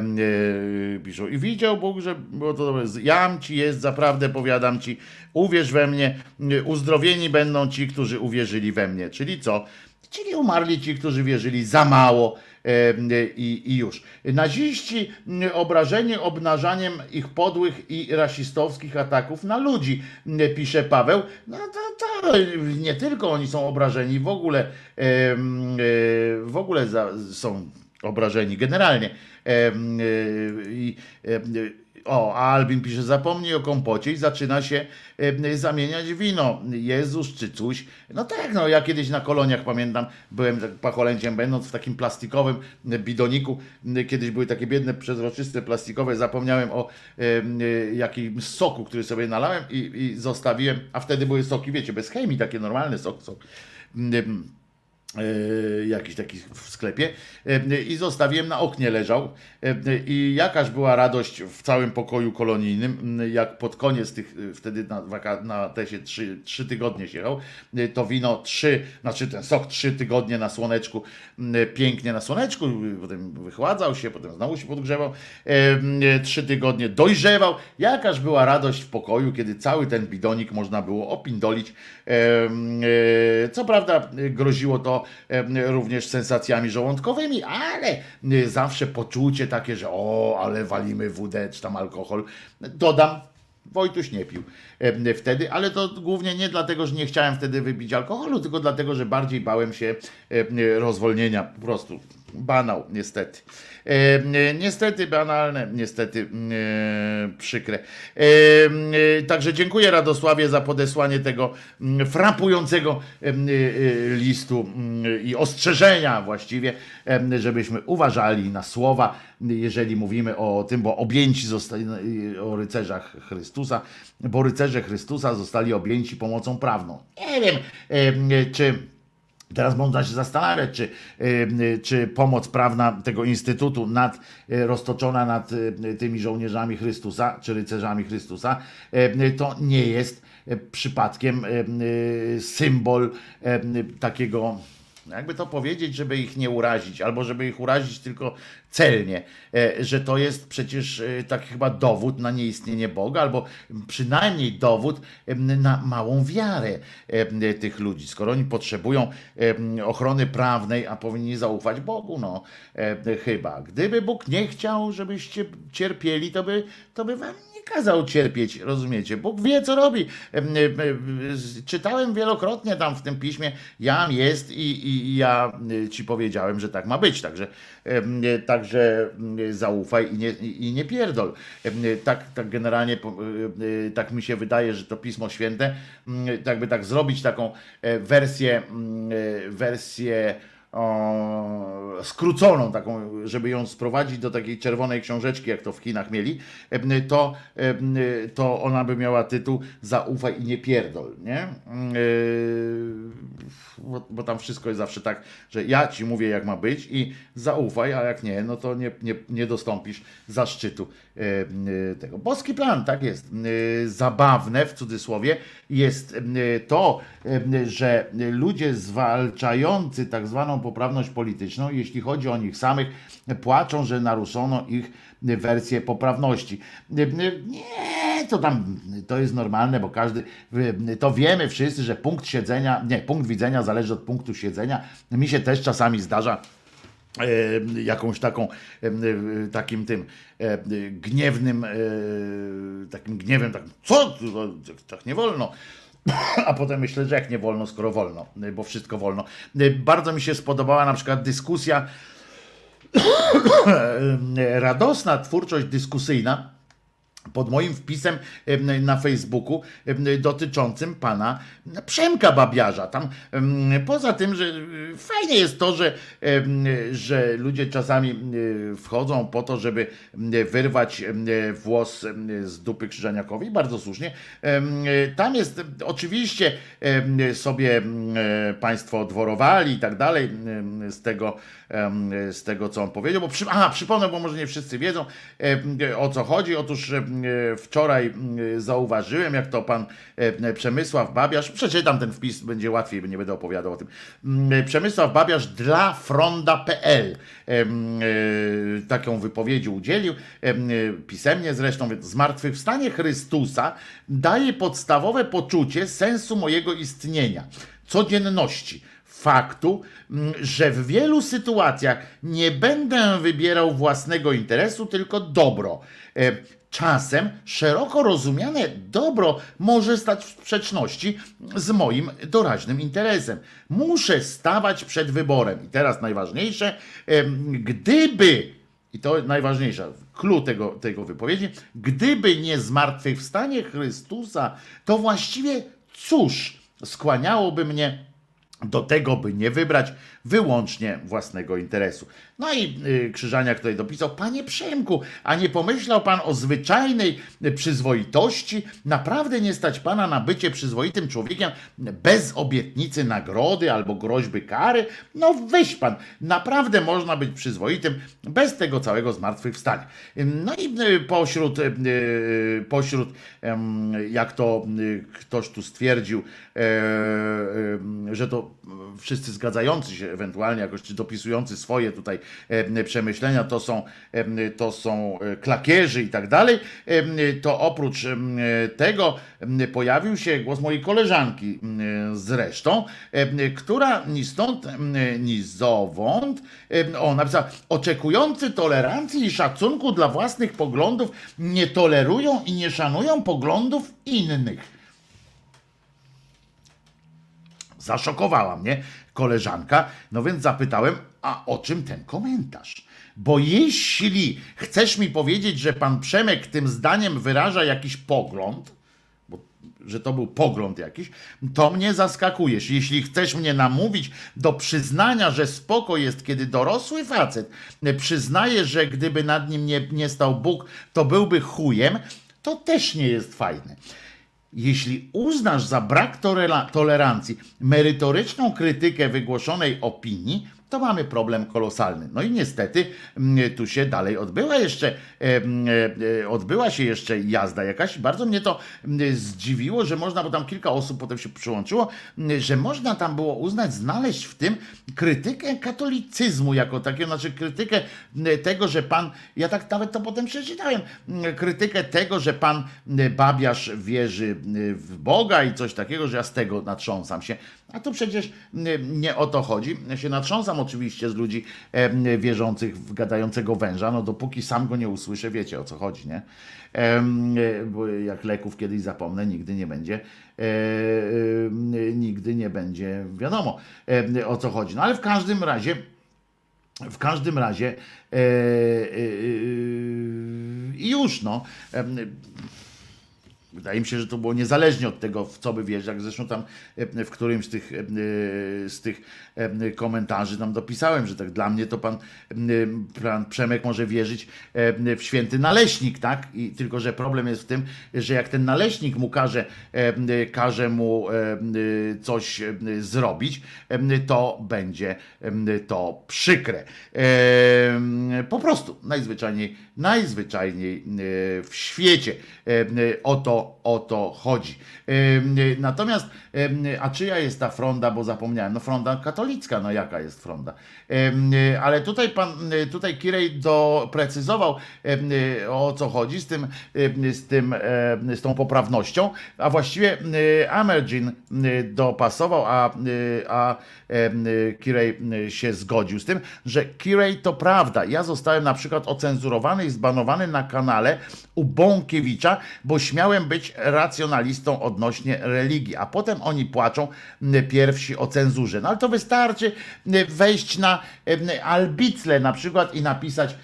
[SPEAKER 2] piszą. I widział Bóg, że było to dobre. Jam ci jest, zaprawdę powiadam ci, uwierz we mnie, uzdrowieni będą ci, którzy uwierzyli we mnie. Czyli co? Czyli umarli ci, którzy wierzyli za mało i, i już. Naziści obrażeni obnażaniem ich podłych i rasistowskich ataków na ludzi, pisze Paweł. No to, to nie tylko oni są obrażeni, w ogóle e, w ogóle za, są obrażeni generalnie. E, i, o, Albin pisze, zapomnij o kompocie i zaczyna się zamieniać wino. Jezus czy coś. No tak, no ja kiedyś na koloniach pamiętam, byłem tak pacholęciem, będąc w takim plastikowym bidoniku. Kiedyś były takie biedne, przezroczyste, plastikowe. Zapomniałem o e, jakimś soku, który sobie nalałem i, i zostawiłem, a wtedy były soki, wiecie, bez chemii, takie normalne sok, sok. E, jakiś taki w sklepie. E, i zostawiłem na oknie leżał. E, i jakaż była radość w całym pokoju kolonijnym, jak pod koniec tych, wtedy na, na te się trzy, trzy tygodnie się to wino trzy, znaczy ten sok trzy tygodnie na słoneczku, pięknie na słoneczku, potem wychładzał się, potem znowu się podgrzewał, trzy tygodnie dojrzewał, jakaż była radość w pokoju, kiedy cały ten bidonik można było opindolić, co prawda e, groziło to e, również sensacjami żołądkowymi, ale e, zawsze poczucie takie, że o, ale walimy wódę czy tam alkohol. Dodam, Wojtuś nie pił e, wtedy, ale to głównie nie dlatego, że nie chciałem wtedy wypić alkoholu, tylko dlatego, że bardziej bałem się e, rozwolnienia. Po prostu banał, niestety. E, Niestety banalne, niestety e, przykre. E, Także dziękuję Radosławie za podesłanie tego mm, frapującego listu mm, i ostrzeżenia właściwie, żebyśmy uważali na słowa, jeżeli mówimy o tym, bo objęci zostali o rycerzach Chrystusa, bo rycerze Chrystusa zostali objęci pomocą prawną. Nie wiem, em, czy Teraz można się zastanawiać, czy, y, czy pomoc prawna tego instytutu nad, y, roztoczona nad y, tymi żołnierzami Chrystusa, czy rycerzami Chrystusa, y, to nie jest y, przypadkiem y, y, symbol y, takiego, jakby to powiedzieć, żeby ich nie urazić, albo żeby ich urazić tylko celnie, e, że to jest przecież e, taki chyba dowód na nieistnienie Boga, albo przynajmniej dowód na małą wiarę tych ludzi. Skoro oni potrzebują ochrony prawnej, a powinni zaufać Bogu, no e, chyba. Gdyby Bóg nie chciał, żebyście cierpieli, to by, to by wam kazał cierpieć, rozumiecie? Bóg wie, co robi. Em, em, em, Czytałem wielokrotnie tam w tym piśmie, jam jest i, i, ja y, ci powiedziałem, że tak ma być, także, także zaufaj i nie, i nie pierdol. Tak, tak generalnie y, y, tak mi się wydaje, że to Pismo Święte, jakby tak zrobić taką e, wersję, e, wersję o, skróconą, taką, żeby ją sprowadzić do takiej czerwonej książeczki, jak to w Chinach mieli, to, to ona by miała tytuł Zaufaj i nie pierdol, nie? Yy, Bo, bo tam wszystko jest zawsze tak, że ja ci mówię, jak ma być i zaufaj, a jak nie, no to nie, nie, nie dostąpisz zaszczytu tego. Boski plan, tak jest. Yy, Zabawne, w cudzysłowie, jest em, to, że ludzie zwalczający tak zwaną poprawność polityczną, jeśli chodzi o nich samych, płaczą, że naruszono ich wersję poprawności. Nie, to tam to jest normalne, bo każdy, to wiemy wszyscy, że punkt siedzenia, nie, punkt widzenia zależy od punktu siedzenia. Mi się też czasami zdarza e, jakąś taką e, takim tym e, gniewnym e, takim gniewem, tak, co, tak nie wolno. A potem myślę, że jak nie wolno, skoro wolno, bo wszystko wolno. Bardzo mi się spodobała na przykład dyskusja, radosna twórczość dyskusyjna pod moim wpisem em, na Facebooku dotyczącym pana Przemka Babiarza. Tam poza tym, że fajnie jest to, że, że ludzie czasami wchodzą po to, żeby wyrwać włos z dupy Krzyżaniakowi, bardzo słusznie. Tam jest oczywiście sobie państwo odworowali i tak dalej z tego, z tego, co on powiedział, bo przy, aha, przypomnę, bo może nie wszyscy wiedzą o co chodzi. Otóż wczoraj em, zauważyłem, jak to pan em, Przemysław Babiarz, przeczytam ten wpis, będzie łatwiej, nie będę opowiadał o tym. Em, Przemysław Babiarz dla fronda.pl e, taką wypowiedzi udzielił, em, e, pisemnie zresztą, zmartwychwstanie Chrystusa daje podstawowe poczucie sensu mojego istnienia, codzienności faktu, mm, że w wielu sytuacjach nie będę wybierał własnego interesu, tylko dobro. Czasem szeroko rozumiane dobro może stać w sprzeczności z moim doraźnym interesem. Muszę stawać przed wyborem. I teraz najważniejsze, gdyby, i to najważniejsze, clue tego, tego wypowiedzi, gdyby nie zmartwychwstanie Chrystusa, to właściwie cóż skłaniałoby mnie do tego, by nie wybrać wyłącznie własnego interesu. No i y, Krzyżaniak tutaj dopisał, panie Przemku, a nie pomyślał pan o zwyczajnej przyzwoitości? Naprawdę nie stać pana na bycie przyzwoitym człowiekiem bez obietnicy nagrody albo groźby kary? No weź pan, naprawdę można być przyzwoitym bez tego całego zmartwychwstania. No i y, pośród, y, pośród jak to ktoś tu stwierdził, e, e, że to wszyscy zgadzający się ewentualnie jakoś, dopisujący swoje tutaj przemyślenia, to są, to są e, klakierzy i tak dalej, to oprócz tego pojawił się głos mojej koleżanki zresztą, która ni stąd, ni zowąd, o, napisała, oczekujący tolerancji i szacunku dla własnych poglądów nie tolerują i nie szanują poglądów innych. Zaszokowała mnie koleżanka, no więc zapytałem, a o czym ten komentarz? Bo jeśli chcesz mi powiedzieć, że pan Przemek tym zdaniem wyraża jakiś pogląd, bo, że to był pogląd jakiś, to mnie zaskakujesz. Jeśli chcesz mnie namówić do przyznania, że spoko jest, kiedy dorosły facet przyznaje, że gdyby nad nim nie, nie stał Bóg, to byłby chujem, to też nie jest fajne. Jeśli uznasz za brak tolerancji merytoryczną krytykę wygłoszonej opinii, to mamy problem kolosalny. No i niestety mm, tu się dalej odbyła jeszcze, em, e, e, odbyła się jeszcze jazda jakaś. Bardzo mnie to mm, zdziwiło, że można, bo tam kilka osób potem się przyłączyło, mm, że można tam było uznać, znaleźć w tym krytykę katolicyzmu jako takiego, znaczy krytykę mm, tego, że pan, ja tak nawet to potem przeczytałem, mm, krytykę tego, że pan mm, Babiarz wierzy mm, w Boga i coś takiego, że ja z tego natrząsam się. A tu przecież mm, nie o to chodzi. Ja się natrząsam oczywiście z ludzi wierzących w gadającego węża, no dopóki sam go nie usłyszę, wiecie o co chodzi, nie? Bo jak leków kiedyś zapomnę, nigdy nie będzie, e, nigdy nie będzie wiadomo o co chodzi. No ale w każdym razie, w każdym razie e, e, e, i już no. Wydaje mi się, że to było niezależnie od tego, w co by wierzyć. Jak zresztą tam e, w którymś z tych, e, z tych e, komentarzy tam dopisałem, że tak dla mnie to pan, pan Przemek może wierzyć w święty naleśnik, tak? I tylko, że problem jest w tym, że jak ten naleśnik mu każe, każe mu coś zrobić, to będzie to przykre. Po prostu najzwyczajniej, najzwyczajniej w świecie o to, o to chodzi. Natomiast, a czyja jest ta fronda, bo zapomniałem, no fronda katolicka, no jaka jest fronda. E, Ale tutaj pan, tutaj Kirej doprecyzował e, o co chodzi z tym, e, z tym, e, z tą poprawnością, a właściwie e, Amergin e, dopasował, a, e, a e, Kirej e, się zgodził z tym, że Kirej to prawda. Ja zostałem na przykład ocenzurowany i zbanowany na kanale u Bąkiewicza, bo śmiałem być racjonalistą odnośnie religii, a potem oni płaczą pierwsi o cenzurze. No ale to wystarczy m, wejść na em, Albicle na przykład i napisać,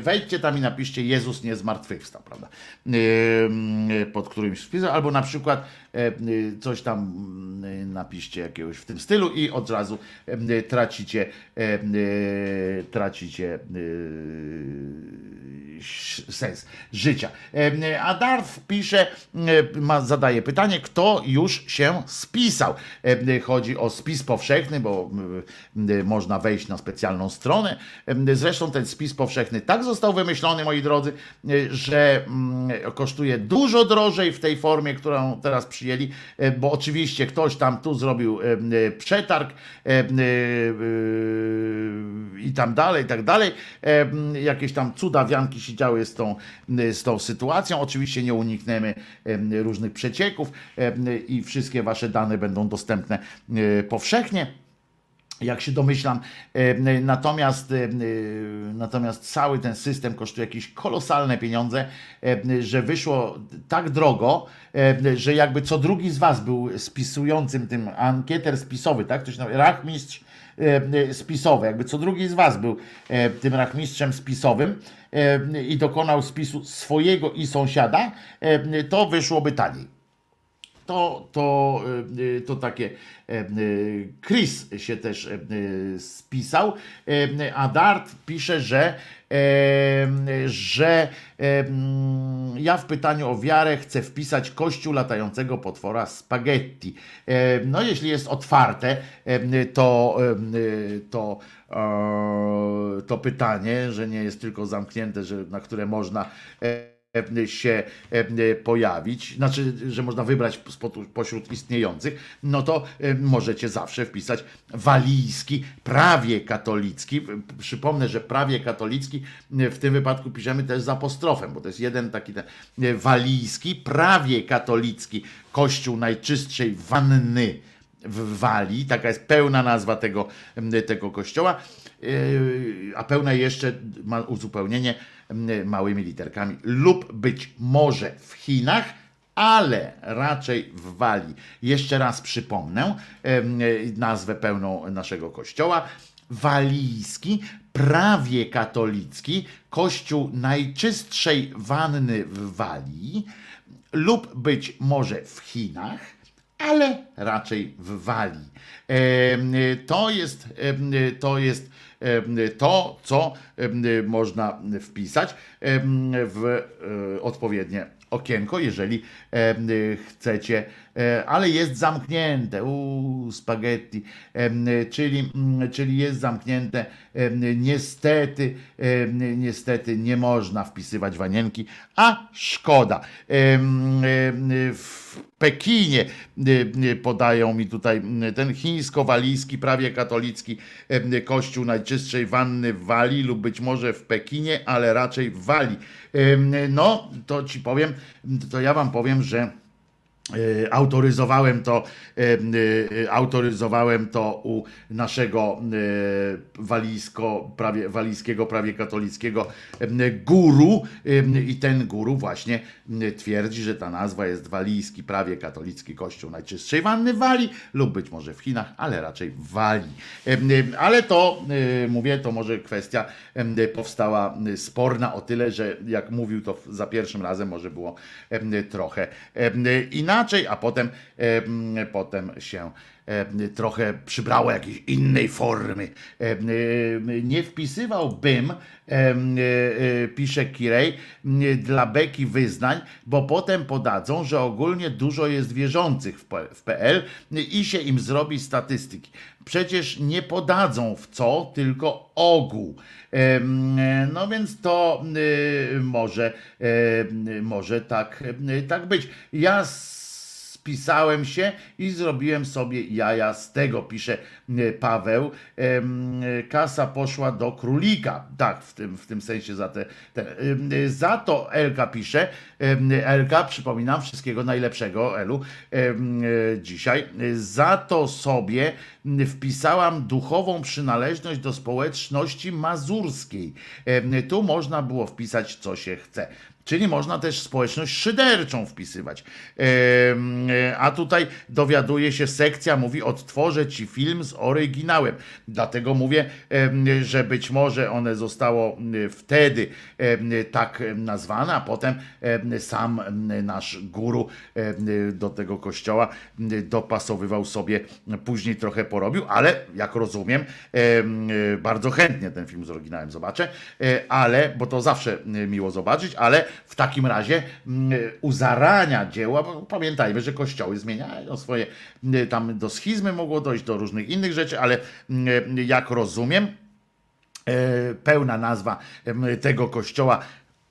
[SPEAKER 2] wejdźcie tam i napiszcie Jezus nie zmartwychwstał, prawda? Em, Pod którymś wpisem, albo na przykład em, coś tam mm, napiszcie jakiegoś w tym stylu i od razu tracicie tracicie sens życia. A Darf pisze, e, ma, zadaje pytanie, kto już się spisał. Chodzi o spis powszechny, bo można wejść na specjalną stronę. Zresztą ten spis powszechny tak został wymyślony, moi drodzy, e, że mm, kosztuje dużo drożej w tej formie, którą teraz przyjęli, e, bo oczywiście ktoś tam tu zrobił em, przetarg i tam dalej, i tak dalej. Jakieś tam cuda wianki się działy z tą, z tą sytuacją. Oczywiście nie unikniemy em, różnych przecieków i wszystkie wasze dane będą dostępne e, powszechnie jak się domyślam. E, Natomiast, e, natomiast cały ten system kosztuje jakieś kolosalne pieniądze, e, że wyszło tak drogo, e, że jakby co drugi z was był spisującym tym ankieter spisowy, tak? Ktoś nazywa rachmistrz e, spisowy, jakby co drugi z was był e, tym rachmistrzem spisowym e, i dokonał spisu swojego i sąsiada, e, to wyszłoby taniej to, to, y, to takie y, Chris się też y, spisał, y, a Dart pisze, że y, że y, ja w pytaniu o wiarę chcę wpisać kościół latającego potwora spaghetti. Y, No jeśli jest otwarte, y, to, y, to, e, to pytanie, że nie jest tylko zamknięte, że, na które można e, się e, pojawić, znaczy, że można wybrać pośród istniejących, no to e, możecie zawsze wpisać walijski, prawie katolicki. Przypomnę, że prawie katolicki e, w tym wypadku piszemy też z apostrofem, bo to jest jeden taki ten e, walijski, prawie katolicki kościół najczystszej wanny w Walii, taka jest pełna nazwa tego, tego kościoła, a pełna jeszcze ma uzupełnienie małymi literkami lub być może w Chinach, ale raczej w Walii. Jeszcze raz przypomnę nazwę pełną naszego kościoła. Walijski, prawie katolicki, kościół najczystszej wanny w Walii lub być może w Chinach, ale raczej w Walii. To jest, to jest to, co em, można wpisać em, w e, odpowiednie okienko, jeżeli chcecie, e, ale jest zamknięte, uuu, spaghetti, czyli, mm, czyli jest zamknięte, niestety, niestety nie można wpisywać wanienki, a szkoda. W Pekinie podają mi tutaj y, ten chińsko-walijski, prawie katolicki kościół najczystszej wanny w Walii lub być może w Pekinie, ale raczej w Walii. No, to ci powiem, to ja wam powiem, że E, autoryzowałem to, e, e, autoryzowałem to u naszego e, walijsko, prawie, walijskiego, prawie katolickiego e, guru e, i ten guru właśnie e, twierdzi, że ta nazwa jest walijski, prawie katolicki kościół najczystszej wanny Walii lub być może w Chinach, ale raczej w Walii. E, e, Ale to, e, mówię, to może kwestia e, powstała e, sporna o tyle, że jak mówił to za pierwszym razem może było e, trochę e, inaczej, a potem, e, potem się e, trochę przybrało jakiejś innej formy. E, Nie wpisywałbym, pisze Kirej, dla beki wyznań, bo potem podadzą, że ogólnie dużo jest wierzących w PL i się im zrobi statystyki. Przecież nie podadzą w co, tylko ogół. No więc to może, może tak, tak być. Ja spisałem się i zrobiłem sobie jaja z tego, pisze e, Paweł. Em, Kasa poszła do królika. Tak, w tym, w tym sensie za te, te. em, Za to Elka pisze. Elka, przypominam, wszystkiego najlepszego, Elu, e, dzisiaj. Za to sobie wpisałam duchową przynależność do społeczności mazurskiej. Tu można było wpisać, co się chce. Czyli można też społeczność szyderczą wpisywać. E, A tutaj dowiaduje się, sekcja mówi, odtworzę ci film z oryginałem. Dlatego mówię, że być może one zostało wtedy tak nazwane, a potem em, sam nasz guru do tego kościoła dopasowywał sobie, później trochę porobił, ale jak rozumiem, em, bardzo chętnie ten film z oryginałem zobaczę, e, ale, bo to zawsze miło zobaczyć, ale w takim razie m, u zarania dzieła, bo pamiętajmy, że kościoły zmieniają swoje, m, tam do schizmy mogło dojść, do różnych innych rzeczy, ale m, jak rozumiem, e, pełna nazwa tego kościoła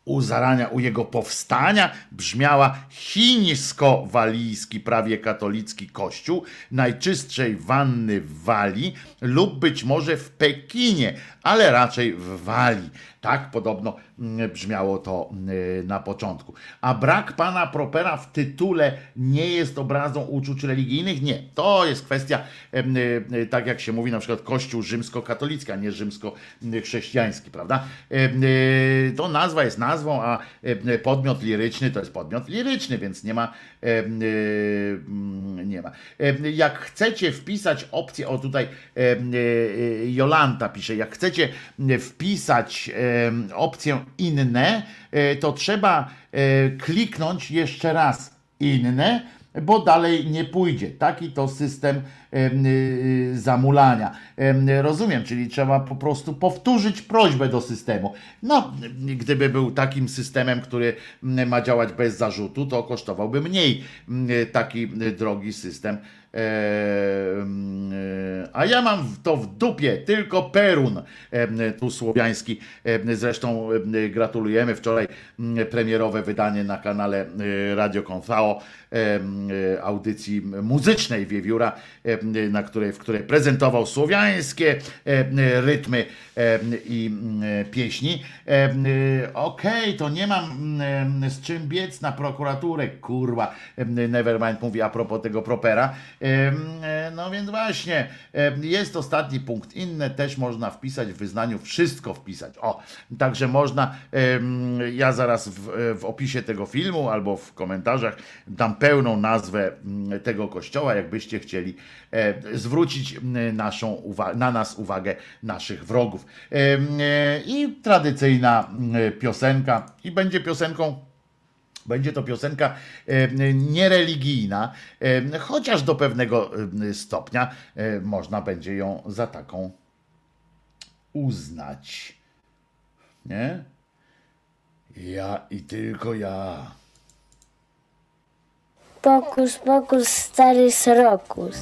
[SPEAKER 2] u zarania, u jego powstania brzmiała chińsko-walijski, prawie katolicki kościół najczystszej wanny w Walii lub być może w Pekinie, ale raczej w Walii. Tak podobno mm, brzmiało to mm, na początku. A brak pana Propera w tytule nie jest obrazą uczuć religijnych? Nie. To jest kwestia, em, y, tak jak się mówi, na przykład Kościół rzymskokatolicki, a nie rzymskochrześcijański, prawda? Y, To nazwa jest nazwą, a podmiot liryczny to jest podmiot liryczny, więc nie ma. y, mm, Nie ma. Jak chcecie wpisać opcję, o tutaj y, y, Jolanta pisze, jak chcecie m, wpisać em, opcję inne, e, to trzeba e, kliknąć jeszcze raz inne, bo dalej nie pójdzie. Taki to system em, zamulania. Em, Rozumiem, czyli trzeba po prostu powtórzyć prośbę do systemu. No, gdyby był takim systemem, który ma działać bez zarzutu, to kosztowałby mniej taki y, drogi system. Em, y, A ja mam to w dupie, tylko Perun, tu słowiański. Zresztą em, gratulujemy wczoraj premierowe wydanie na kanale y, Radio Konfao y, audycji muzycznej Wiewióra, na której, w której prezentował słowiańskie em, rytmy em, i mm, pieśni. Okej, to nie mam mm, z czym biec na prokuraturę, kurwa. Nevermind mówi a propos tego propera. E, No więc właśnie, jest ostatni punkt. Inne też można wpisać w wyznaniu, wszystko wpisać. O, także można, ja zaraz w, w opisie tego filmu albo w komentarzach dam pełną nazwę mm, tego kościoła, jakbyście chcieli e, zwrócić mm, naszą na nas uwagę naszych wrogów. Em, e, I tradycyjna piosenka, i będzie piosenką będzie to piosenka e, niereligijna, e, chociaż do pewnego e, stopnia e, można będzie ją za taką uznać. Nie? Ja i tylko ja.
[SPEAKER 8] Pokus, pokus, stary srokus.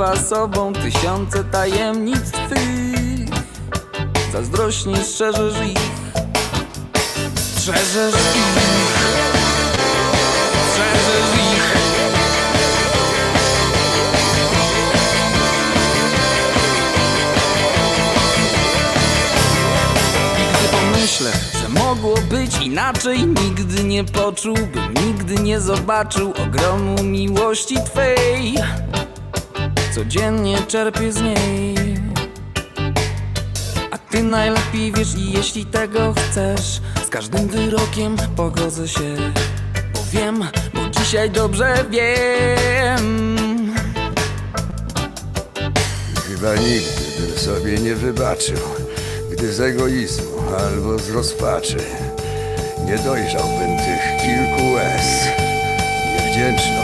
[SPEAKER 3] Okrywa sobą tysiące tajemnic twych. Zazdrośnie strzeżesz ich, strzeżesz ich, strzeżesz ich. Gdy pomyślę, że mogło być inaczej Nigdy nie poczułbym, nigdy nie zobaczył Ogromu miłości Twej Codziennie czerpię z niej. A Ty najlepiej wiesz i jeśli tego chcesz Z każdym wyrokiem pogodzę się. Bo wiem, bo dzisiaj dobrze wiem.
[SPEAKER 9] Chyba nigdy bym sobie nie wybaczył, gdy z egoizmu albo z rozpaczy nie dojrzałbym tych kilku łez. Niewdzięczność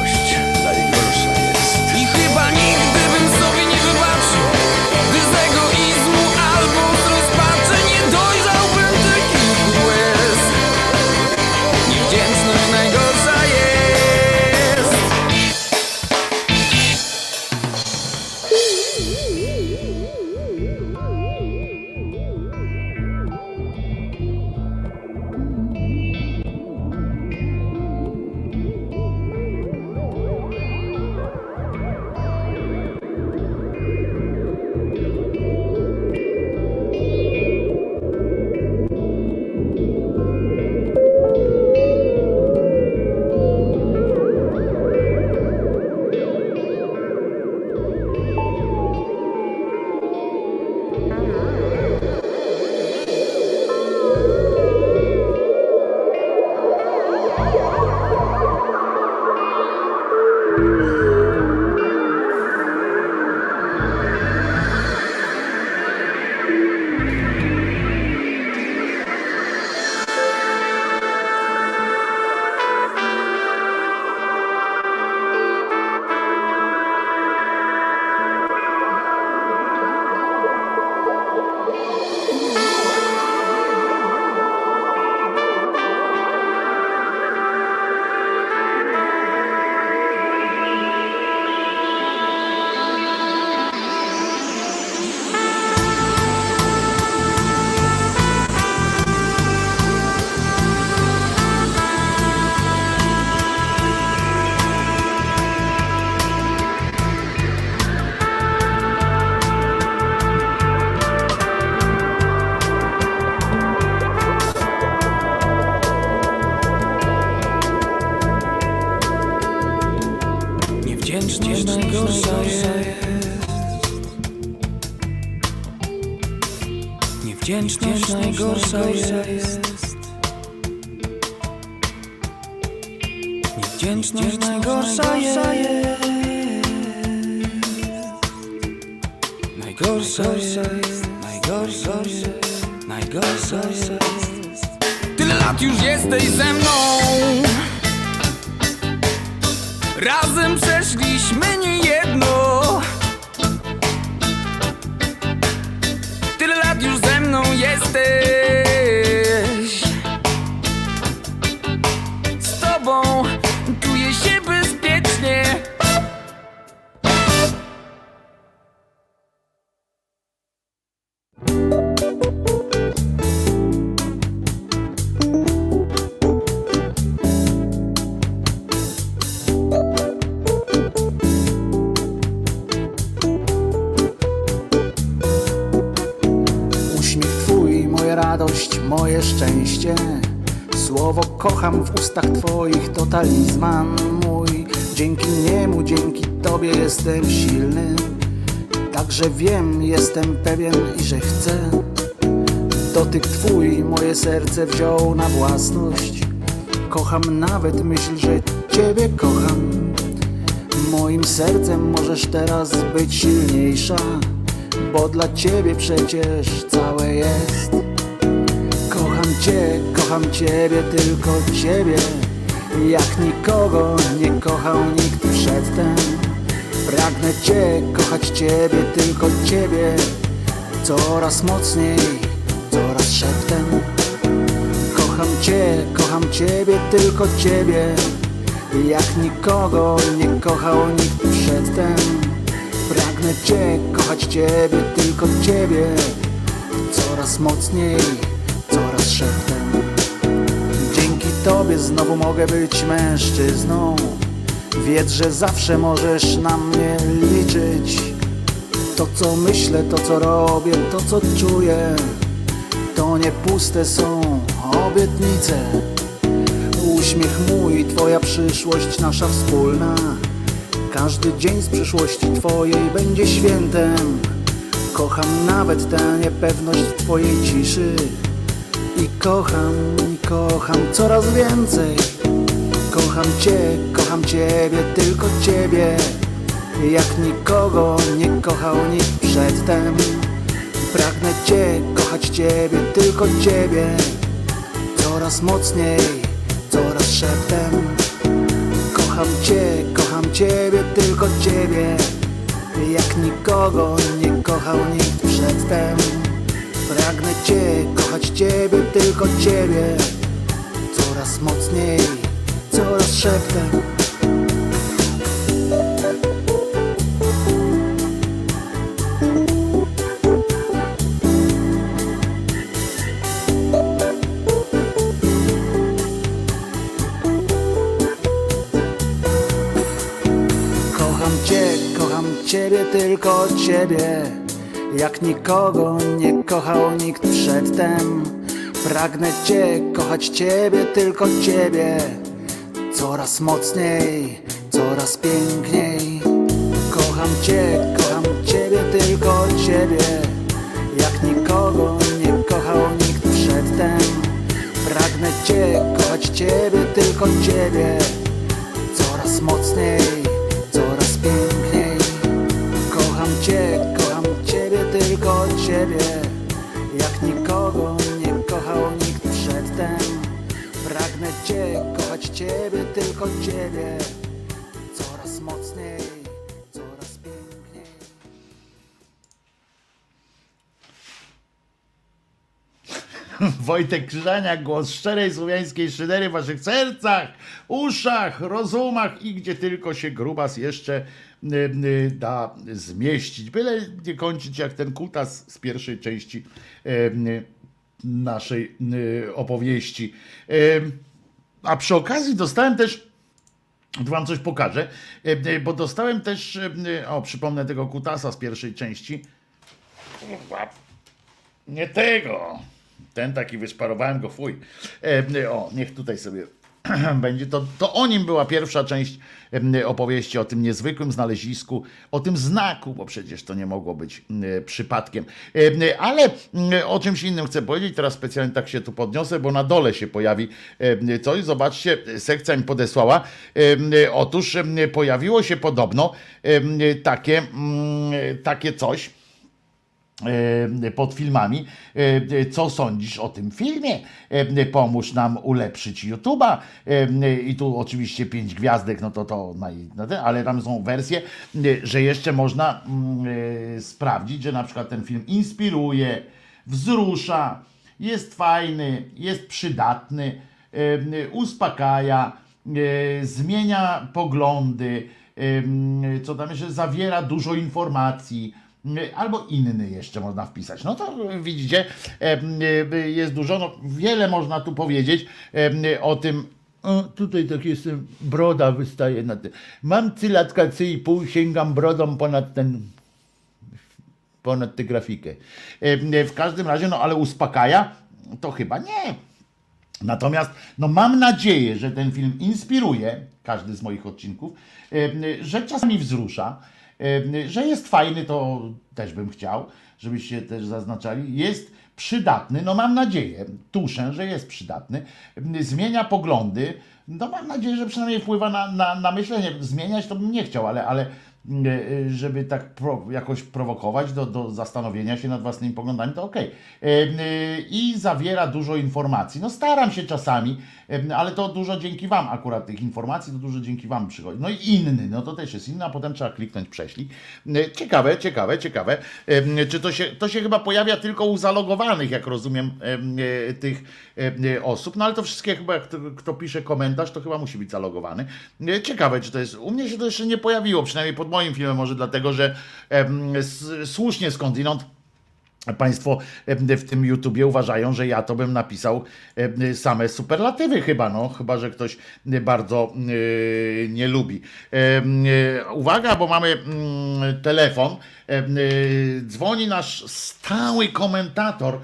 [SPEAKER 10] jestem pewien i że chcę. Dotyk twój moje serce wziął na własność. Kocham nawet myśl, że ciebie kocham. Moim sercem możesz teraz być silniejsza, bo dla ciebie przecież całe jest. Kocham cię, kocham ciebie, tylko ciebie. Jak nikogo nie kochał nikt. Pragnę cię, kochać ciebie, tylko ciebie. Coraz mocniej, coraz szeptem. Kocham cię, kocham ciebie, tylko ciebie. Jak nikogo nie kochał nikt przedtem. Pragnę cię, kochać ciebie, tylko ciebie. Coraz mocniej, coraz szeptem. Dzięki tobie znowu mogę być mężczyzną. Wiedz, że zawsze możesz na mnie liczyć. To co myślę, to co robię, to co czuję, to nie puste są obietnice. Uśmiech mój, twoja przyszłość, nasza wspólna. Każdy dzień z przyszłości twojej będzie świętem. Kocham nawet tę niepewność w twojej ciszy. I kocham, i kocham coraz więcej. Kocham cię, kocham ciebie, tylko ciebie. Jak nikogo nie kochał nikt przedtem. Pragnę cię, kochać ciebie, tylko ciebie. Coraz mocniej, coraz szeptem. Kocham cię, kocham ciebie, tylko ciebie. Jak nikogo nie kochał nikt przedtem. Pragnę cię, kochać ciebie, tylko ciebie. Coraz mocniej, szeptem. Kocham cię, kocham ciebie, tylko ciebie. Jak nikogo nie kochał nikt przedtem. Pragnę cię, kochać ciebie, tylko ciebie. Coraz mocniej, coraz piękniej. Kocham cię, kocham ciebie, tylko ciebie. Jak nikogo nie kochał nikt przedtem. Pragnę cię, kochać ciebie, tylko ciebie. Coraz mocniej, coraz piękniej. Kocham cię, kocham ciebie, tylko ciebie. Jak nikogo nie kochał nikt przedtem. Pragnę cię, kochać ciebie, tylko ciebie. Coraz mocniej, coraz piękniej.
[SPEAKER 2] Wojtek Krzyżania, głos szczerej słowiańskiej szydery w waszych sercach, uszach, rozumach i gdzie tylko się grubas jeszcze y, y, da zmieścić. Byle nie kończyć jak ten kutas z pierwszej części y, naszej y, opowieści. Y, A przy okazji dostałem też wam coś pokażę, y, bo dostałem też, o przypomnę tego kutasa z pierwszej części. Kurwa, nie tego. Ten taki wysparowałem go, fuj. O, niech tutaj sobie będzie. To, to o nim była pierwsza część opowieści, o tym niezwykłym znalezisku, o tym znaku, bo przecież to nie mogło być przypadkiem. Ale e, o czymś innym chcę powiedzieć, teraz specjalnie tak się tu podniosę, bo na dole się pojawi coś. Zobaczcie, sekcja mi podesłała. Otóż pojawiło się podobno takie, mm, takie coś pod filmami. E, Co sądzisz o tym filmie? E, Pomóż nam ulepszyć YouTube'a. E, I tu oczywiście pięć gwiazdek, no to to, ale tam są wersje, e, że jeszcze można mm, e, sprawdzić, że na przykład ten film inspiruje, wzrusza, jest fajny, jest przydatny, e, uspokaja, e, zmienia poglądy, e, co tam jeszcze, zawiera dużo informacji, albo inny jeszcze można wpisać. No to widzicie, em, e, jest dużo, no wiele można tu powiedzieć o tym. O, tutaj tak jestem, broda wystaje na tym. Mam cylatka cy i pół, sięgam brodą ponad ten ponad tę grafikę. W każdym razie, no ale uspokaja, to chyba nie. Natomiast no mam nadzieję, że ten film inspiruje, każdy z moich odcinków, e, że czasami wzrusza, e, że jest fajny, to też bym chciał, żebyście też zaznaczali. Jest przydatny, no mam nadzieję, tuszę, że jest przydatny, zmienia poglądy, no mam nadzieję, że przynajmniej wpływa na, na, na myślenie. Zmieniać to bym nie chciał, ale, ale żeby tak pro, jakoś prowokować do, do zastanowienia się nad własnymi poglądami, to okej. E, e, I zawiera dużo informacji. No staram się czasami, ale to dużo dzięki Wam akurat tych informacji, to dużo dzięki Wam przychodzi. No i inny, no to też jest inny, a potem trzeba kliknąć prześlij. Ciekawe, ciekawe, ciekawe. Czy to się, to się chyba pojawia tylko u zalogowanych, jak rozumiem, tych osób, no ale to wszystkie chyba, kto, kto pisze komentarz, to chyba musi być zalogowany. E, Ciekawe, czy to jest, u mnie się to jeszcze nie pojawiło, przynajmniej pod moim filmem, może dlatego, że słusznie skądinąd Państwo w tym YouTubie uważają, że ja to bym napisał same superlatywy chyba, no, chyba, że ktoś bardzo nie lubi. E, Uwaga, bo mamy mm, telefon. E, Dzwoni nasz stały komentator.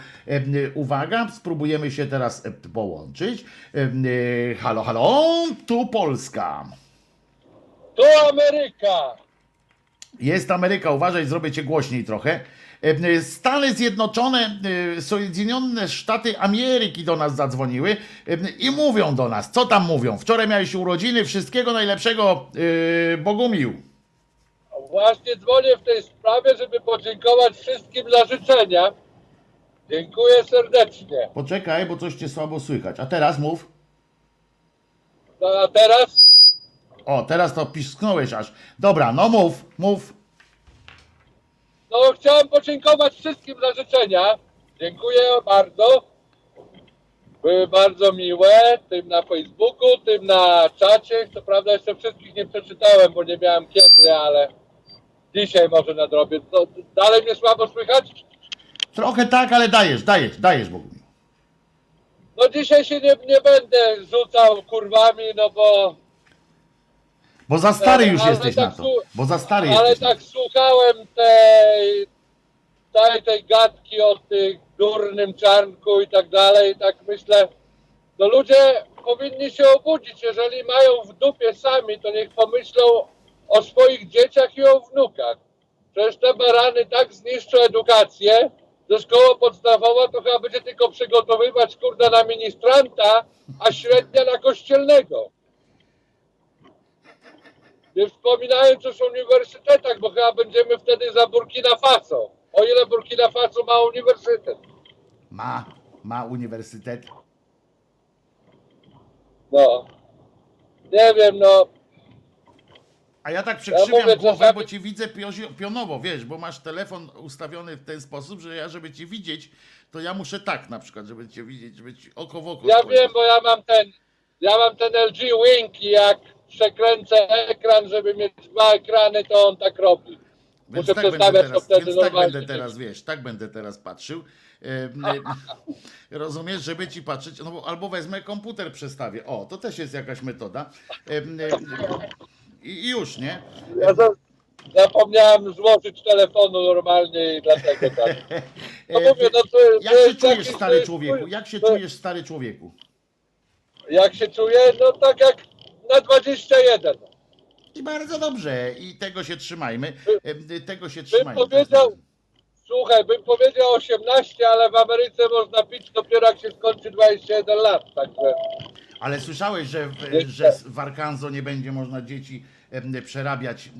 [SPEAKER 2] Uwaga, spróbujemy się teraz połączyć. E, Halo, halo, tu Polska.
[SPEAKER 11] Tu Ameryka!
[SPEAKER 2] Jest Ameryka, uważaj, zrobię cię głośniej trochę. E, Stany Zjednoczone, e, Zjednoczone Sztaty Ameryki do nas zadzwoniły e, i mówią do nas, co tam mówią. Wczoraj miałeś urodziny, wszystkiego najlepszego, e, Bogumił.
[SPEAKER 11] Właśnie dzwonię w tej sprawie, żeby podziękować wszystkim za życzenia. Dziękuję serdecznie.
[SPEAKER 2] Poczekaj, bo coś cię słabo słychać. A teraz mów.
[SPEAKER 11] No a teraz
[SPEAKER 2] O, teraz to pisknąłeś aż. Dobra, no mów, mów.
[SPEAKER 11] No chciałem podziękować wszystkim za życzenia. Dziękuję bardzo. Były bardzo miłe, tym na Facebooku, tym na czacie. Co prawda jeszcze wszystkich nie przeczytałem, bo nie miałem kiedy, ale dzisiaj może nadrobię. To dalej mnie słabo słychać?
[SPEAKER 2] Trochę tak, ale dajesz, dajesz, dajesz Bogumił.
[SPEAKER 11] No dzisiaj się nie, nie będę rzucał kurwami, no bo
[SPEAKER 2] Bo za stary już
[SPEAKER 11] Ale
[SPEAKER 2] jesteś
[SPEAKER 11] tak
[SPEAKER 2] na to. Bo za stary
[SPEAKER 11] Ale
[SPEAKER 2] jesteś.
[SPEAKER 11] tak słuchałem tej, tej, tej gadki o tych durnym czarnku i tak dalej, tak myślę, no ludzie powinni się obudzić, jeżeli mają w dupie sami, to niech pomyślą o swoich dzieciach i o wnukach. Przecież te barany tak zniszczą edukację, że szkoła podstawowa to chyba będzie tylko przygotowywać kurde na ministranta, a średnia na kościelnego. Nie wspominając już o uniwersytetach, bo chyba będziemy wtedy za Burkina Faso. O ile Burkina Faso ma uniwersytet?
[SPEAKER 2] Ma, ma uniwersytet.
[SPEAKER 11] No. Nie wiem, no.
[SPEAKER 2] A ja tak przekrzywiam
[SPEAKER 11] mówię,
[SPEAKER 2] głowę,
[SPEAKER 11] czasami-
[SPEAKER 2] bo cię widzę pionowo, wiesz, bo masz telefon ustawiony w ten sposób, że ja, żeby cię widzieć, to ja muszę tak na przykład, żeby cię widzieć, żeby ci oko w oko
[SPEAKER 11] Ja
[SPEAKER 2] spojrzeć.
[SPEAKER 11] wiem, bo ja mam ten, ja mam ten LG Wing i jak przekręcę ekran, żeby mieć dwa ekrany, to on tak robi.
[SPEAKER 2] Więc
[SPEAKER 11] Muszę
[SPEAKER 2] tak będę
[SPEAKER 11] przestawiać to
[SPEAKER 2] teraz,
[SPEAKER 11] wtedy
[SPEAKER 2] więc tak będę teraz, wiesz, tak będę teraz patrzył. Em, Rozumiesz, żeby ci patrzeć, no bo albo wezmę komputer, przestawię. O, to też jest jakaś metoda. Em, I już, nie?
[SPEAKER 11] Ja zapomniałem złożyć telefonu normalnie i dlatego tak. No mówię, no to,
[SPEAKER 2] Jak się czujesz, stary człowieku? Jak się czujesz, stary człowieku?
[SPEAKER 11] Jak się czuję? No tak jak na 21.
[SPEAKER 2] I bardzo dobrze. I tego się trzymajmy. Em, Tego się
[SPEAKER 11] Bym
[SPEAKER 2] trzymajmy.
[SPEAKER 11] powiedział, słuchaj, bym powiedział 18, ale w Ameryce można pić dopiero jak się skończy 21 lat, także
[SPEAKER 2] Ale słyszałeś, że w, że w Arkansas nie będzie można dzieci przerabiać e,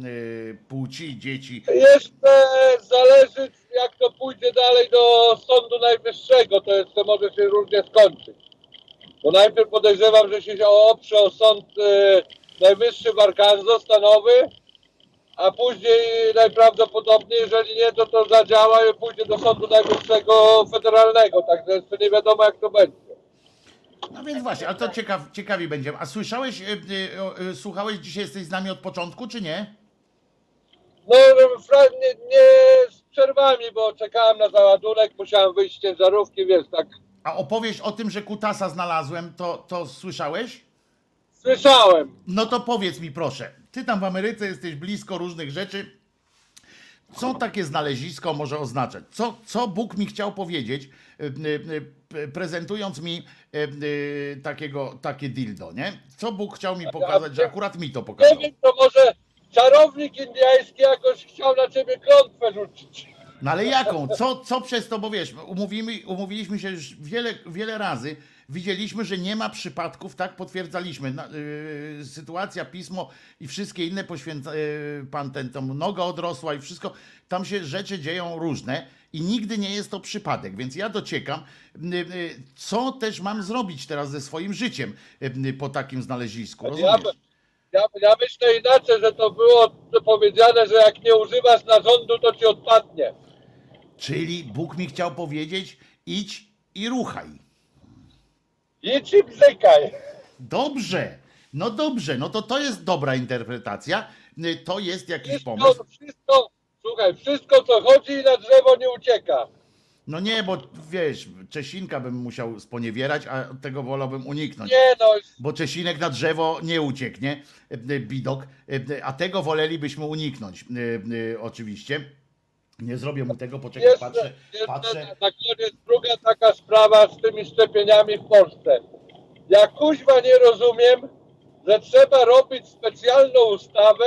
[SPEAKER 2] płci dzieci.
[SPEAKER 11] jeszcze zależy jak to pójdzie dalej do Sądu Najwyższego, to jeszcze może się różnie skończyć. Bo najpierw podejrzewam, że się oprze o Sąd e, Najwyższy w Arkansas stanowy, a później najprawdopodobniej, jeżeli nie, to to zadziała i pójdzie do Sądu Najwyższego Federalnego, także jeszcze nie wiadomo jak to będzie.
[SPEAKER 2] No więc właśnie, ale to ciekaw, ciekawi będziemy. A słyszałeś, e, o, e, słuchałeś dzisiaj jesteś z nami od początku, czy nie?
[SPEAKER 11] No, nie, nie z przerwami, bo czekałem na załadunek, musiałem wyjść z ciężarówki, wiesz, tak
[SPEAKER 2] A opowieść o tym, że kutasa znalazłem, to, to słyszałeś?
[SPEAKER 11] słyszałem.
[SPEAKER 2] No to powiedz mi proszę, ty tam w Ameryce jesteś blisko różnych rzeczy. co takie znalezisko może oznaczać? Co, co Bóg mi chciał powiedzieć, y, y, prezentując mi y, takiego, takie dildo, nie? Co Bóg chciał mi pokazać, że akurat mi to
[SPEAKER 11] Nie
[SPEAKER 2] pokazał?
[SPEAKER 11] wiem, to może czarownik indyjski jakoś chciał na ciebie klątwę rzucić.
[SPEAKER 2] No ale jaką? Co, co przez to, bo wiesz, umówimy, umówiliśmy się już wiele, wiele razy, widzieliśmy, że nie ma przypadków, tak potwierdzaliśmy. Na, yy, sytuacja, pismo i wszystkie inne poświęca, yy, pan ten, tam noga odrosła i wszystko, tam się rzeczy dzieją różne i nigdy nie jest to przypadek, więc ja dociekam, yy, co też mam zrobić teraz ze swoim życiem po takim znalezisku,
[SPEAKER 11] Ja,
[SPEAKER 2] rozumiesz?
[SPEAKER 11] ja, ja myślę inaczej, że to było powiedziane, że jak nie używasz narządu, to ci odpadnie.
[SPEAKER 2] Czyli Bóg mi chciał powiedzieć, idź i ruchaj.
[SPEAKER 11] Idź i bzykaj.
[SPEAKER 2] Dobrze, no dobrze, no to to jest dobra interpretacja, to jest jakiś pomysł.
[SPEAKER 11] Wszystko, wszystko, słuchaj, wszystko co chodzi na drzewo nie ucieka.
[SPEAKER 2] No nie, bo wiesz, Czesinka bym musiał sponiewierać, a tego wolałbym uniknąć.
[SPEAKER 11] Nie no,
[SPEAKER 2] Bo Czesinek na drzewo nie ucieknie, y, bidok, y, a tego wolelibyśmy uniknąć, oczywiście. Nie zrobię mu tego, poczekaj,
[SPEAKER 11] jeszcze,
[SPEAKER 2] patrzę,
[SPEAKER 11] jeszcze
[SPEAKER 2] patrzę.
[SPEAKER 11] Na, na koniec druga taka sprawa z tymi szczepieniami w Polsce. Ja kuźwa nie rozumiem, że trzeba robić specjalną ustawę,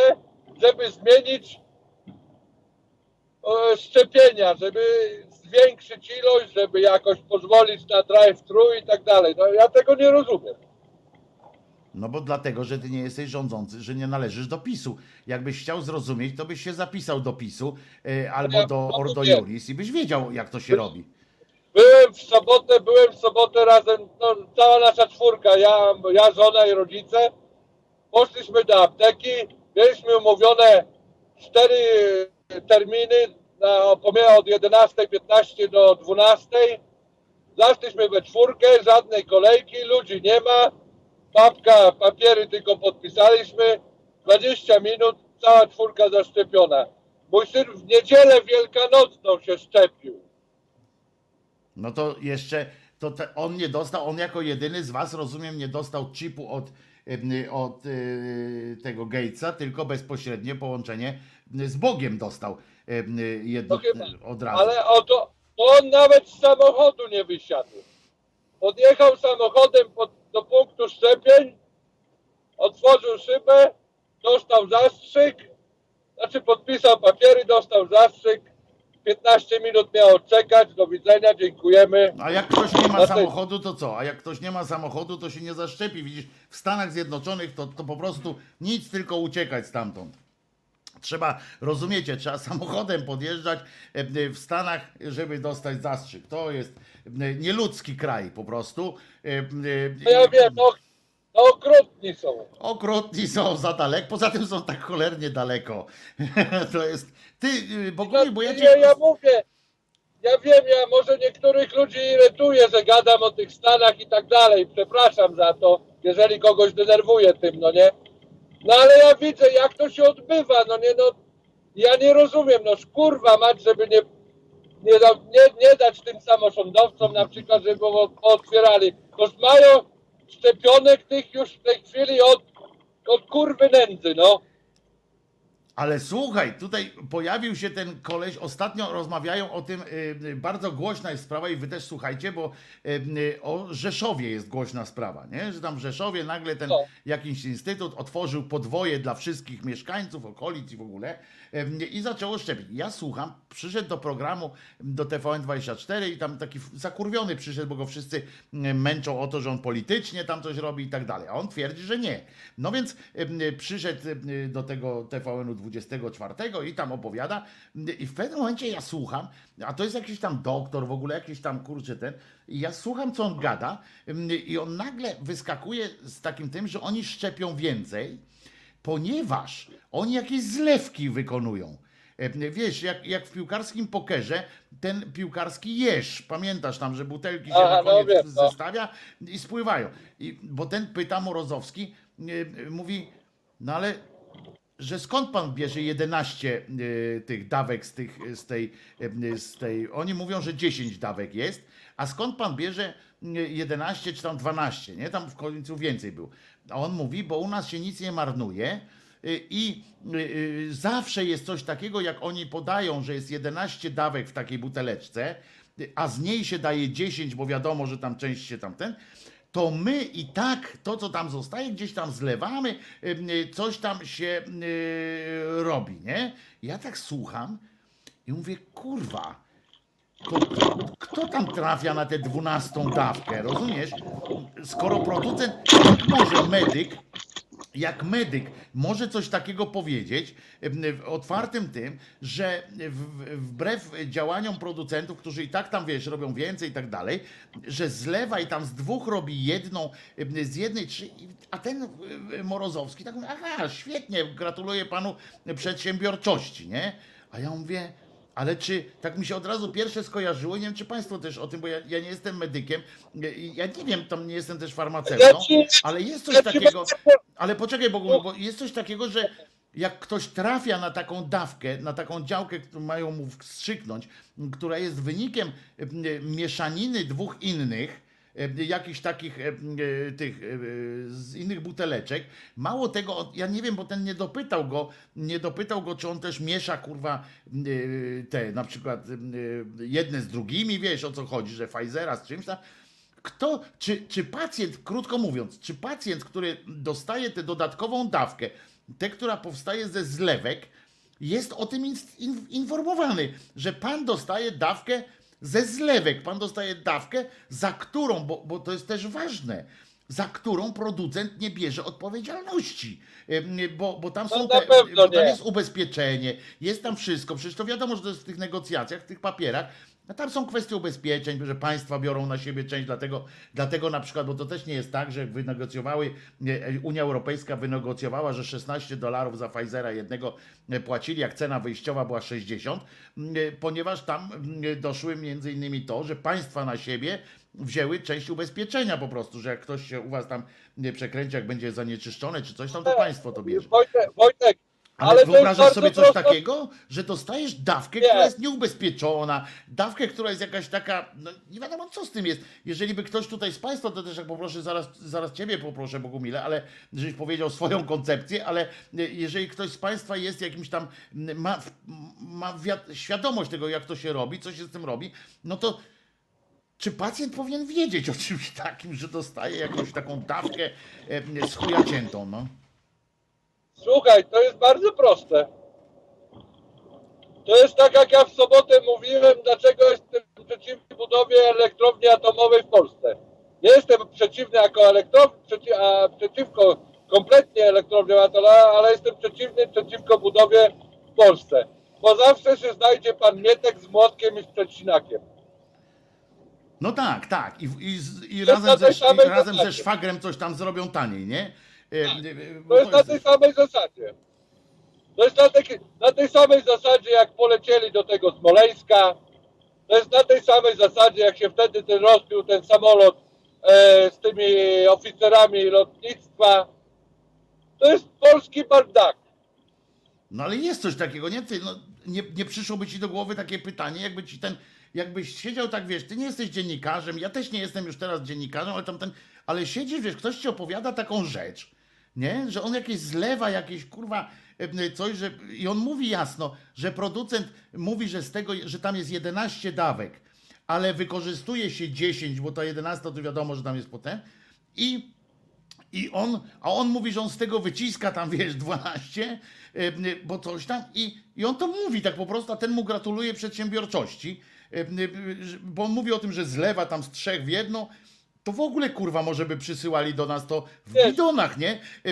[SPEAKER 11] żeby zmienić e, szczepienia, żeby zwiększyć ilość, żeby jakoś pozwolić na drive-thru i tak dalej. No ja tego nie rozumiem.
[SPEAKER 2] No bo dlatego, że ty nie jesteś rządzący, że nie należysz do PiSu. Jakbyś chciał zrozumieć, to byś się zapisał do PiSu y, albo
[SPEAKER 11] Ja
[SPEAKER 2] do Ordo. Juris i byś wiedział, jak to się robi.
[SPEAKER 11] Byłem w sobotę, byłem w sobotę razem, no, cała nasza czwórka, ja, ja, żona i rodzice. Poszliśmy do apteki, mieliśmy umówione cztery terminy na od 11.15 do 12. Zaszliśmy we czwórkę, żadnej kolejki, ludzi nie ma. Papka, papiery tylko podpisaliśmy. 20 minut, cała czwórka zaszczepiona. Mój syn w niedzielę wielkanocną się szczepił.
[SPEAKER 2] No to jeszcze, to te, on nie dostał, on jako jedyny z was, rozumiem, nie dostał chipu od, y, od y, tego Gatesa, tylko bezpośrednie połączenie z Bogiem dostał y, jedno,
[SPEAKER 11] No
[SPEAKER 2] od razu.
[SPEAKER 11] Ale o to, to on nawet z samochodu nie wysiadł. Podjechał samochodem pod, do punktu szczepień, otworzył szybę, dostał zastrzyk, znaczy podpisał papiery, dostał zastrzyk, 15 minut miał czekać, do widzenia, dziękujemy.
[SPEAKER 2] A jak ktoś nie ma samochodu, to co? A jak ktoś nie ma samochodu, to się nie zaszczepi. Widzisz, w Stanach Zjednoczonych to, to po prostu nic, tylko uciekać stamtąd. Trzeba, rozumiecie, trzeba samochodem podjeżdżać e, e, w Stanach, żeby dostać zastrzyk. To jest e, nieludzki kraj po prostu.
[SPEAKER 11] No ja wiem, no, no okrutni są.
[SPEAKER 2] Okrutni są za daleko, poza tym są tak cholernie daleko. to jest. Ty, y, Bogumił, bo ja
[SPEAKER 11] Nie,
[SPEAKER 2] cię.
[SPEAKER 11] ja mówię, ja wiem, ja może niektórych ludzi irytuję, że gadam o tych Stanach i tak dalej. Przepraszam za to, jeżeli kogoś denerwuję tym, no nie? No ale ja widzę, jak to się odbywa, no nie, no. Ja nie rozumiem, no kurwa mać, żeby nie, nie, nie, nie dać tym samorządowcom na przykład, żeby otwierali. To mają szczepionek tych już w tej chwili od, od kurwy nędzy, no.
[SPEAKER 2] Ale słuchaj, tutaj pojawił się ten koleś, ostatnio rozmawiają o tym, y, y, bardzo głośna jest sprawa i wy też słuchajcie, bo y, o Rzeszowie jest głośna sprawa, nie? Że tam w Rzeszowie nagle ten jakiś instytut otworzył podwoje dla wszystkich mieszkańców okolic i w ogóle i zaczęło szczepić. Ja słucham, przyszedł do programu, do TVN24 i tam taki zakurwiony przyszedł, bo go wszyscy męczą o to, że on politycznie tam coś robi i tak dalej, a on twierdzi, że nie. No więc przyszedł do tego TVN-u 24 i tam opowiada i w pewnym momencie ja słucham, a to jest jakiś tam doktor w ogóle, jakiś tam kurczę ten i ja słucham co on gada i on nagle wyskakuje z takim tym, że oni szczepią więcej, ponieważ oni jakieś zlewki wykonują. E, Wiesz, jak, jak w piłkarskim pokerze, ten piłkarski jeż, pamiętasz tam, że butelki się
[SPEAKER 11] Aha,
[SPEAKER 2] na
[SPEAKER 11] no
[SPEAKER 2] koniec
[SPEAKER 11] no.
[SPEAKER 2] zestawia i spływają. I, bo ten pyta Morozowski, e, mówi, no ale że skąd pan bierze 11 y, tych dawek z, tych, z, tej, y, z tej. Oni mówią, że 10 dawek jest, a skąd pan bierze y, 11 czy tam 12, nie? Tam w końcu więcej był. A on mówi, bo u nas się nic nie marnuje. y, i y, y, zawsze jest coś takiego, jak oni podają, że jest 11 dawek w takiej buteleczce, a z niej się daje 10, bo wiadomo, że tam część się tamten, to my i tak to, co tam zostaje, gdzieś tam zlewamy, coś tam się robi, nie? Ja tak słucham i mówię, kurwa, kto tam trafia na tę dwunastą dawkę, rozumiesz? Skoro producent, jak może medyk, jak medyk może coś takiego powiedzieć w otwartym tym, że wbrew działaniom producentów, którzy i tak tam wiesz, robią więcej i tak dalej, że zlewa i tam z dwóch robi jedną, z jednej trzy, a ten Morozowski tak mówi, aha, świetnie, gratuluję panu przedsiębiorczości, nie? A ja mówię, ale czy tak mi się od razu pierwsze skojarzyło, nie wiem czy Państwo też o tym, bo ja, ja nie jestem medykiem, ja nie wiem, tam nie jestem też farmaceutą,
[SPEAKER 11] Ja ci-
[SPEAKER 2] ale jest coś takiego, ale poczekaj, bo, bo jest coś takiego, że jak ktoś trafia na taką dawkę, na taką działkę, którą mają mu wstrzyknąć, która jest wynikiem mieszaniny dwóch innych, jakichś takich e, e, tych e, z innych buteleczek. Mało tego, ja nie wiem, bo ten nie dopytał go, nie dopytał go, czy on też miesza kurwa e, te na przykład e, jedne z drugimi, wiesz o co chodzi, że Pfizera z czymś tam. Kto, czy, czy pacjent, krótko mówiąc, czy pacjent, który dostaje tę dodatkową dawkę, tę, która powstaje ze zlewek, jest o tym in, in, informowany, że pan dostaje dawkę ze zlewek, pan dostaje dawkę, za którą, bo, bo to jest też ważne, za którą producent nie bierze odpowiedzialności. Bo, bo tam
[SPEAKER 11] No
[SPEAKER 2] są te, bo tam jest ubezpieczenie, jest tam wszystko. Przecież to wiadomo, że to jest w tych negocjacjach, w tych papierach. A tam są kwestie ubezpieczeń, że państwa biorą na siebie część, dlatego, dlatego na przykład, bo to też nie jest tak, że wynegocjowały, e, Unia Europejska wynegocjowała, że 16 dolarów za Pfizera jednego e, płacili, jak cena wyjściowa była 60, m, e, ponieważ tam m, doszły między innymi to, że państwa na siebie wzięły część ubezpieczenia po prostu, że jak ktoś się u was tam nie przekręci, jak będzie zanieczyszczone czy coś tam, to państwo to bierze.
[SPEAKER 11] Wojtek, Wojtek
[SPEAKER 2] Ale,
[SPEAKER 11] ale
[SPEAKER 2] wyobrażasz sobie coś
[SPEAKER 11] prosto.
[SPEAKER 2] takiego, że dostajesz dawkę,
[SPEAKER 11] Nie.
[SPEAKER 2] która jest nieubezpieczona, dawkę, która jest jakaś taka, no nie wiadomo co z tym jest. Jeżeli by ktoś tutaj z Państwa, to też jak poproszę, zaraz, zaraz Ciebie poproszę Bogumile, ale żebyś powiedział swoją koncepcję, ale jeżeli ktoś z Państwa jest jakimś tam, ma, ma wiad- świadomość tego, jak to się robi, co się z tym robi, no to czy pacjent powinien wiedzieć o czymś takim, że dostaje jakąś taką dawkę e, z chuja ciętą, no?
[SPEAKER 11] Słuchaj, to jest bardzo proste. To jest tak, jak ja w sobotę mówiłem, dlaczego jestem przeciwny budowie elektrowni atomowej w Polsce. Nie jestem przeciwny jako elektrowni, przeci a przeciwko kompletnie elektrowniom atomowej, ale jestem przeciwny przeciwko budowie w Polsce. Bo zawsze się znajdzie pan Mietek z młotkiem i z przecinakiem.
[SPEAKER 2] No tak, tak. I, i, i razem, ze, i razem ze szwagrem coś tam zrobią taniej, nie? E, e, bo
[SPEAKER 11] To jest na tej samej zasadzie. To jest na, tej- na tej samej zasadzie, jak polecieli do tego Smoleńska. To jest na tej samej zasadzie, jak się wtedy ten rozbił ten samolot e, z tymi oficerami lotnictwa. To jest polski bardak.
[SPEAKER 2] No ale jest coś takiego, nie? Ty, no, nie, nie przyszłoby ci do głowy takie pytanie, jakby ci ten, jakbyś siedział tak, wiesz, ty nie jesteś dziennikarzem, ja też nie jestem już teraz dziennikarzem, ale tam ten, ale siedzisz, wiesz, ktoś ci opowiada taką rzecz, nie? Że on jakieś zlewa, jakieś kurwa e, coś, że i on mówi jasno, że producent mówi, że z tego, że tam jest 11 dawek, ale wykorzystuje się 10, bo ta 11 to wiadomo, że tam jest potem i i on, a on mówi, że on z tego wyciska tam, wiesz, 12, e, bo coś tam i, i on to mówi tak po prostu, a ten mu gratuluje przedsiębiorczości, e, bo on mówi o tym, że zlewa tam z trzech w jedno, to w ogóle kurwa może by przysyłali do nas to w bidonach, nie? E,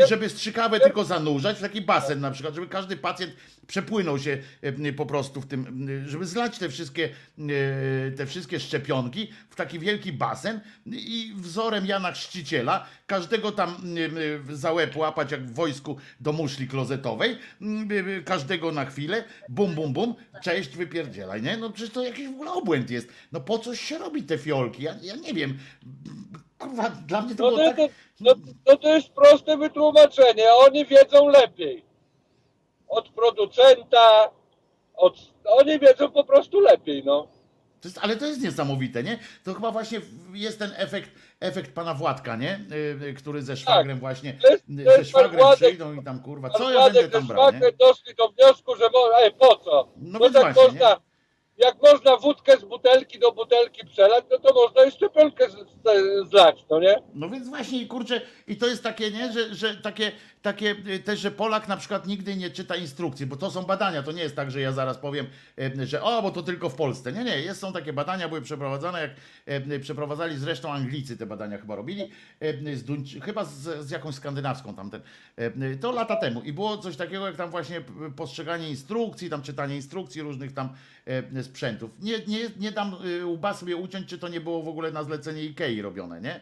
[SPEAKER 2] e, Żeby strzykawę tylko zanurzać w taki basen na przykład, żeby każdy pacjent przepłynął się po prostu w tym, żeby zlać te wszystkie, e, te wszystkie szczepionki w taki wielki basen i wzorem Jana Chrzciciela każdego tam za łeb łapać jak w wojsku do muszli klozetowej, każdego na chwilę, bum, bum, bum, cześć, wypierdzielaj, nie? No przecież to jakiś w ogóle obłęd jest. No po coś się robi te fiolki? Ja, ja nie wiem. Kurwa, dla mnie to
[SPEAKER 11] No
[SPEAKER 2] było
[SPEAKER 11] to,
[SPEAKER 2] tak...
[SPEAKER 11] no, no to jest proste wytłumaczenie. Oni wiedzą lepiej. Od producenta, od, oni wiedzą po prostu lepiej, no.
[SPEAKER 2] To jest, ale to jest niesamowite, nie? To chyba właśnie jest ten efekt, efekt pana Władka, nie? Y, y, który ze szwagrem właśnie,
[SPEAKER 11] To jest-
[SPEAKER 2] y, ze szwagrem
[SPEAKER 11] Władek-
[SPEAKER 2] przyjdą i tam kurwa, co ja będę tam brał, nie?
[SPEAKER 11] doszli do wniosku, że ej, po co?
[SPEAKER 2] No
[SPEAKER 11] No, tak
[SPEAKER 2] właśnie,
[SPEAKER 11] można, jak można wódkę z butelki do butelki przelać, no to można i szczepionkę zlać, no nie?
[SPEAKER 2] No więc właśnie, kurczę, i to jest takie, nie, że, że takie, takie y, też, że Polak na przykład nigdy nie czyta instrukcji, bo to są badania, to nie jest tak, że ja zaraz powiem, y, że o, bo to tylko w Polsce. Nie, nie, jest, są takie badania, były przeprowadzane, jak y, przeprowadzali zresztą Anglicy te badania chyba robili, z Duńczy, chyba z, z jakąś skandynawską tamten, to lata temu i było coś takiego jak tam właśnie postrzeganie instrukcji, tam czytanie instrukcji różnych tam sprzętów. Nie, nie, nie dam łba sobie uciąć, czy to nie było w ogóle na zlecenie Ikei robione, nie?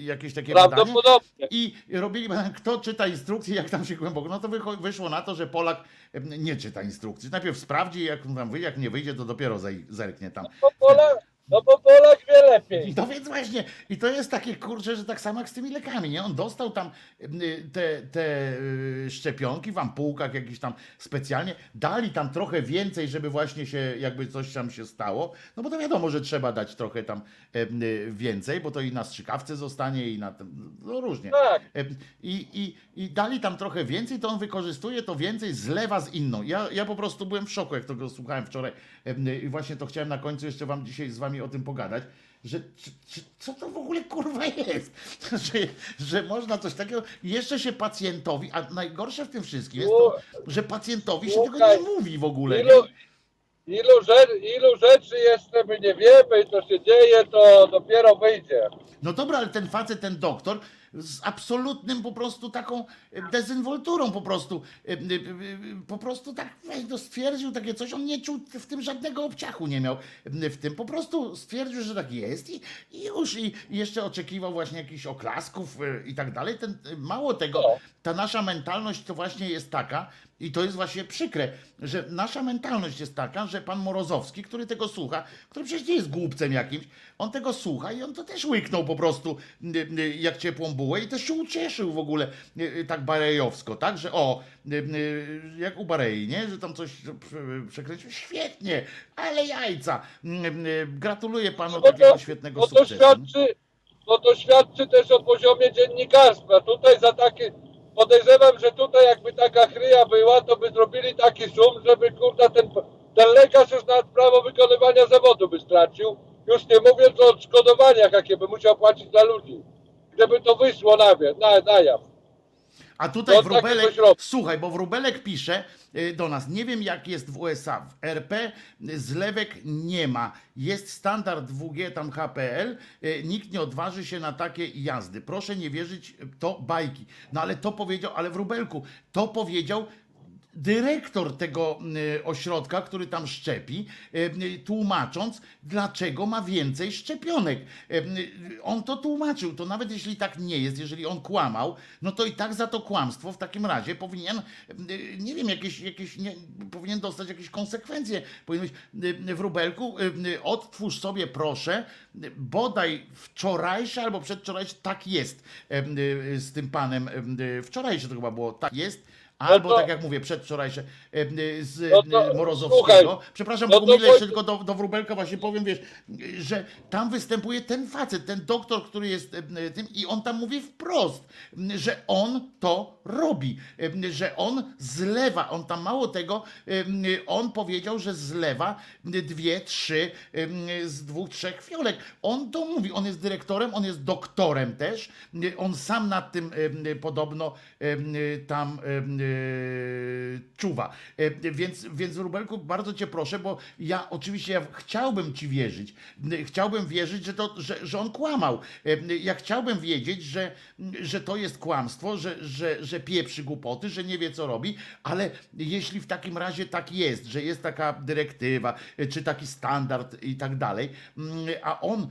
[SPEAKER 2] Jakieś takie.
[SPEAKER 11] Prawdopodobnie.
[SPEAKER 2] I robili, badania, kto czyta instrukcje, jak tam się głęboko. No to wyszło na to, że Polak nie czyta instrukcji. Najpierw sprawdzi, jak tam wyjdzie, jak nie wyjdzie, to dopiero zerknie tam.
[SPEAKER 11] Bo Polak, no bo Polak wie lepiej.
[SPEAKER 2] No więc właśnie, i to jest takie kurcze, że tak samo jak z tymi lekami, nie? On dostał tam y, te, te y, szczepionki w ampułkach jakiś tam specjalnie, dali tam trochę więcej, żeby właśnie się, jakby coś tam się stało, no bo to wiadomo, że trzeba dać trochę tam em, y, więcej, bo to i na strzykawce zostanie i na tym, no różnie.
[SPEAKER 11] Tak.
[SPEAKER 2] Em, I, i, I dali tam trochę więcej, to on wykorzystuje to więcej, zlewa z inną. Ja, ja po prostu byłem w szoku, jak to go słuchałem wczoraj em, i właśnie to chciałem na końcu jeszcze wam dzisiaj z wami o tym pogadać, że czy, czy, co to w ogóle kurwa jest, że, że można coś takiego, jeszcze się pacjentowi, a najgorsze w tym wszystkim jest to, że pacjentowi się tego nie mówi w ogóle.
[SPEAKER 11] Ilu, ilu, rzeczy, ilu rzeczy jeszcze my nie wiemy i co się dzieje, to dopiero wyjdzie.
[SPEAKER 2] No dobra, ale ten facet, ten doktor z absolutnym po prostu taką dezynwolturą po prostu, e, e, e, po prostu tak no stwierdził takie coś, on nie czuł w tym żadnego obciachu nie miał. W tym, po prostu stwierdził, że tak jest i, i już i jeszcze oczekiwał właśnie jakichś oklasków i tak dalej. Ten, mało tego, ta nasza mentalność to właśnie jest taka i to jest właśnie przykre, że nasza mentalność jest taka, że pan Morozowski, który tego słucha, który przecież nie jest głupcem jakimś, on tego słucha i on to też łyknął po prostu jak ciepłą bułę i też się ucieszył w ogóle y, tak barejowsko, tak, że o, y, y, jak u Barei, nie, że tam coś prze- przekręcił, świetnie, ale jajca, Y, y, gratuluję panu
[SPEAKER 11] to-
[SPEAKER 2] takiego świetnego
[SPEAKER 11] Bo to
[SPEAKER 2] sukcesu.
[SPEAKER 11] świadczy, to świadczy też o poziomie dziennikarstwa. Tutaj za takie, podejrzewam, że tutaj jakby taka chryja była, to by zrobili taki szum, żeby kurda ten, ten lekarz już nawet prawo wykonywania zawodu by stracił. Już nie mówiąc o odszkodowaniach, jakie by musiał płacić dla ludzi. Gdyby to wyszło na, na, na jaw.
[SPEAKER 2] A tutaj
[SPEAKER 11] No,
[SPEAKER 2] Wróbelek,
[SPEAKER 11] robi.
[SPEAKER 2] słuchaj, bo Wróbelek pisze y, do nas, nie wiem jak jest w USA, w RP zlewek nie ma, jest standard 2G tam HPL, y, nikt nie odważy się na takie jazdy, proszę nie wierzyć, to bajki. No ale to powiedział, ale Wróbelku, to powiedział dyrektor tego y, ośrodka, który tam szczepi, y, y, tłumacząc, dlaczego ma więcej szczepionek. On to tłumaczył, to nawet jeśli tak nie jest, jeżeli on kłamał, no to i tak za to kłamstwo w takim razie powinien, nie wiem, jakieś, jakieś nie, powinien dostać jakieś konsekwencje. Powinien być w rubelku, odtwórz sobie proszę, bodaj wczorajsze albo przedwczorajsze, tak jest z tym panem, wczorajsze to chyba było, tak jest, Albo
[SPEAKER 11] to-
[SPEAKER 2] tak jak mówię, przedwczorajsze e, e, z
[SPEAKER 11] No to
[SPEAKER 2] e, Morozowskiego.
[SPEAKER 11] słuchaj,
[SPEAKER 2] Przepraszam,
[SPEAKER 11] no
[SPEAKER 2] Bogumile, jeszcze tylko do, do Wróbelka właśnie powiem, wiesz, że tam występuje ten facet, ten doktor, który jest tym i on tam mówi wprost, że on to robi, że on zlewa, on tam mało tego, on powiedział, że zlewa dwie, trzy z dwóch, trzech fiolek. On to mówi, on jest dyrektorem, on jest doktorem też, on sam nad tym podobno tam czuwa. E, Więc, więc Rubelku, bardzo cię proszę, bo ja oczywiście ja chciałbym ci wierzyć. Chciałbym wierzyć, że, to, że, że on kłamał. E, Ja chciałbym wiedzieć, że, że to jest kłamstwo, że, że, że pieprzy głupoty, że nie wie co robi, ale jeśli w takim razie tak jest, że jest taka dyrektywa, e, czy taki standard i tak dalej, a on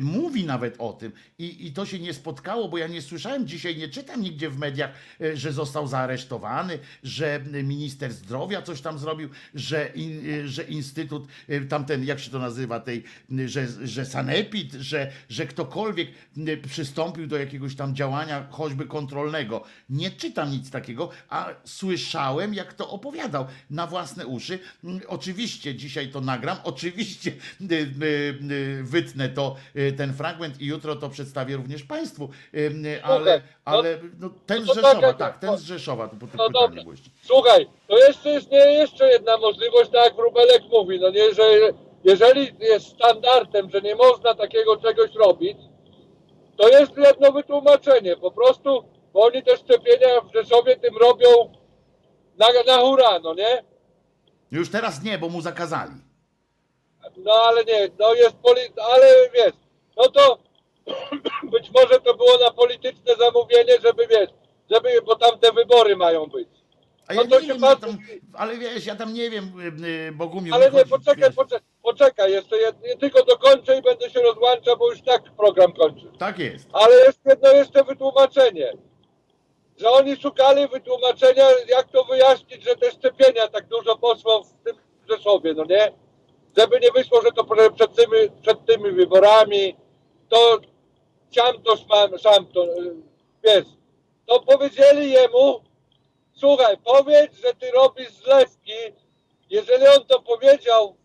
[SPEAKER 2] mówi nawet o tym i, i to się nie spotkało, bo ja nie słyszałem dzisiaj, nie czytam nigdzie w mediach, że został zaaresztowany, plany, że minister zdrowia coś tam zrobił, że, in, że instytut, y, tamten, jak się to nazywa, tej, że, że sanepid, że, że ktokolwiek y, przystąpił do jakiegoś tam działania, choćby kontrolnego. Nie czytam nic takiego, a słyszałem, jak to opowiadał na własne uszy. Mm, Oczywiście dzisiaj to nagram, oczywiście y, wytnę to, ten fragment i jutro to przedstawię również Państwu, ale,
[SPEAKER 11] no-
[SPEAKER 2] ale no, ten z Rzeszowa,
[SPEAKER 11] tak,
[SPEAKER 2] ten z Rzeszowa,
[SPEAKER 11] No dobra. Słuchaj, to jeszcze jest nie, jeszcze jedna możliwość, tak jak Wróbelek mówi, no nie, że jeżeli jest standardem, że nie można takiego czegoś robić, to jest jedno wytłumaczenie. Po prostu, bo oni te szczepienia w Rzeszowie tym robią na, na hura, no nie?
[SPEAKER 2] Już teraz nie, bo mu zakazali.
[SPEAKER 11] No ale nie, no jest poli... ale wiesz, no to być może to było na polityczne zamówienie, żeby wiesz, żeby, bo tam te wybory mają być.
[SPEAKER 2] A
[SPEAKER 11] No
[SPEAKER 2] ja
[SPEAKER 11] to
[SPEAKER 2] nie
[SPEAKER 11] się
[SPEAKER 2] wiem,
[SPEAKER 11] patrzy-
[SPEAKER 2] tam, ale wiesz, ja tam nie wiem, y, y, Bogumił.
[SPEAKER 11] Ale nie,
[SPEAKER 2] chodzi,
[SPEAKER 11] poczekaj, poczekaj, poczekaj jeszcze jed, nie tylko dokończę i będę się rozłączał, bo już tak program kończy.
[SPEAKER 2] Tak jest.
[SPEAKER 11] Ale jest jedno jeszcze wytłumaczenie. Że oni szukali wytłumaczenia, jak to wyjaśnić, że te szczepienia tak dużo poszło w tym Rzeszowie, no nie? Żeby nie wyszło, że to przed tymi, przed tymi wyborami, to siam to, szam to, y, wiesz. To powiedzieli jemu, słuchaj, powiedz, że ty robisz zlewki. Jeżeli on to powiedział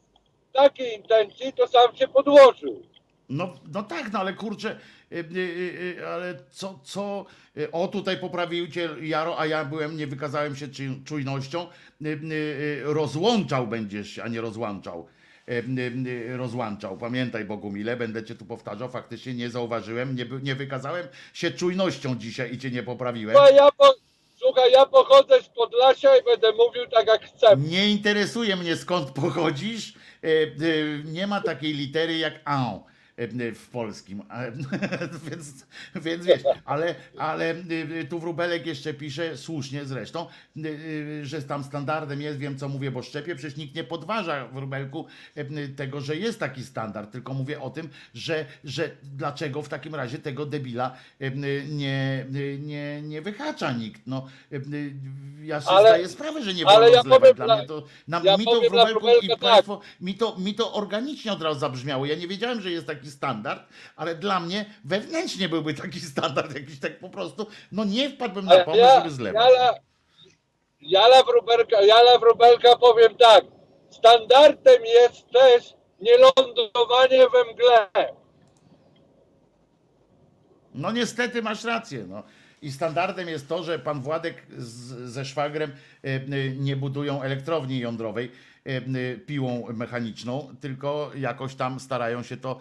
[SPEAKER 11] w takiej intencji, to sam się podłożył.
[SPEAKER 2] No, no tak, no ale kurczę, y, y, y, ale co, co, o tutaj poprawił cię Jaro, a ja byłem, nie wykazałem się czujnością, rozłączał będziesz, a nie rozłączał. Rozłączał. Pamiętaj Bogumile, będę cię tu powtarzał, faktycznie nie zauważyłem, nie, nie wykazałem się czujnością dzisiaj i cię nie poprawiłem.
[SPEAKER 11] Słuchaj, ja, po, słuchaj, ja pochodzę z Podlasia i będę mówił tak jak chcę.
[SPEAKER 2] Nie interesuje mnie skąd pochodzisz. E, e, Nie ma takiej litery jak a w polskim. A, Więc, więc wiesz, ale, ale e, tu Wróbelek jeszcze pisze, słusznie zresztą, e, e, że tam standardem jest, wiem co mówię, bo szczepię, przecież nikt nie podważa Wróbelku tego, że jest taki standard, tylko mówię o tym, że, że dlaczego w takim razie tego debila nie, nie, nie wyhacza nikt. No, ja sobie
[SPEAKER 11] Ale-
[SPEAKER 2] zdaję sprawę, że nie wolno
[SPEAKER 11] ja
[SPEAKER 2] zlewać. Dla
[SPEAKER 11] dla-
[SPEAKER 2] mnie to, na,
[SPEAKER 11] ja
[SPEAKER 2] mi to Wróbelku i
[SPEAKER 11] tak.
[SPEAKER 2] Państwo, mi to, mi to organicznie od razu zabrzmiało. Ja nie wiedziałem, że jest taki standard, ale dla mnie wewnętrznie byłby taki standard jakiś tak po prostu, no nie wpadłbym na pomysł,
[SPEAKER 11] ja,
[SPEAKER 2] żeby zlewać.
[SPEAKER 11] Jala, Jala, Wróbelka, Jala Wróbelka powiem tak. Standardem jest też nielądowanie we mgle.
[SPEAKER 2] No niestety masz rację. No. I standardem jest to, że pan Władek z, ze szwagrem e, e, nie budują elektrowni jądrowej piłą mechaniczną, tylko jakoś tam starają się to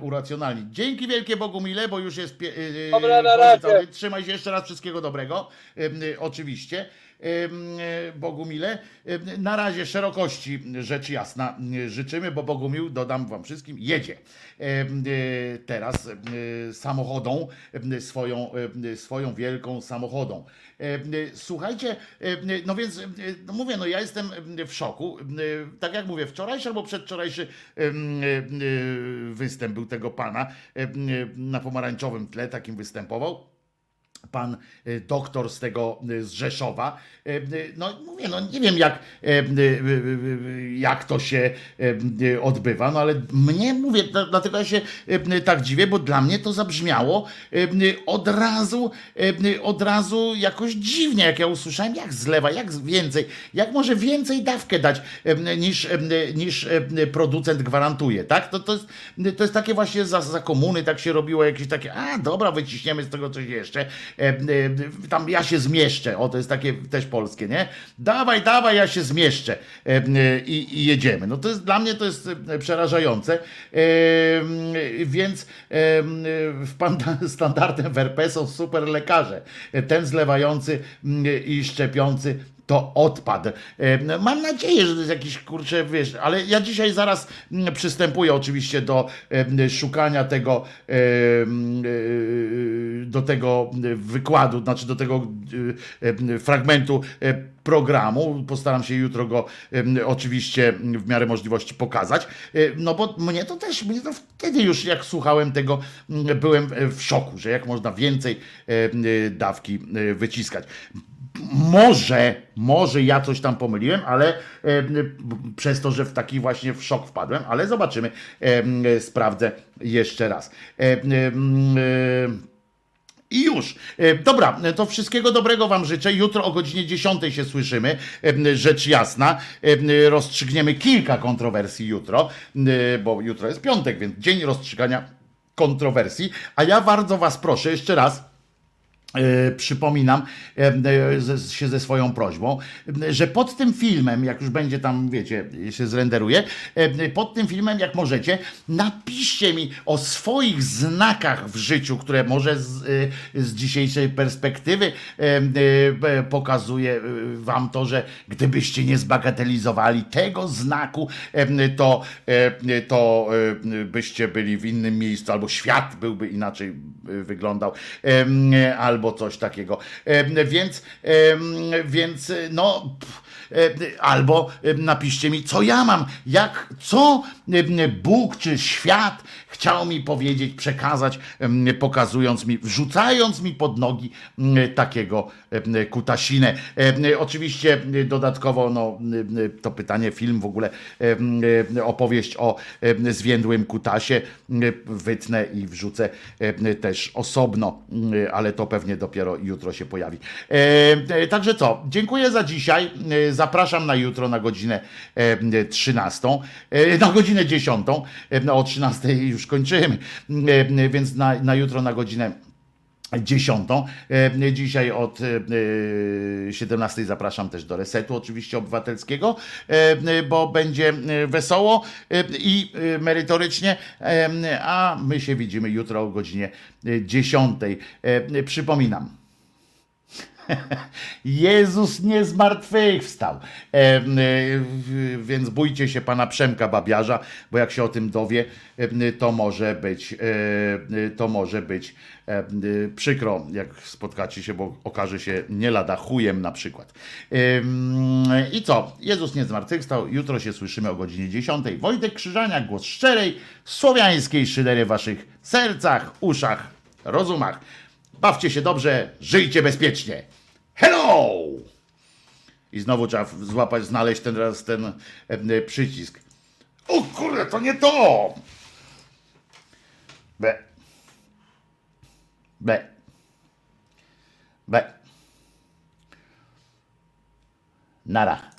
[SPEAKER 2] uracjonalnić. Dzięki wielkie Bogu mile, bo już jest pie, e,
[SPEAKER 11] Dobra, na razie.
[SPEAKER 2] Trzymaj się jeszcze raz wszystkiego dobrego. e, Oczywiście. E, Bogumile. Na razie szerokości rzecz jasna e, życzymy, bo Bogumił, dodam wam wszystkim, jedzie e, teraz e, samochodą, swoją, swoją wielką samochodą. Słuchajcie, no więc no mówię, no ja jestem w szoku. Tak jak mówię, wczorajszy albo przedwczorajszy występ był tego pana na pomarańczowym tle, takim występował pan e, doktor z tego e, z Rzeszowa. E, e, No mówię, no nie wiem jak, e, e, e, jak to się e, e, odbywa, no ale mnie mówię, dla- dlatego ja się e, tak dziwię, bo dla mnie to zabrzmiało e, e, od razu, e, od razu jakoś dziwnie, jak ja usłyszałem, jak zlewa, jak więcej, jak może więcej dawkę dać e, niż, e, niż e, producent gwarantuje, tak? To, to, jest, to jest takie właśnie za, za komuny, tak się robiło jakieś takie, a dobra, wyciśniemy z tego coś jeszcze, e, e, tam ja się zmieszczę, o to jest takie też polskie, nie? Dawaj, dawaj, ja się zmieszczę e, e, i, i jedziemy. No to jest, dla mnie to jest e, przerażające, e, więc e, w standardem w RP są super lekarze. Ten zlewający i szczepiący to odpad. Mam nadzieję, że to jest jakiś kurczę, wiesz, ale ja dzisiaj zaraz mm, przystępuję oczywiście do szukania tego e, do tego wykładu, znaczy do tego fragmentu e, programu. Postaram się jutro go oczywiście w miarę możliwości pokazać. E, No bo mnie to też, mnie to wtedy już jak słuchałem tego, m, byłem w szoku, że jak można więcej dawki wyciskać. Może, może ja coś tam pomyliłem, ale e, przez to, że w taki właśnie w szok wpadłem, ale zobaczymy, e, sprawdzę jeszcze raz. E, e, i już. E, Dobra, to wszystkiego dobrego Wam życzę. Jutro o godzinie 10 się słyszymy. E, Rzecz jasna. Rozstrzygniemy kilka kontrowersji jutro, bo jutro jest piątek, więc dzień rozstrzygania kontrowersji. A ja bardzo Was proszę jeszcze raz. E, przypominam e, e, się ze swoją prośbą, że pod tym filmem, jak już będzie tam, wiecie, się zrenderuje, pod tym filmem, jak możecie, napiszcie mi o swoich znakach w życiu, które może z, z dzisiejszej perspektywy pokazuje wam to, że gdybyście nie zbagatelizowali tego znaku, to, to byście byli w innym miejscu, albo świat byłby inaczej wyglądał, em, albo coś takiego. Więc, więc no. Albo napiszcie mi, co ja mam, jak, co Bóg czy świat chciał mi powiedzieć, przekazać, pokazując mi, wrzucając mi pod nogi em, takiego kutasinę. Oczywiście dodatkowo no, to pytanie, film w ogóle, opowieść o zwiędłym kutasie wytnę i wrzucę też osobno, em, ale to pewnie dopiero jutro się pojawi. E, Także co, dziękuję za dzisiaj. E, Zapraszam na jutro na godzinę e, 13, e, na godzinę 10. E, no, O 13 już kończymy, E, więc na, na jutro na godzinę dziesiątą. E, Dzisiaj od e, 17 zapraszam też do resetu oczywiście obywatelskiego, e, bo będzie e, wesoło e, i e, merytorycznie, e, a my się widzimy jutro o godzinie e, 10. E, Przypominam, Jezus nie zmartwychwstał. E, e, więc bójcie się pana Przemka Babiarza, bo jak się o tym dowie, e, to może być, e, to może być przykro, jak spotkacie się, bo okaże się nie lada chujem na przykład. I co? Jezus nie zmartwychwstał. Jutro się słyszymy o godzinie 10. Wojtek Krzyżania, głos szczerej, słowiańskiej szydery w waszych sercach, uszach, rozumach. Bawcie się dobrze, żyjcie bezpiecznie. Hello! I znowu trzeba złapać, znaleźć ten raz ten e, przycisk. O kurde, to nie to! Be. Be. Be. Nara.